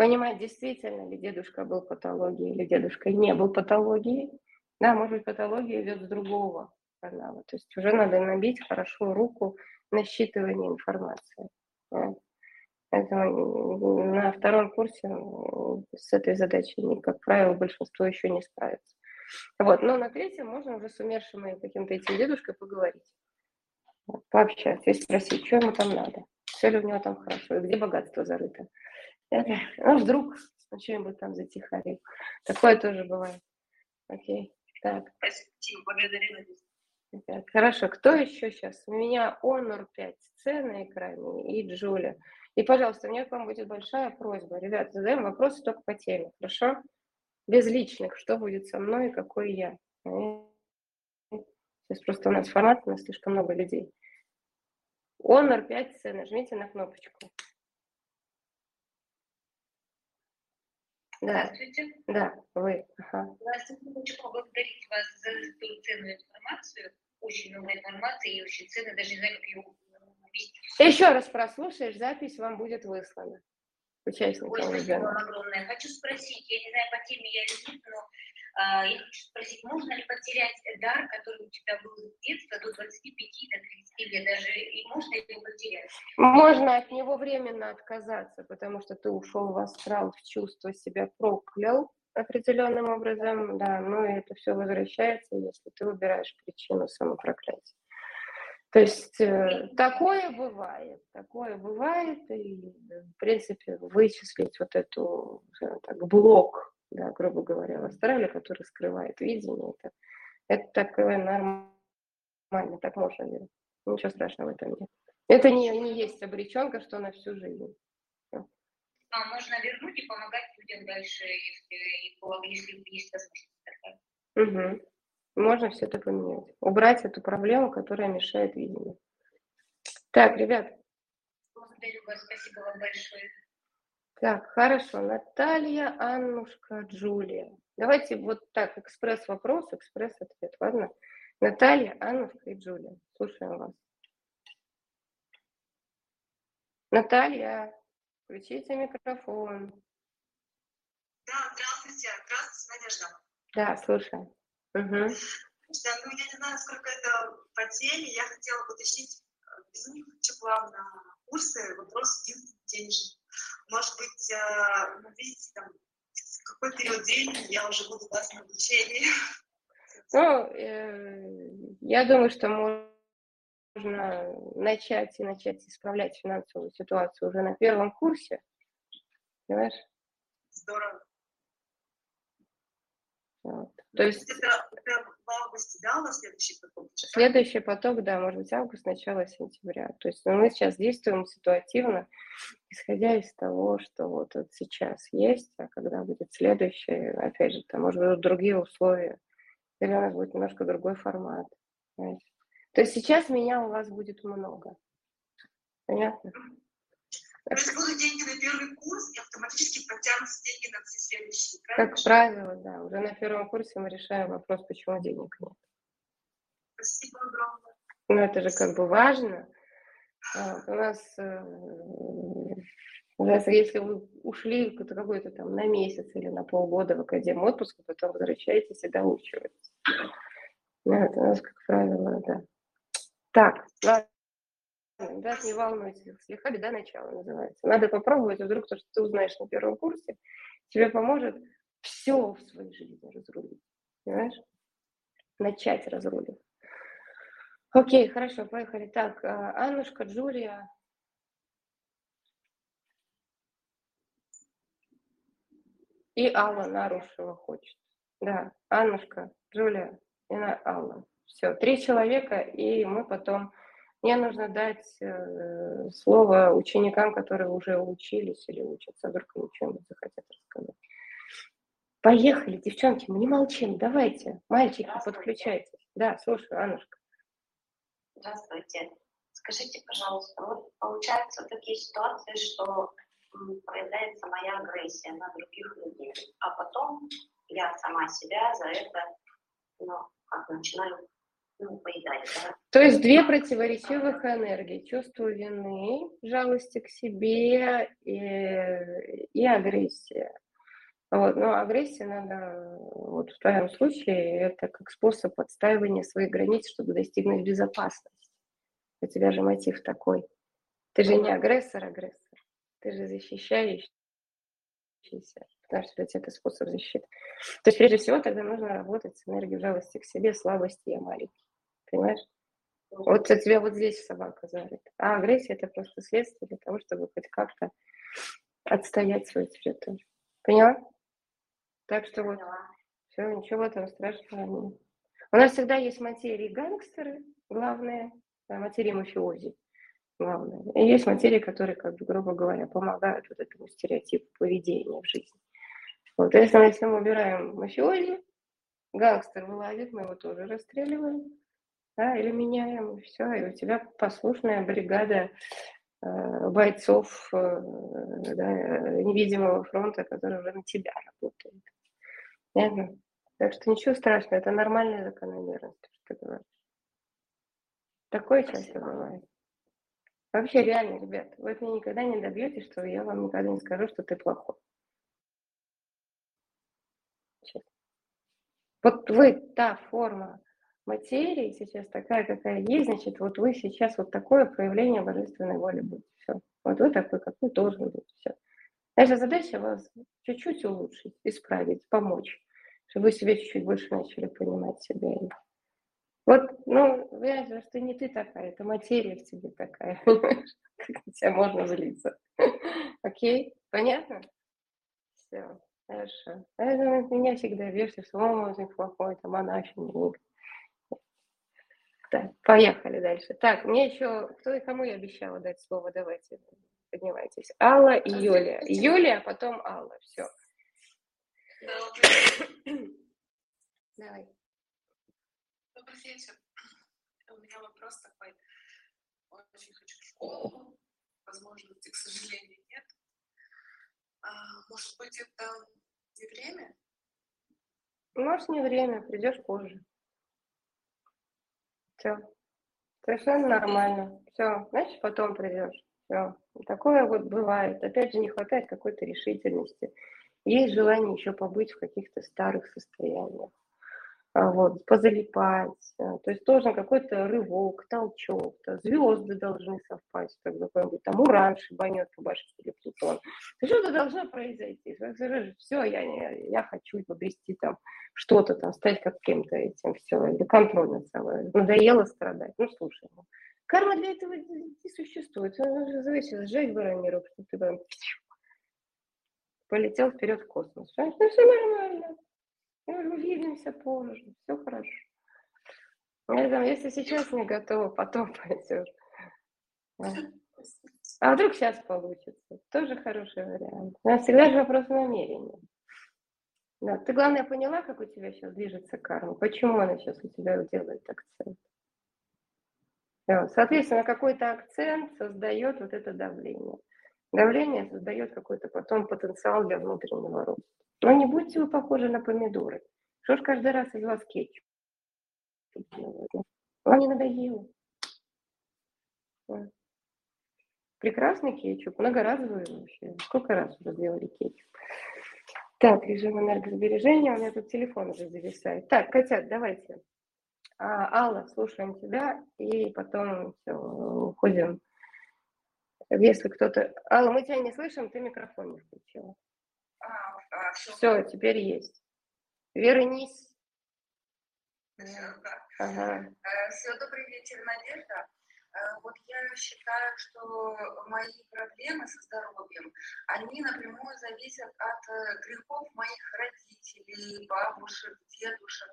понимать, действительно ли дедушка был патологией или дедушка не был патологией. Да, может быть, патология идет с другого канала. То есть уже надо набить хорошо руку на считывание информации. Поэтому на втором курсе с этой задачей, как правило, большинство еще не справится. Вот. Но на третьем можно уже с умершим каким-то этим дедушкой поговорить, пообщаться и спросить, что ему там надо, все ли у него там хорошо, и где богатство зарыто. Это, ну, вдруг что-нибудь там затихарил. Такое тоже бывает. Окей. Так.
Спасибо, благодарю.
Так, хорошо. Кто еще сейчас? У меня Honor 5C на экране и Джуля. И, пожалуйста, у меня к вам будет большая просьба. Ребята, задаем вопросы только по теме, хорошо? Без личных. Что будет со мной и какой я? Сейчас просто у нас формат, у нас слишком много людей. Honor 5C, нажмите на кнопочку.
Здравствуйте.
Да, вы.
Ага. Здравствуйте. Хочу поблагодарить вас за эту ценную информацию. Очень много информации и очень ценная, даже не знаю, как ее
уместить. Еще раз прослушаешь, запись вам будет выслана. Участникам
Ой, спасибо вам огромное. Хочу спросить, я не знаю, по теме я или нет, но я хочу спросить, можно ли потерять дар, который у тебя был с детства до 25, до 30 лет даже, и можно ли его потерять?
Можно от него временно отказаться, потому что ты ушел в астрал, в чувство себя проклял определенным образом, да, но это все возвращается, если ты выбираешь причину самопроклятия. То есть э, такое бывает, такое бывает, и, в принципе, вычислить вот эту, так, блок, да, грубо говоря, в астрале, который скрывает видение, это, это такое нормально, так можно делать. Ничего страшного в этом нет. Это не, не есть обреченка, что на всю жизнь.
А можно вернуть и помогать людям дальше, если, если есть возможность такая.
Угу. Можно все это поменять. Убрать эту проблему, которая мешает видению. Так, ребят.
Благодарю вас, спасибо вам большое.
Так, хорошо. Наталья, Аннушка, Джулия. Давайте вот так, экспресс-вопрос, экспресс-ответ, ладно? Наталья, Аннушка и Джулия. Слушаем вас. Наталья, включите микрофон.
Да, здравствуйте. Здравствуйте, Надежда.
Да, слушаем. Угу.
Да, ну я не знаю, сколько это по теме. Я хотела уточнить, безумно хочу плавно курсы, вопрос единственный денежный. Может быть, э, ну, видите, там, в какой период времени я уже буду у вас на обучении?
Ну, э, я думаю, что можно начать и начать исправлять финансовую ситуацию уже на первом курсе. Понимаешь?
Здорово.
Вот. То есть
это, это в августе, да, у нас следующий поток?
Следующий поток, да, может быть, август, начало сентября. То есть ну, мы сейчас действуем ситуативно, исходя из того, что вот, вот сейчас есть, а когда будет следующий, опять же, там, может быть, другие условия, или у нас будет немножко другой формат. Понимаете? То есть сейчас меня у вас будет много. Понятно?
Будут деньги на первый курс, и автоматически подтянутся деньги на все следующие,
правильно? Как правило, да. Уже на первом курсе мы решаем вопрос, почему денег нет.
Спасибо огромное.
Ну, это же как бы важно. Вот, у нас, э, у нас, если вы ушли какой-то там на месяц или на полгода в академию отпуска, потом возвращаетесь и доучиваетесь. Это у нас, как правило, да. Так, ладно. Да, не волнуйтесь, слегка беда начала называется. Надо попробовать, вдруг то, что ты узнаешь на первом курсе, тебе поможет все в своей жизни разрулить. Понимаешь? Начать разрулить. Окей, хорошо, поехали. Так, а, Аннушка, Джулия. И Алла Нарушева хочет. Да, Аннушка, Джулия и Алла. Все, три человека, и мы потом мне нужно дать э, слово ученикам, которые уже учились или учатся, вдруг они что-нибудь захотят рассказать. Поехали, девчонки, мы не молчим, давайте, мальчики, подключайтесь. Да, слушаю, Аннушка.
Здравствуйте. Скажите, пожалуйста, вот получаются такие ситуации, что проявляется моя агрессия на других людей, а потом я сама себя за это ну, как начинаю ну,
то есть две противоречивых энергии. Чувство вины, жалости к себе и, и агрессия. Вот, но агрессия надо, вот в твоем случае, это как способ отстаивания своих границ, чтобы достигнуть безопасности. У тебя же мотив такой. Ты же не агрессор, агрессор. Ты же защищающийся, потому что для тебя это способ защиты. То есть, прежде всего, тогда нужно работать с энергией жалости к себе, слабости я маленький. Понимаешь? Вот тебя вот здесь собака зарит. А агрессия это просто следствие для того, чтобы хоть как-то отстоять свою территорию. Поняла? Так что вот, все, ничего там страшного нет. У нас всегда есть материи гангстеры, главные, да, материи мафиози, главное. И есть материи, которые, как бы, грубо говоря, помогают вот этому стереотипу поведения в жизни. Вот, если, если мы убираем мафиози, гангстер вылазит, мы его тоже расстреливаем да, или меняем, и все, и у тебя послушная бригада э, бойцов э, да, невидимого фронта, который уже на тебя работает. Понятно? Так что ничего страшного, это нормальная закономерность, что ты говоришь. Такое часто бывает. Вообще реально, ребят, вы от меня никогда не добьетесь, что я вам никогда не скажу, что ты плохой. Вот вы та форма материи сейчас такая, какая есть, значит, вот вы сейчас вот такое проявление божественной воли будете. Все. Вот вы такой, какой должен быть. Все. Наша задача вас чуть-чуть улучшить, исправить, помочь, чтобы вы себе чуть-чуть больше начали понимать себя. Вот, ну, понимаешь, что не ты такая, это материя в тебе такая. Как на тебя можно злиться. Окей? Понятно? Все. Хорошо. Поэтому меня всегда версия, что он музык плохой, это монахиня. Так, поехали дальше. Так, мне еще, кто и кому я обещала дать слово, давайте, поднимайтесь. Алла и Юлия. Юлия, а потом Алла, все.
Давай. Добрый вечер. У меня вопрос такой. Очень хочу в школу. Возможности, к сожалению, нет. А, может быть, это не время?
Может, не время, придешь позже. Все. Совершенно нормально. Все, значит, потом придешь. Все. Такое вот бывает. Опять же, не хватает какой-то решительности. Есть желание еще побыть в каких-то старых состояниях. А, вот, позалипать. А, то есть должен какой-то рывок, толчок, то звезды должны совпасть, как какой-нибудь там уран шибанет по башке или Плутон. Что-то должно произойти. Все, я, не, я хочу обрести там что-то там, стать как кем-то этим, все, или контроль над собой. Надоело страдать. Ну, слушай, ну, карма для этого не существует. Называй сжать бараниру, чтобы ты там полетел вперед в космос. Ну, все нормально. Увидимся позже, все хорошо. Поэтому, если сейчас не готова, потом пойдешь. А вдруг сейчас получится? Тоже хороший вариант. У нас всегда же вопрос намерения. Да, ты, главное, поняла, как у тебя сейчас движется карма? Почему она сейчас у тебя делает акцент? Соответственно, какой-то акцент создает вот это давление. Давление создает какой-то потом потенциал для внутреннего роста. Но не будьте вы похожи на помидоры. Что ж каждый раз из вас кетчуп? Вам не надоело. Прекрасный кетчуп, многоразовый вообще. Сколько раз уже сделали кетчуп? Так, режим энергосбережения, у меня тут телефон уже зависает. Так, котят, давайте. А, Алла, слушаем тебя, и потом все, уходим. Если кто-то... Алла, мы тебя не слышим, ты микрофон не включила. А, все, теперь есть. Вернись.
Ага. Э, все, добрый вечер, Надежда. Э, вот я считаю, что мои проблемы со здоровьем, они напрямую зависят от э, грехов моих родителей, бабушек, дедушек.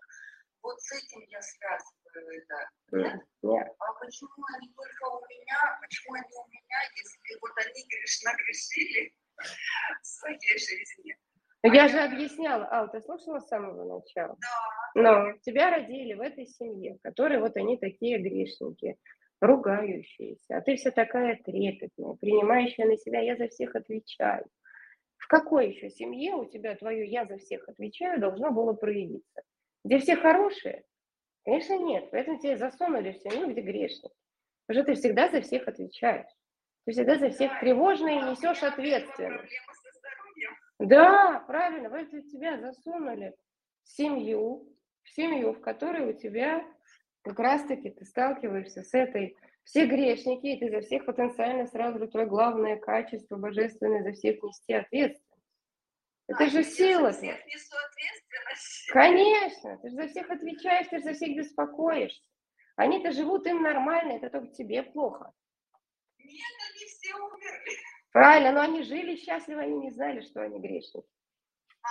Вот с этим я связываю это. Нет?
Нет.
А почему они только у меня? Почему они у меня, если вот они греш, нагрешили в своей жизни?
Ну, я же объясняла, Ал, ты слушала с самого начала?
Да.
Но тебя родили в этой семье, которые вот они такие грешники, ругающиеся, а ты вся такая трепетная, принимающая на себя «я за всех отвечаю». В какой еще семье у тебя твое «я за всех отвечаю» должно было проявиться? Где все хорошие? Конечно, нет. Поэтому тебе засунули в семью, где грешник. Потому что ты всегда за всех отвечаешь. Ты всегда за всех тревожно и несешь ответственность. Да, правильно, вы тебя засунули семью, в семью, в которой у тебя как раз-таки ты сталкиваешься с этой, все грешники, и ты за всех потенциально сразу же твое главное качество божественное, за всех нести ответственность. Это а, же сила. За всех несу ответственность. Конечно, ты же за всех отвечаешь, ты же за всех беспокоишься. Они-то живут им нормально, это только тебе плохо.
Нет, они все умерли.
Правильно, но они жили счастливо, они не знали, что они грешники.
А,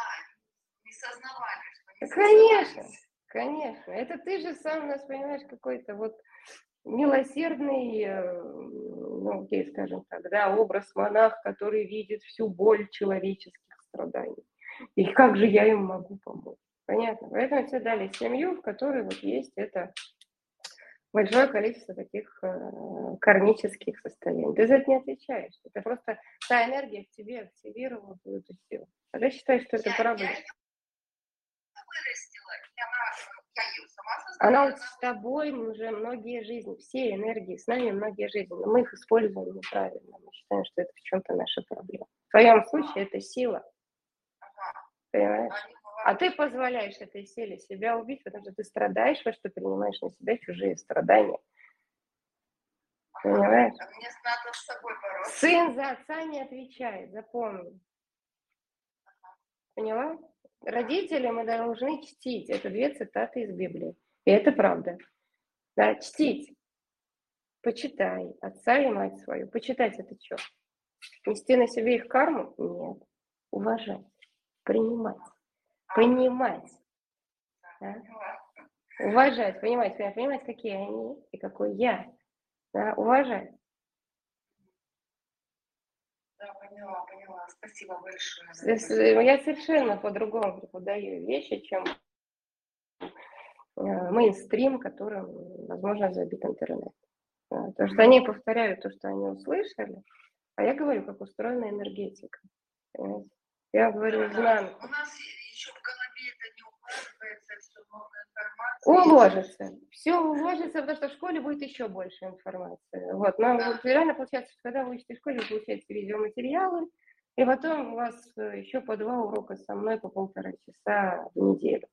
не сознавали, что
не Конечно, конечно. Это ты же сам нас, понимаешь, какой-то вот милосердный, э, ну, окей, скажем так, да, образ монах, который видит всю боль человеческих страданий. И как же я им могу помочь? Понятно. Поэтому тебе дали семью, в которой вот есть это большое количество таких э, кармических состояний. Ты за это не отвечаешь. Это просто та энергия в тебе активировала эту силу. А ты считаешь, что это проблема? Она вот с тобой уже многие жизни, все энергии с нами многие жизни, но мы их используем неправильно. Мы считаем, что это в чем-то наша проблема. В твоем случае это сила. Понимаешь? А ты позволяешь этой силе себя убить, потому что ты страдаешь, во что принимаешь на себя чужие страдания. Понимаешь?
А мне надо с собой бороться.
Сын за отца не отвечает, запомни. Поняла? Родители мы должны чтить. Это две цитаты из Библии. И это правда. Да, чтить. Почитай отца и мать свою. Почитать это что? Нести на себе их карму? Нет. Уважать. Принимать. Понимать. Да? Уважать, понимать, понимать, какие они и какой я. Да? Уважать.
Да, поняла, поняла. Спасибо большое.
Я совершенно по-другому преподаю вещи, чем э, мейнстрим, которым, возможно, забит интернет. Потому что они повторяют то, что они услышали, а я говорю, как устроена энергетика. Я говорю изнанку.
У нас
Уложится. Все уложится, потому что в школе будет еще больше информации. Вот. Но вот реально получается, что когда вы учите в школе, вы получаете видеоматериалы, и потом у вас э, еще по два урока со мной по полтора часа в неделю.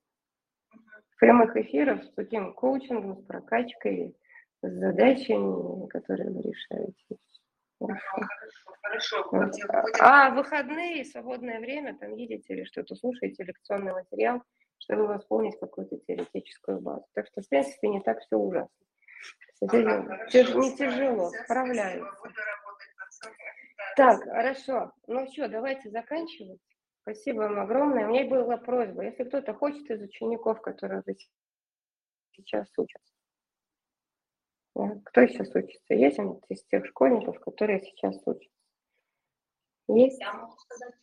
Прямых эфиров с таким коучингом, с прокачкой, с задачами, которые вы решаете.
Хорошо, хорошо.
А выходные, свободное время, там едете или что-то слушаете, лекционный материал, чтобы восполнить какую-то теоретическую базу. Так что, в принципе, не так все ужасно.
Ага, хорошо,
тяж- не тяжело.
Да,
Так, хорошо. Ну что, давайте заканчивать. Спасибо вам огромное. У меня была просьба, если кто-то хочет из учеников, которые сейчас учатся. Да, Кто сейчас учится? Есть он из тех школьников, которые сейчас учатся? Есть?
Я могу сказать,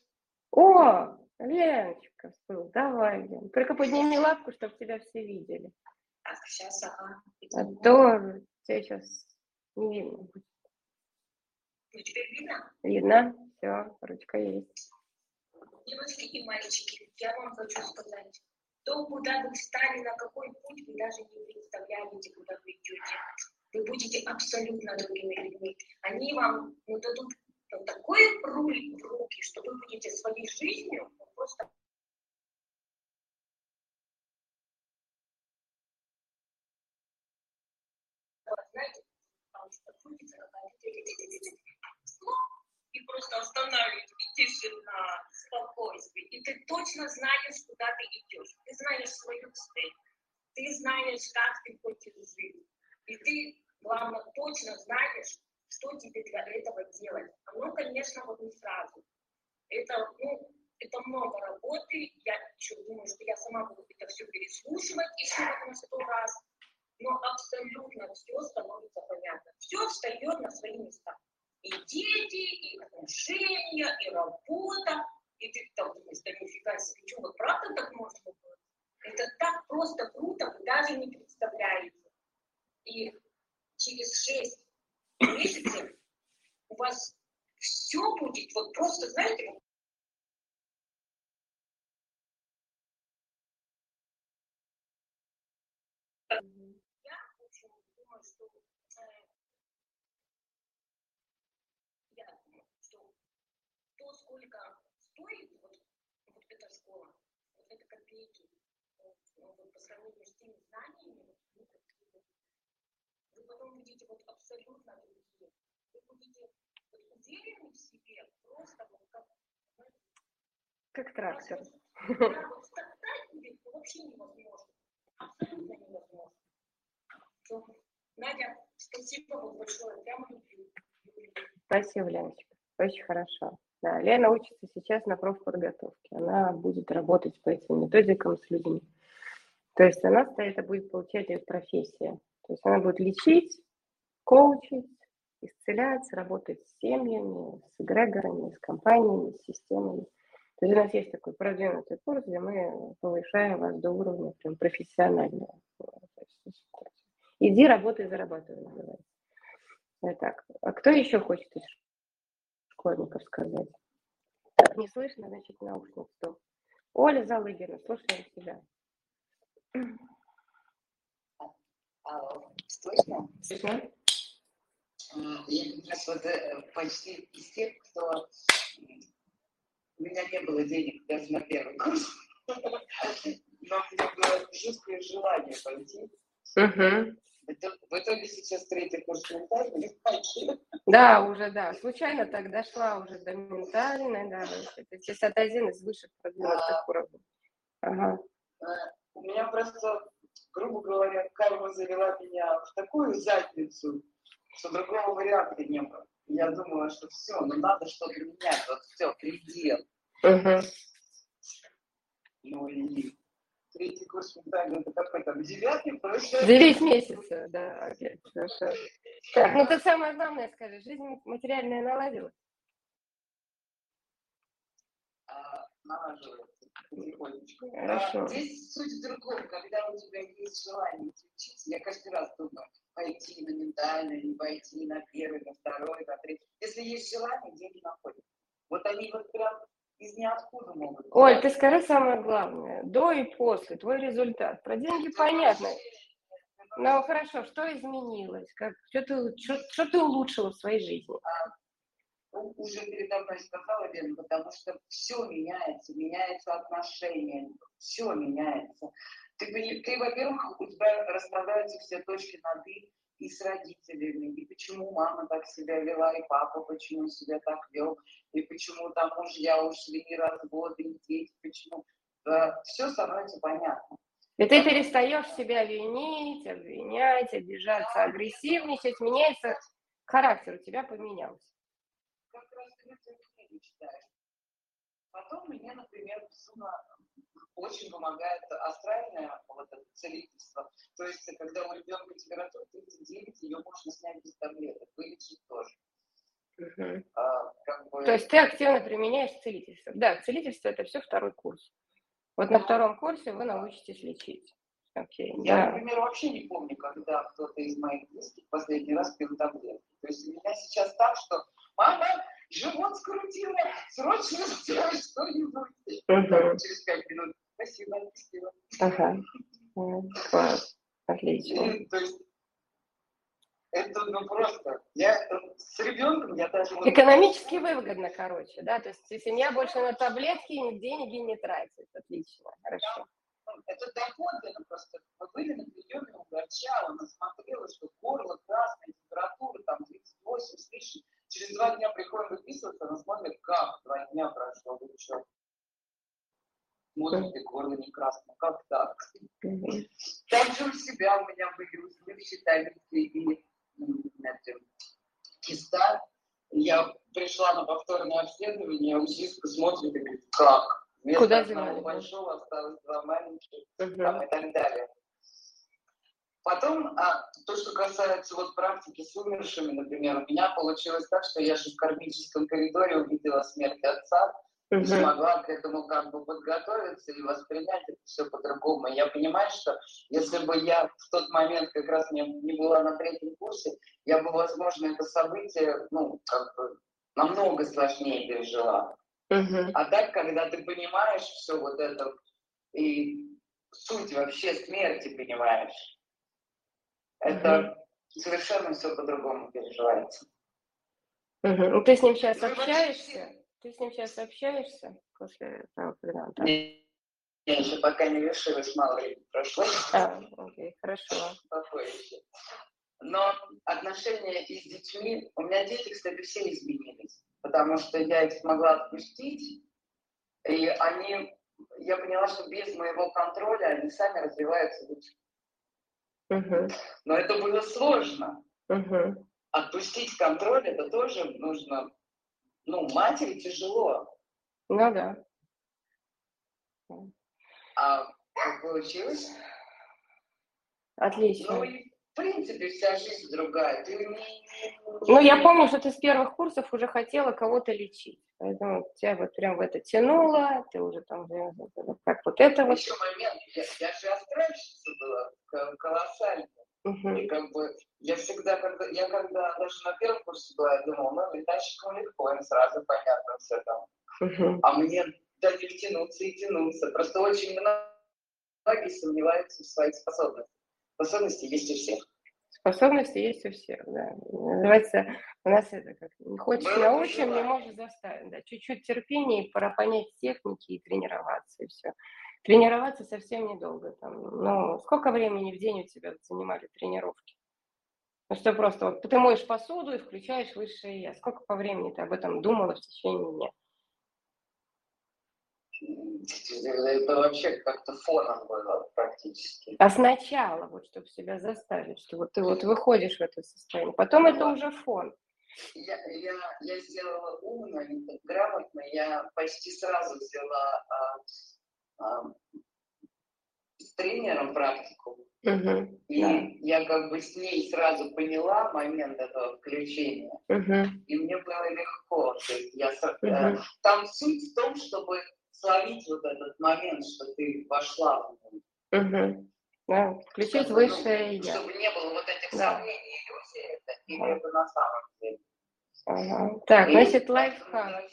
О, Леночка, всплыл. давай, Лен. Только подними лапку, чтобы тебя все видели.
так, сейчас, ага.
А то тебя сейчас не видно будет.
Ну, теперь видно?
Видно? Все, ручка есть.
Девочки и мальчики, я вам хочу сказать, то, куда вы встали, на какой путь, вы даже не представляете, куда вы идете. Вы будете абсолютно другими людьми. Они вам ну, дадут ну, такой руль в руки, что вы будете своей жизнью ну, просто. Стоп, и просто останавливается, и тишина, спокойствие. И ты точно знаешь, куда ты идешь. Ты знаешь свою цель. Ты знаешь, как ты хочешь жить. И ты, главное, точно знаешь, что тебе для этого делать. Оно, конечно, вот не сразу. Это, ну, это много работы, я еще думаю, что я сама буду это все переслушивать еще на сто раз, но абсолютно все становится понятно. Все встает на свои места. И дети, и отношения, и работа. И ты там думаешь, да нифига себе, что вот правда так можно было? Это так просто круто, вы даже не представляете. И через 6 месяце у вас все будет, вот просто, знаете, вот э, сколько стоит вот, вот эта школа, вот это копейки, вот, ну, вот, по сравнению с теми знаниями, ну, вы потом будете вот абсолютно другие. Вы будете вот, уверены в себе, просто вот как,
Как трактор.
да, вот стартать будет вообще невозможно. Абсолютно невозможно. Надя, спасибо вам большое. Прямо люблю.
Спасибо, Леночка. Очень хорошо. Да, Лена учится сейчас на профподготовке. Она будет работать по этим методикам с людьми. То есть она это будет получать ее профессия. То есть она будет лечить, коучить, исцелять, работать с семьями, с эгрегорами, с компаниями, с системами. То есть у нас есть такой продвинутый курс, где мы повышаем вас до уровня прям профессионального. Иди, работай, зарабатывай, называется. Итак, а кто еще хочет из школьников сказать? Так, не слышно, значит, наушник. Оля Залыгина, слушаем тебя.
Слышно?
Слышно?
А, Я как раз вот э, почти из тех, кто у меня не было денег даже на первый курс. Но у меня было жуткое желание пойти.
Угу.
В итоге сейчас третий курс ментальный.
Да, уже, да. Случайно так дошла уже до ментальной, да. Это сейчас это один из высших продвинутых а, уровней. Ага.
Э, у меня просто, грубо говоря, карма завела меня в такую задницу, что другого варианта не было. Я думала, что все, ну надо что-то менять, вот все, предел.
Угу.
Ну и третий курс ментальный, это какой там, девятый, получается?
Девять месяцев, да, окей, хорошо. Так, ну ты самое главное скажи, жизнь материальная наладилась?
А, налаживается потихонечку.
Хорошо.
А, здесь суть в другом, когда у тебя есть желание учиться, я каждый раз думаю, пойти на ментальный, не пойти на первый, на второй, на третий. Если есть желание, деньги находят. Вот они вот прям из ниоткуда могут.
Оль, ты скажи самое главное. До и после, твой результат. Про деньги понятно. Ну хорошо, что изменилось? Как, что, ты, что, что ты улучшила в своей жизни?
А, уже передо мной сказала Лена, потому что все меняется, меняется отношения, все меняется. Ты, ты во-первых, у тебя расставляются все точки над «и», и с родителями, и почему мама так себя вела, и папа почему себя так вел, и почему там мужья ушли, и разводы, и дети, почему. Да, все становится понятно.
И ты перестаешь себя винить, обвинять, обижаться, агрессивничать, меняется характер у тебя поменялся.
Как раз ты читаешь. Потом мне, например, безумно очень помогает астральное вот это целительство. То есть, когда у ребенка температура 39, ее можно снять без таблеток, вылечить тоже.
Угу. А, как бы... То есть ты активно применяешь целительство. Да, целительство это все второй курс. Вот на втором курсе вы научитесь лечить.
Окей, Я, да. например, вообще не помню, когда кто-то из моих близких последний раз пил таблетки. То есть у меня сейчас так, что мама, живот скрутила, срочно сделай что-нибудь. Угу. Через пять минут Спасибо, спасибо.
Ага. Класс. Отлично.
То есть это ну просто. Я с ребенком я даже...
Экономически выгодно, короче, да? То есть семья больше на таблетки деньги не тратит. Отлично, хорошо.
Это доходно просто. Мы были на приеме у врача, она смотрела, что горло красное, температура там 38 с лишним. Через два дня приходим выписываться, она смотрит, как два дня прошло, вы что? смотрите, горло не красное. Как так? Также у себя у меня были узлы в и киста. Я пришла на повторное обследование, УЗИшка смотрит и говорит, как?
Вместо Куда одного
большого осталось два маленьких там, и так далее. Потом, а, то, что касается вот практики с умершими, например, у меня получилось так, что я же в кармическом коридоре увидела смерть отца, угу. смогла к этому как бы подготовиться и воспринять это все по-другому. Я понимаю, что если бы я в тот момент как раз не, не была на третьем курсе, я бы, возможно, это событие, ну, как бы намного сложнее пережила.
Угу.
А так, когда ты понимаешь все вот это и суть вообще смерти понимаешь, это совершенно все по-другому переживается.
Угу. Ты с ним сейчас общаешься? Ты с ним сейчас общаешься после того, когда он там?
Я еще пока не решилась, мало времени прошло.
А, окей, хорошо.
Попозже. Но отношения и с детьми, у меня дети, кстати, все изменились, потому что я их смогла отпустить, и они, я поняла, что без моего контроля они сами развиваются лучше.
Угу.
Но это было сложно.
Угу.
Отпустить контроль, это тоже нужно ну, матери тяжело.
Ну да.
А как получилось?
Отлично.
Ну, и, в принципе, вся жизнь другая. Ты не,
ну, я помню, что ты с первых курсов уже хотела кого-то лечить. Поэтому тебя вот прям в это тянуло, ты уже там, как вот это вот.
Еще момент, я, я же астральщица была, колоссальная.
Угу.
И как бы я всегда, когда, я когда даже на первом курсе была, я думала, ну, летальщикам легко, им сразу понятно все там.
Угу.
А мне до них тянуться и тянуться. Просто очень многие сомневаются в своих способностях. Способности есть у всех.
Способности есть у всех, да. Называется, у нас это как, не хочешь Было научим, не можешь заставить. Да. Чуть-чуть терпения, и пора понять техники и тренироваться, и все. Тренироваться совсем недолго. Там, ну, сколько времени в день у тебя занимали тренировки? Ну, что просто вот ты моешь посуду и включаешь высшее я. Сколько по времени ты об этом думала в течение дня?
Это вообще как-то фоном было практически.
А сначала, вот, чтобы себя заставить, что вот ты вот выходишь в это состояние. Потом это уже фон.
Я, я, я сделала умно, грамотно. Я почти сразу взяла а, а, с тренером практику.
Угу,
и
да.
я как бы с ней сразу поняла момент этого включения.
Угу.
И мне было легко. То есть я,
Мгм.
Там суть в том, чтобы словить вот этот момент, что ты вошла в него.
Угу. Да, включить
Чтобы,
высшее
ну,
я.
Чтобы не было вот этих
Да.
сомнений, иллюзий, это или
Ага.
это на самом деле.
Ага. Так,
И
значит, лайфхак.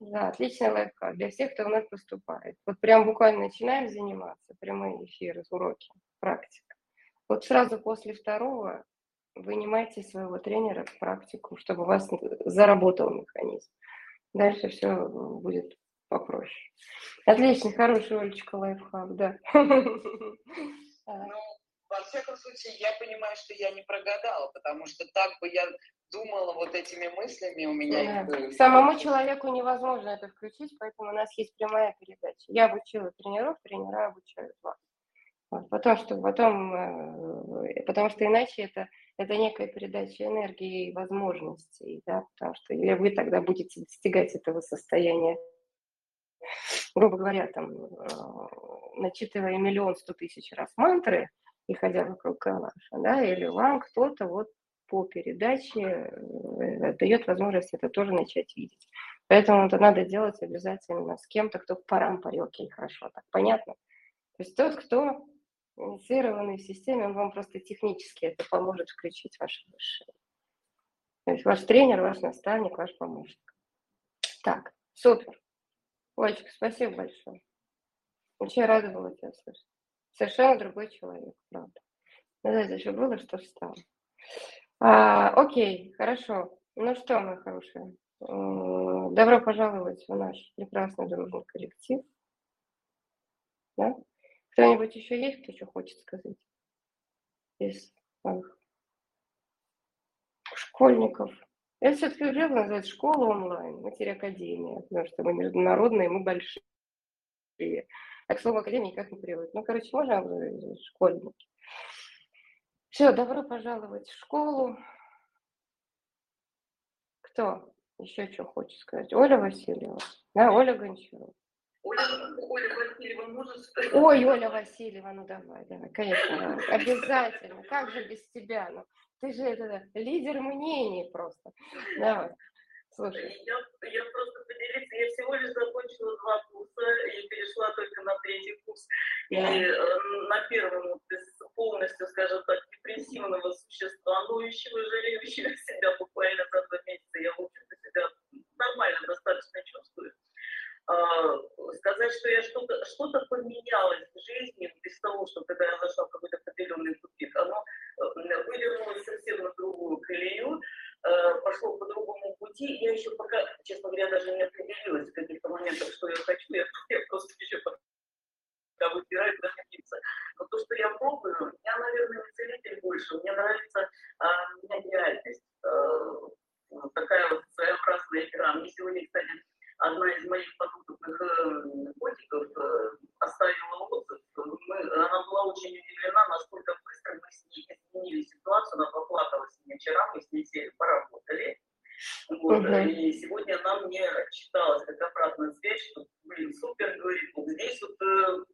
Да, отличный лайфхак для всех, кто у нас поступает. Вот прям буквально начинаем заниматься, прямые эфиры, уроки, практика. Вот сразу после второго вынимайте своего тренера в практику, чтобы у вас заработал механизм. Дальше все будет попроще. Отлично, хороший, Олечка, лайфхак, да.
Ну, во всяком случае, я понимаю, что я не прогадала, потому что так бы я думала вот этими мыслями у меня.
Да.
их,
Самому человеку невозможно это включить, поэтому у нас есть прямая передача. Я обучила тренеров, тренера обучают вас. Вот, потому что потом, э, потому что иначе это, это некая передача энергии и возможностей, да, потому что или вы тогда будете достигать этого состояния, грубо говоря, там, э, начитывая миллион сто тысяч раз мантры и ходя вокруг калаша, да, или вам кто-то вот по передаче э, дает возможность это тоже начать видеть. Поэтому это надо делать обязательно с кем-то, кто парам парилки хорошо, так понятно? То есть тот, кто инициированный в системе, он вам просто технически это поможет включить ваше высшее. То есть ваш тренер, ваш наставник, ваш помощник. Так, супер. Олечка, спасибо большое. Очень рада была тебя слышать. Совершенно другой человек, правда. Ну, знаете, еще было, что встало. А, окей, хорошо. Ну что, мои хорошие, добро пожаловать в наш прекрасный дружный коллектив. Да? Кто-нибудь еще есть, кто еще хочет сказать? Из моих школьников. Это все-таки уже называется школа онлайн, материя академия, потому что мы международные, мы большие. А к слову академии никак не приводит. Ну, короче, можно школьники. Все, добро пожаловать в школу. Кто еще что хочет сказать? Оля Васильева. Да, Оля Гончарова.
Оля, Оля Васильева может сказать?
Ой, Оля Васильева, ну давай, давай, конечно, обязательно. Как же без тебя? Ну, ты же это, лидер мнений просто. Давай, слушай.
Я, я просто поделиться, я всего лишь закончила два курса и перешла только на третий курс. И э, на первом из полностью, скажем так, депрессивного существа, ноющего, жалеющего себя буквально за два месяца, я, в общем-то, себя нормально достаточно чувствую. А, сказать, что я что-то что поменялось в жизни без того, что когда я зашла в какой-то определенный тупик, оно э, вывернулось совсем на другую колею, э, пошло по другому пути. Я еще пока, честно говоря, даже не определилась в каких-то моментах, что я хочу. Я, я просто еще пока выбираю, куда двигаться. Но то, что я пробую, я, наверное, не целитель больше. Мне нравится а, менять реальность. А, вот такая вот своеобразная игра. Мне сегодня, кстати, одна из моих подопытных э, котиков э, оставила отзыв. Мы, она была очень удивлена, насколько быстро мы с ней изменили ситуацию. Она поплакалась с ней вчера, мы с ней сели, поработали. Вот,
Мгм.
И сегодня она мне отчиталась как обратная связь, что, блин, супер, говорит, вот здесь вот э,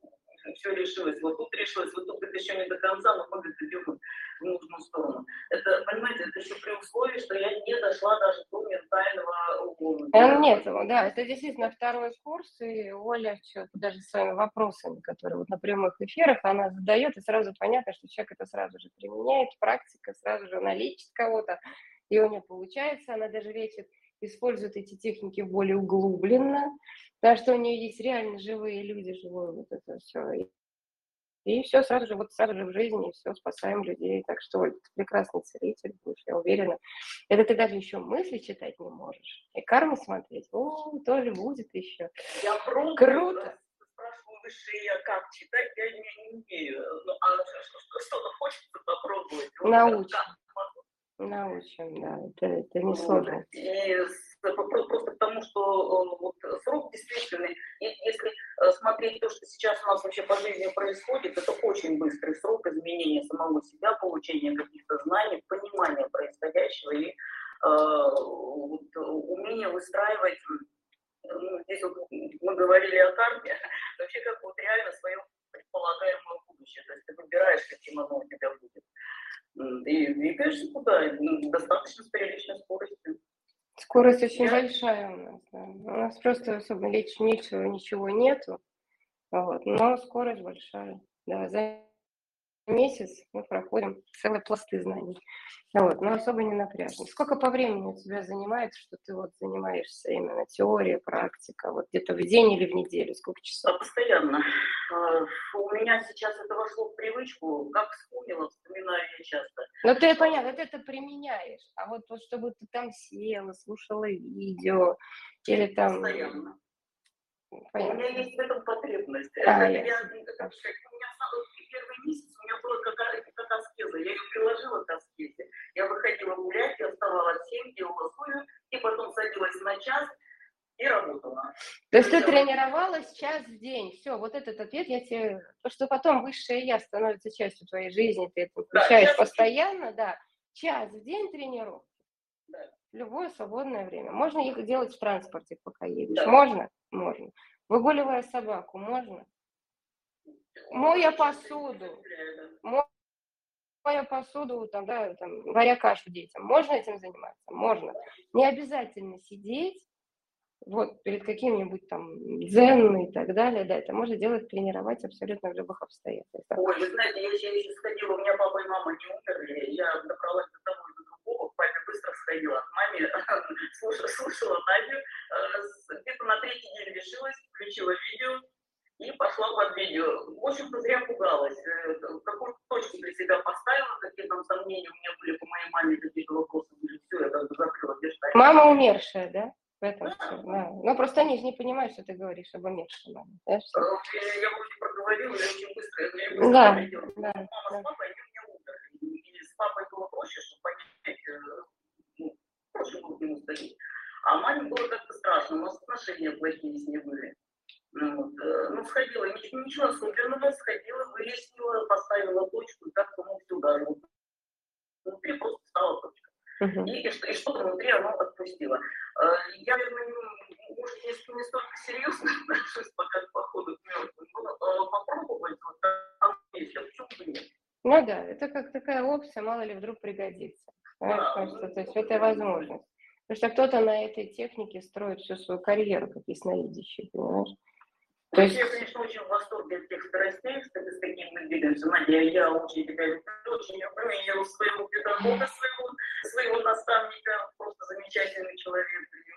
все решилось, вот тут решилось, вот тут это еще не до конца, но мы говорит, идем в нужную сторону. Это, понимаете, это еще при условии, что я не дошла даже до ментального угла.
Да, это действительно второй курс, и Оля что даже своими вопросами, которые вот на прямых эфирах она задает, и сразу понятно, что человек это сразу же применяет, практика, сразу же она лечит кого-то, и у нее получается, она даже лечит, использует эти техники более углубленно, потому что у нее есть реально живые люди, живое вот это все. И, все сразу же, вот сразу же в жизни, все, спасаем людей. Так что, ты прекрасный целитель будешь, я уверена. Это ты даже еще мысли читать не можешь. И карму смотреть, о, тоже будет еще.
Я пробую,
Круто.
спрашиваю, высшее я как читать, я не, не умею. Ну, а что-то хочется попробовать.
Научим. Научим, да, это, это не сложно.
И просто потому, что вот, срок действенный, если э, смотреть то, что сейчас у нас вообще по жизни происходит, это очень быстрый срок изменения самого себя, получения каких-то знаний, понимания происходящего и э, вот, умения выстраивать ну, здесь вот мы говорили о карме, вообще как вот реально свое предполагаемое будущее. То есть ты выбираешь, каким оно у тебя будет. И двигаешься туда, достаточно с приличной скоростью.
Скорость очень большая у нас, да. У нас просто особо ничего, ничего нету. Вот. Но скорость большая. Да, за месяц мы проходим целые пласты знаний. Вот, но особо не напряжно. Сколько по времени у тебя занимает, что ты вот занимаешься именно теорией, практика, вот где-то в день или в неделю, сколько часов?
Постоянно. А, у меня сейчас это вошло в привычку, как вспомнила, вспоминаю я часто.
Ну ты понятно, ты это применяешь, а вот, вот чтобы ты там села, слушала видео, или там...
Постоянно. Понятно. У меня есть в этом потребность. А, я, я, первый месяц у меня была как, как аскеза. Я ее приложила к аскезе. Я выходила гулять, я вставала в 7, делала свою, и потом садилась на час и работала.
То есть ты тренировалась час в день. Все, вот этот ответ я тебе... То, что потом высшее я становится частью твоей жизни, ты это включаешь да, постоянно, да. Час в день тренировки. Да. Любое свободное время. Можно их делать в транспорте, пока едешь. Да. Можно? Можно. Выгуливая собаку, можно? Моя посуду, моя посуду, там, да, там, варя кашу детям. Можно этим заниматься? Можно. Не обязательно сидеть вот перед каким-нибудь там дзен и так далее, да, это можно делать, тренировать абсолютно в любых обстоятельствах.
Ой, вы знаете, я еще, сходила, у меня папа и мама не умерли, я добралась до того и до другого, папе быстро сходила, маме слушала, слушала Надю, э, где-то на третий день решилась, включила видео, и пошла под видео. В общем-то, зря пугалась. Э, какую точку для себя поставила, какие там сомнения у меня были по моей маме, какие-то вопросы были. Все, я как бы закрыла
держать. Мама умершая, да? В этом да. все. Да. Ну, просто они же не понимают, что ты говоришь об умершей маме. Да,
я, я вроде проговорила, я очень быстро, я быстро
да, да,
Мама да. с папой, они у меня умерли. И с папой было проще, чтобы понять, э, ну, проще было к нему сходить. А маме было как-то страшно, у нас отношения плохие с ней были. Ну, э, ну, сходила, ничего, особенного, сходила, выяснила, поставила точку, и как-то ну, все даже внутри просто стала точка. Uh-huh. И, и, и что-то внутри оно отпустило. Э, я, наверное, ну, может, не, не столько серьезно отношусь пока к походу к мертвым, но э, попробовать вот там есть, а почему бы нет?
Ну да, это как такая опция, мало ли вдруг пригодится. Да, что, то есть это возможность. Потому что кто-то на этой технике строит всю свою карьеру, как ясновидящий, понимаешь?
То есть... Я, конечно, очень в восторге от тех скоростей, кстати, с какими мы двигаемся. Надя, я очень тебя люблю, очень люблю, и своего педагога, своего, своего наставника, просто замечательный человек.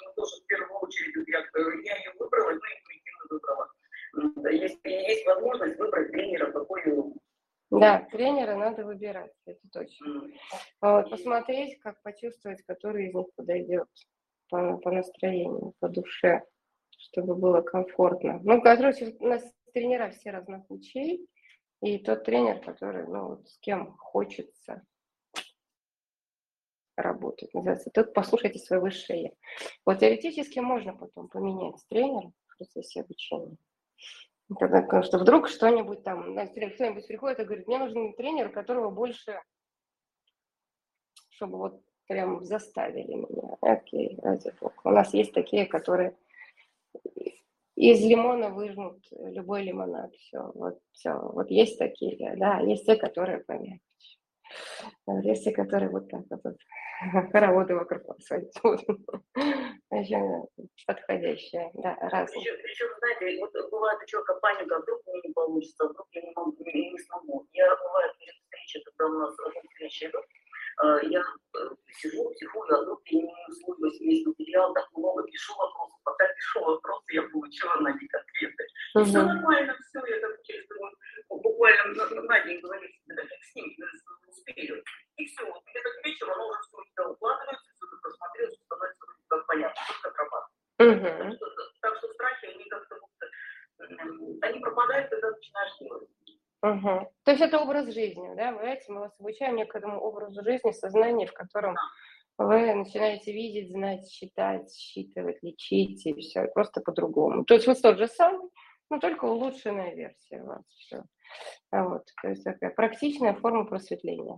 Ну, тоже в первую очередь, я, я ее выбрала, ну, интуитивно выбрала. Есть, есть возможность выбрать тренера, какой
да, тренера надо выбирать, это точно. Mm. Вот, посмотреть, как почувствовать, который из них подойдет по, по настроению, по душе чтобы было комфортно. Ну, короче, у нас тренера все разных лучей, и тот тренер, который, ну, вот, с кем хочется работать, называется, тот послушайте свое высшее. Вот теоретически можно потом поменять тренера в процессе обучения. Тогда, потому что вдруг что-нибудь там, кто-нибудь приходит и говорит, мне нужен тренер, которого больше, чтобы вот прям заставили меня. Окей, ради бога. У нас есть такие, которые из лимона выжмут любой лимонад. Все, вот, все. Вот есть такие, да, есть те, которые помягче. Есть те, которые вот так вот, хороводы вокруг вас Еще подходящие, да, разные.
Еще, еще, знаете, вот бывает у человека паника, вдруг мне не получится, вдруг я не, могу, не, смогу. Я бывает перед встречей, когда у нас встреча идут, я э, сижу, психую, я не усвоилась весь материал, так много пишу вопросов, пока пишу вопросы, я получила на них ответы. И все нормально, все, я так через буквально на день говорю себе, да фиг с ним, успею. И все, вот где-то к вечеру оно уже все у тебя укладывается, все ты просмотрел, все становится как понятно, как отрабатывать. Так, что, так что страхи, они как-то они пропадают
Угу. То есть это образ жизни, да? Вы мы вас обучаем некоторому образу жизни, сознания, в котором вы начинаете видеть, знать, считать, считывать, лечить и все, просто по-другому. То есть вы тот же самый, но только улучшенная версия у вас. Все. А вот, то есть такая практичная форма просветления.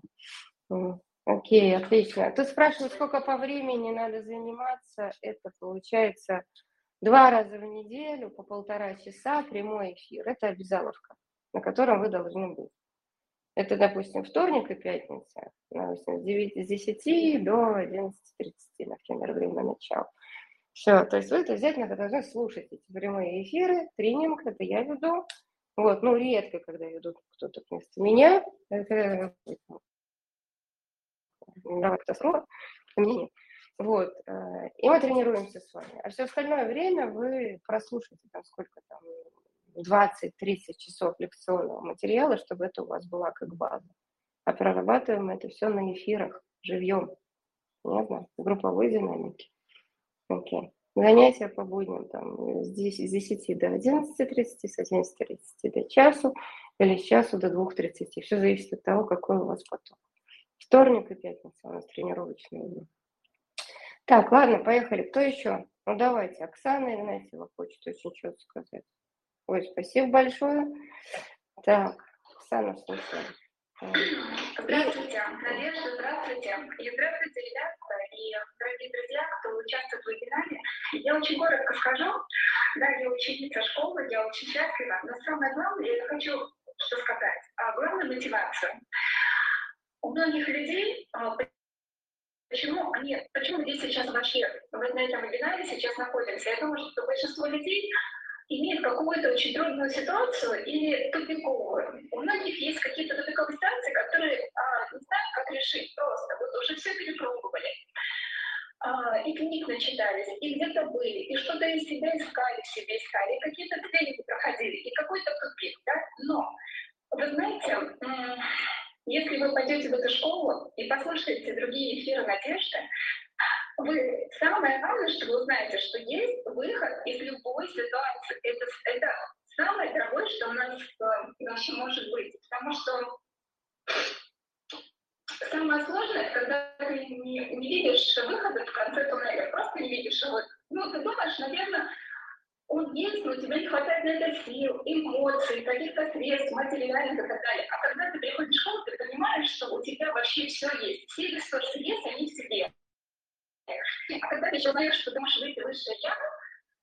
Окей, отлично. Ты спрашиваешь, сколько по времени надо заниматься. Это получается два раза в неделю по полтора часа прямой эфир. Это обязаловка, на котором вы должны быть. Это, допустим, вторник и пятница, допустим, с 9, с 10 до 11.30, например, время начала. Все, то есть вы это обязательно должны слушать эти прямые эфиры, тренинг, это я веду. Вот, ну, редко, когда ведут кто-то вместо меня, это давай это слово, мнение. Вот, э, и мы тренируемся с вами. А все остальное время вы прослушаете там сколько там, 20-30 часов лекционного материала, чтобы это у вас была как база. А прорабатываем это все на эфирах, живьем. Понятно? Групповой динамики. Окей. Занятия по будням там, с 10, с 10 до 11.30, с 11.30 до часу или с часу до 2.30. Все зависит от того, какой у вас поток. Вторник и пятница у нас тренировочные дни. Так, ладно, поехали. Кто еще? Ну давайте, Оксана Игнатьева хочет очень что-то сказать. Ой, спасибо большое. Так, Оксана, слушаю.
Здравствуйте, Надежда, здравствуйте. И здравствуйте, ребята, и дорогие друзья, кто участвует в вебинаре. Я очень коротко скажу. Да, я ученица школы, я очень счастлива. Но самое главное, я хочу что сказать. А главная мотивация. У многих людей а, Почему, они, почему мы здесь сейчас вообще на этом вебинаре сейчас находимся? Я думаю, что большинство людей имеет какую-то очень трудную ситуацию или тупиковую. У многих есть какие-то тупиковые ситуации, которые а, не знают, как решить просто. Вот уже все перепробовали. А, и книг начитались, и где-то были, и что-то из себя искали, в себе искали, и какие-то тренинги проходили, и какой-то тупик, да? Но, вы знаете, если вы пойдете в эту школу и послушаете другие эфиры Надежды, вы самое главное, что вы узнаете, что есть выход из любой ситуации. Это, это самое дорогое, что у нас э, вообще может быть. Потому что самое сложное, когда ты не, не видишь выхода в конце туннеля, просто не видишь его. Ну, ты думаешь, наверное, он есть, но тебе не хватает на это сил, эмоций, каких-то средств, материальных и так далее. А когда ты приходишь в школу, ты понимаешь, что у тебя вообще все есть. Все ресурсы есть, они в себе. А когда ты еще знаешь, что ты можешь выйти высшее я,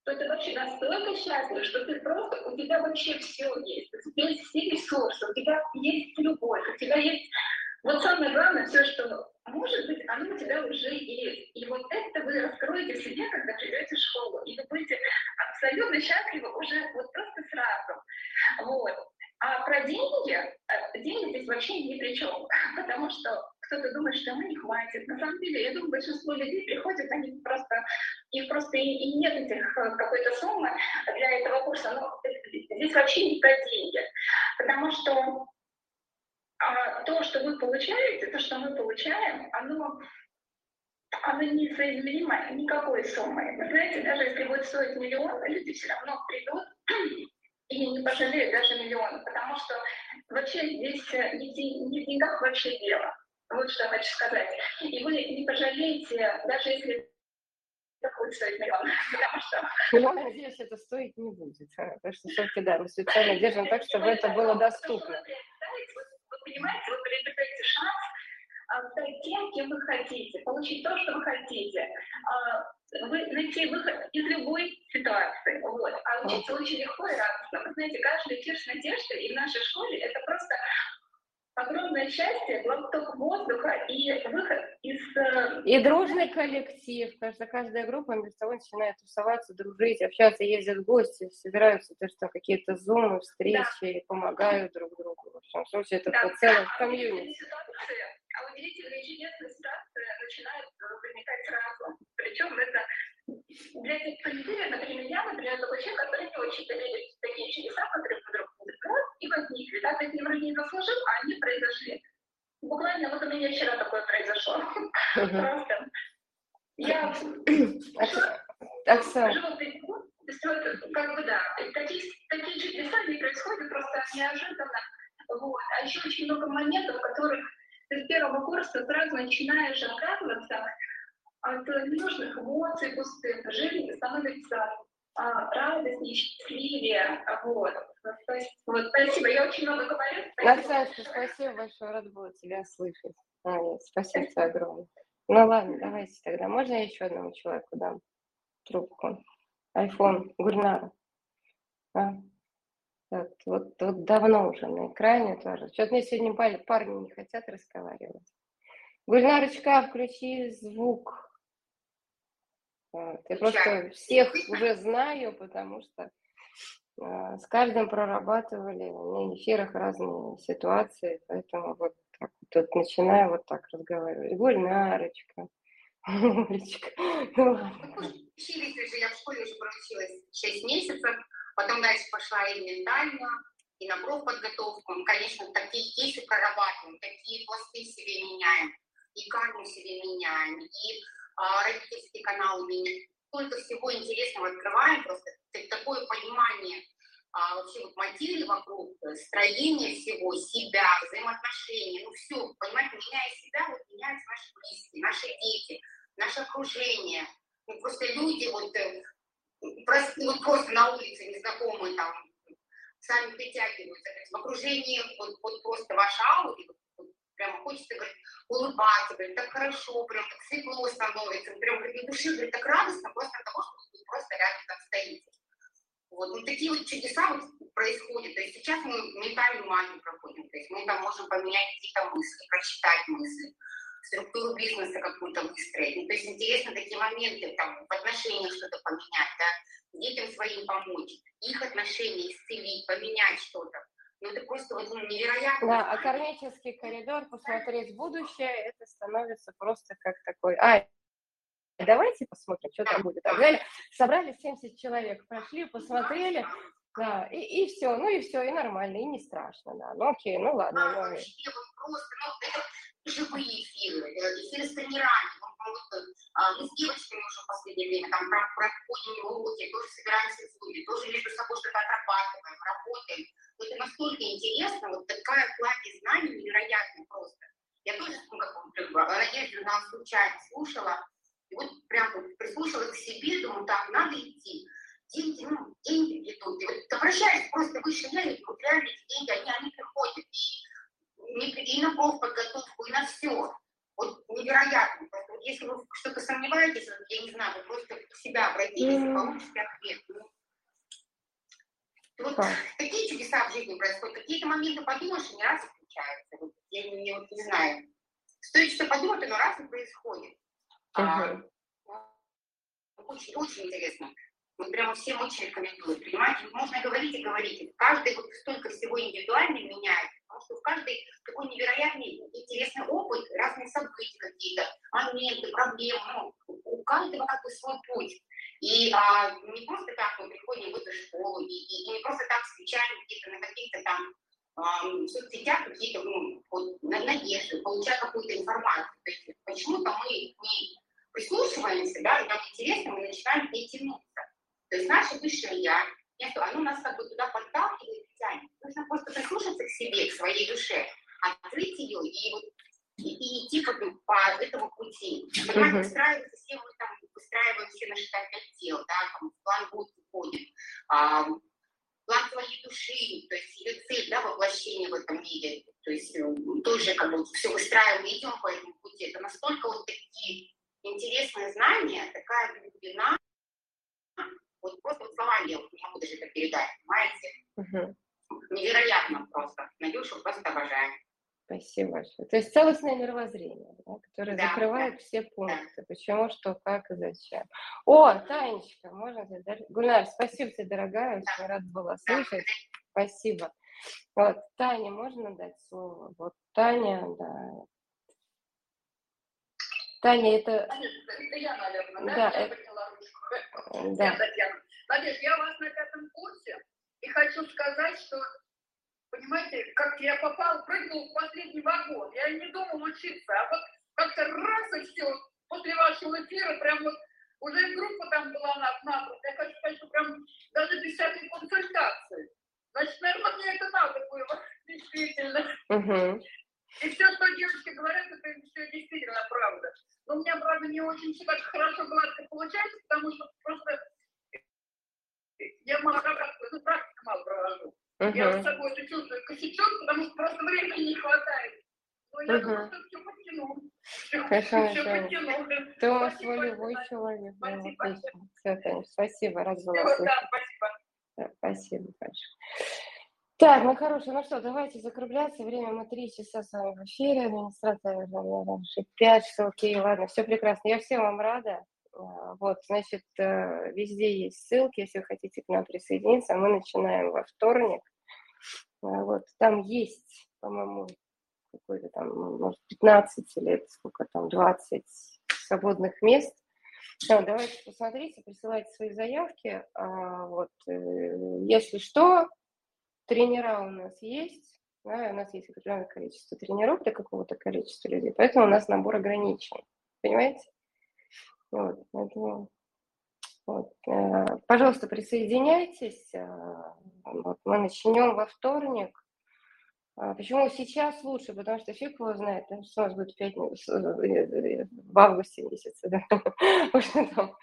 то это вообще настолько счастливо, что ты просто, у тебя вообще все есть. У тебя есть все ресурсы, у тебя есть любовь, у тебя есть... Вот самое главное, все, что может быть, оно у тебя уже есть. И вот это вы раскроете в себе, когда придете в школу. И вы будете абсолютно счастливы уже вот просто сразу. Вот. А про деньги, э, деньги здесь вообще ни при чем, потому что кто-то думает, что ему не хватит. На самом деле, я думаю, большинство людей приходят, они просто, их просто и, и нет этих э, какой-то суммы для этого курса. Но здесь вообще не про деньги, потому что а, то, что вы получаете, то, что мы получаем, оно оно не соизмеримо никакой суммой. Вы знаете, даже если будет стоить миллион, люди все равно придут и не пожалеют даже миллиона, потому что вообще здесь э, не в деньгах вообще дело. Вот что я хочу сказать. И вы не пожалеете, даже если это будет стоить миллион, потому что...
Я надеюсь, это стоить не будет, потому что все-таки, да, мы специально держим так, чтобы это было доступно.
Вы понимаете, вы приобретаете шанс а, стать тем, кем вы хотите, получить то, что вы хотите, а, вы найти выход из любой ситуации. Вот. А учиться очень легко и радостно. Вы знаете, каждый эфир с надеждой и в нашей школе это просто огромное счастье, глоток воздуха и выход из... Э,
и дружный коллектив. Каждая, каждая группа между собой начинает тусоваться, дружить, общаться, ездят в гости, собираются, то что какие-то зумы, встречи, да. помогают друг другу. В общем случае, это да. целый комьюнити.
А удивительные чудесные ситуации начинают возникать сразу. Причем это для тех, кто не верит, например, я, например, такой человек, который не очень в такие чудеса, которые вдруг раз и возникли. Да, ты к ним не заслужил, а они произошли. Буквально вот у меня вчера такое произошло. Просто. Я
Оксана.
живу как бы да, такие, такие чудеса не происходят просто неожиданно Вот. А еще очень много моментов, в которых ты с первого курса сразу начинаешь отказываться от ненужных эмоций пустых, жизнь становится а, радостнее, счастливее. Вот. То есть, вот, спасибо, я очень много говорю.
Наташа, спасибо большое, рад была тебя слышать. А, нет, спасибо тебе огромное. Ну ладно, давайте тогда. Можно я еще одному человеку дам трубку? Айфон Гульнара. А? Так, вот, вот давно уже на экране тоже. Что-то мне сегодня парни не хотят разговаривать. Гульнарочка, включи звук. Вот. Я просто всех уже знаю, потому что э, с каждым прорабатывали на эфирах разные ситуации, поэтому вот так вот начинаю вот так разговаривать. Гульнарочка, Олечка,
ну ладно. Учились уже, я в школе уже проучилась 6 месяцев, потом дальше пошла и ментально, и на профподготовку. Мы, конечно, такие кейсы прорабатываем, такие пласты себе меняем, и карму себе меняем, и а, родительский канал меня. Столько всего интересного открываем, просто такое понимание а, вообще вот материи вокруг, э, строение всего, себя, взаимоотношения, ну все, понимаете, меняя себя, вот меняются наши близкие, наши дети, наше окружение, ну просто люди вот, э, просто, вот просто на улице незнакомые там сами притягиваются, то в окружении вот, вот просто ваша аура, вот, прямо хочется, говорит, улыбаться, говорит, так хорошо, прям так светло становится, прям говорит, на душе, говорит, так радостно просто от того, что вы просто рядом там стоите. Вот, ну, такие вот чудеса вот происходят. То есть сейчас мы ментальную магию проходим. То есть мы там можем поменять какие-то мысли, прочитать мысли, структуру бизнеса какую-то выстроить. Ну, то есть интересно такие моменты, там, в отношениях что-то поменять, да, детям своим помочь, их отношения исцелить, поменять что-то. Ну, это просто вот, ну, невероятно.
Да, а кармический коридор, посмотреть будущее, это становится просто как такой... А, давайте посмотрим, что там будет. Так, взяли, собрали 70 человек, прошли, посмотрели, да, и, и все, ну и все, и нормально, и не страшно, да. Ну окей, ну ладно.
Да, ну, вообще, вот просто, ну, это живые эфиры, эфиры с тренерами. Вот, а, мы с девочками уже в последнее время там проходим уроки, тоже собираемся в студии, тоже между собой что-то отрабатываем, работаем это настолько интересно, вот такая кладезь знаний невероятная просто. Я тоже, ну, как бы, Надежду нам случайно слушала, и вот прям вот прислушалась к себе, думаю, так, надо идти. Деньги, ну, деньги идут. И вот обращаюсь просто выше я, и вот реально эти деньги, они, они приходят. И, и на профподготовку, и на все. Вот невероятно. Вот если вы что-то сомневаетесь, я не знаю, вы просто к себя обратитесь и получите ответ. Ну, вот такие чудеса в жизни происходят. Какие-то моменты подумаешь, и не раз включаются. Вот, я не, вот, не знаю. Стоит что подумать, но раз и происходит. Uh-huh. А, очень, очень интересно. Вот прямо всем очень рекомендую. Понимаете, можно говорить и говорить. Каждый вот столько всего индивидуально меняет, потому что в каждый такой невероятный интересный опыт, разные события какие-то, моменты, проблемы. Ну, у каждого как бы свой путь. И а, не просто так мы приходим в эту школу, и, и, и не просто так встречаем где-то на каких-то там а, соцсетях какие-то ну, вот, надежды, получая какую-то информацию. То есть почему-то мы не прислушиваемся, да, и нам интересно, мы начинаем ней тянуться. То есть наше высшее я, нет, оно нас как бы туда подталкивает и тянет. Нужно просто прислушаться к себе, к своей душе, открыть ее и вот и, и идти как бы по этому пути. Понимаете, uh-huh. выстраивается все мы там выстраиваем все наши так, дел, да, там план будет уходит, а, план своей души, то есть ее цель, да, воплощение в этом мире, то есть э, тоже как бы все выстраиваем, идем по этому пути. Это настолько вот такие интересные знания, такая глубина, вот просто вот словами я вот не могу даже это передать, понимаете? Uh-huh. Невероятно просто. Надюшу просто обожаю.
Спасибо большое. То есть целостное мировоззрение, да, которое да, закрывает да. все пункты. Да. Почему, что, как и зачем. О, Танечка, можно тебе Гульнар, спасибо тебе, дорогая, очень рада была слышать. Спасибо. Вот, Таня, можно дать слово? Вот Таня, да. Таня, это...
Это я, наверное, да? Да, это... Да. Надежда, я у вас на пятом курсе, и хочу сказать, что Понимаете, как я попал, прыгнул в последний вагон. Я не думал учиться, а вот как-то раз и все. После вашего эфира прям вот уже группа там была на напротив. Я хочу сказать, что прям даже без всякой консультации. Значит, наверное, мне это надо было. действительно.
Угу.
И все, что девушки говорят, это все действительно правда. Но у меня, правда, не очень все так хорошо гладко получается, потому что просто я мало ну, практику мало провожу. Uh-huh. Я с собой это чувствую косячок, потому что просто времени не хватает. Но я uh-huh. думаю, что все подтяну.
Хорошо, все Томас волевой человек.
Спасибо.
Все, Таня, спасибо, рад была
Да, спасибо.
Да, спасибо большое. Так, ну хорошо, ну что, давайте закругляться. Время мы три часа с вами в эфире. Администрация уже пять часов. Окей, ладно, все прекрасно. Я всем вам рада. А, вот, значит, э, везде есть ссылки, если вы хотите к нам присоединиться. Мы начинаем во вторник. А, вот, там есть, по-моему, какой-то там, ну, может, 15 или сколько там, 20 свободных мест. Ну, давайте посмотрите, присылайте свои заявки. А, вот, э, если что, тренера у нас есть. Да, у нас есть определенное количество тренеров для какого-то количества людей, поэтому у нас набор ограничен. Понимаете? Вот, поэтому, вот, э, пожалуйста, присоединяйтесь. Э, вот, мы начнем во вторник. А почему сейчас лучше? Потому что фиг его знает, что у нас будет в, пятницу, в августе месяце. Да? Потому что там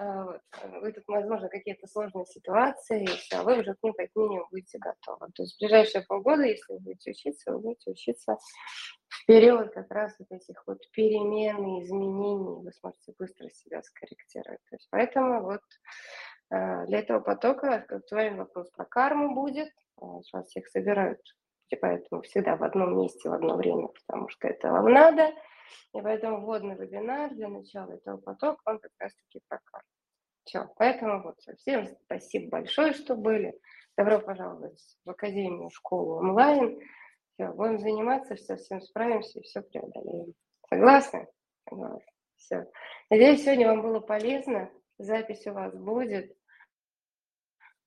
а, вот. Вы тут, возможно, какие-то сложные ситуации, а вы уже к ним как минимум будете готовы. То есть в ближайшие полгода, если вы будете учиться, вы будете учиться в период как раз вот этих вот перемен и изменений, вы сможете быстро себя скорректировать. То есть поэтому вот а, для этого потока актуальный вопрос про карму будет. Сейчас всех собирают, и поэтому всегда в одном месте в одно время, потому что это вам надо – и поэтому вводный вебинар для начала этого потока, он как раз-таки про карту. Все, поэтому вот всем спасибо большое, что были. Добро пожаловать в Академию, школу онлайн. Все, будем заниматься, все, всем справимся и все преодолеем. Согласны? Согласны. Все. Надеюсь, сегодня вам было полезно. Запись у вас будет.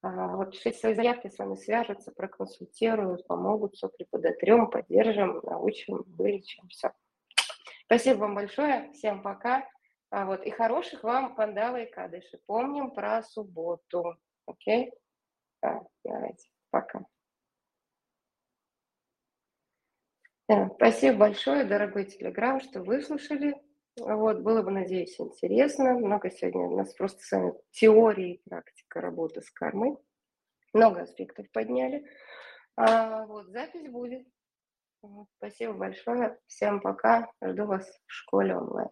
А, вот пишите свои заявки, с вами свяжутся, проконсультируют, помогут, все преподотрем, поддержим, научим, вылечим. Все. Спасибо вам большое. Всем пока. А вот, и хороших вам пандалы и кадыши. Помним про субботу. Окей? Да, давайте. Пока. Спасибо большое, дорогой Телеграм, что выслушали. Вот, было бы, надеюсь, интересно. Много сегодня у нас просто с вами теории и практика работы с кармой. Много аспектов подняли. А, вот, запись будет. Спасибо большое. Всем пока. Жду вас в школе онлайн.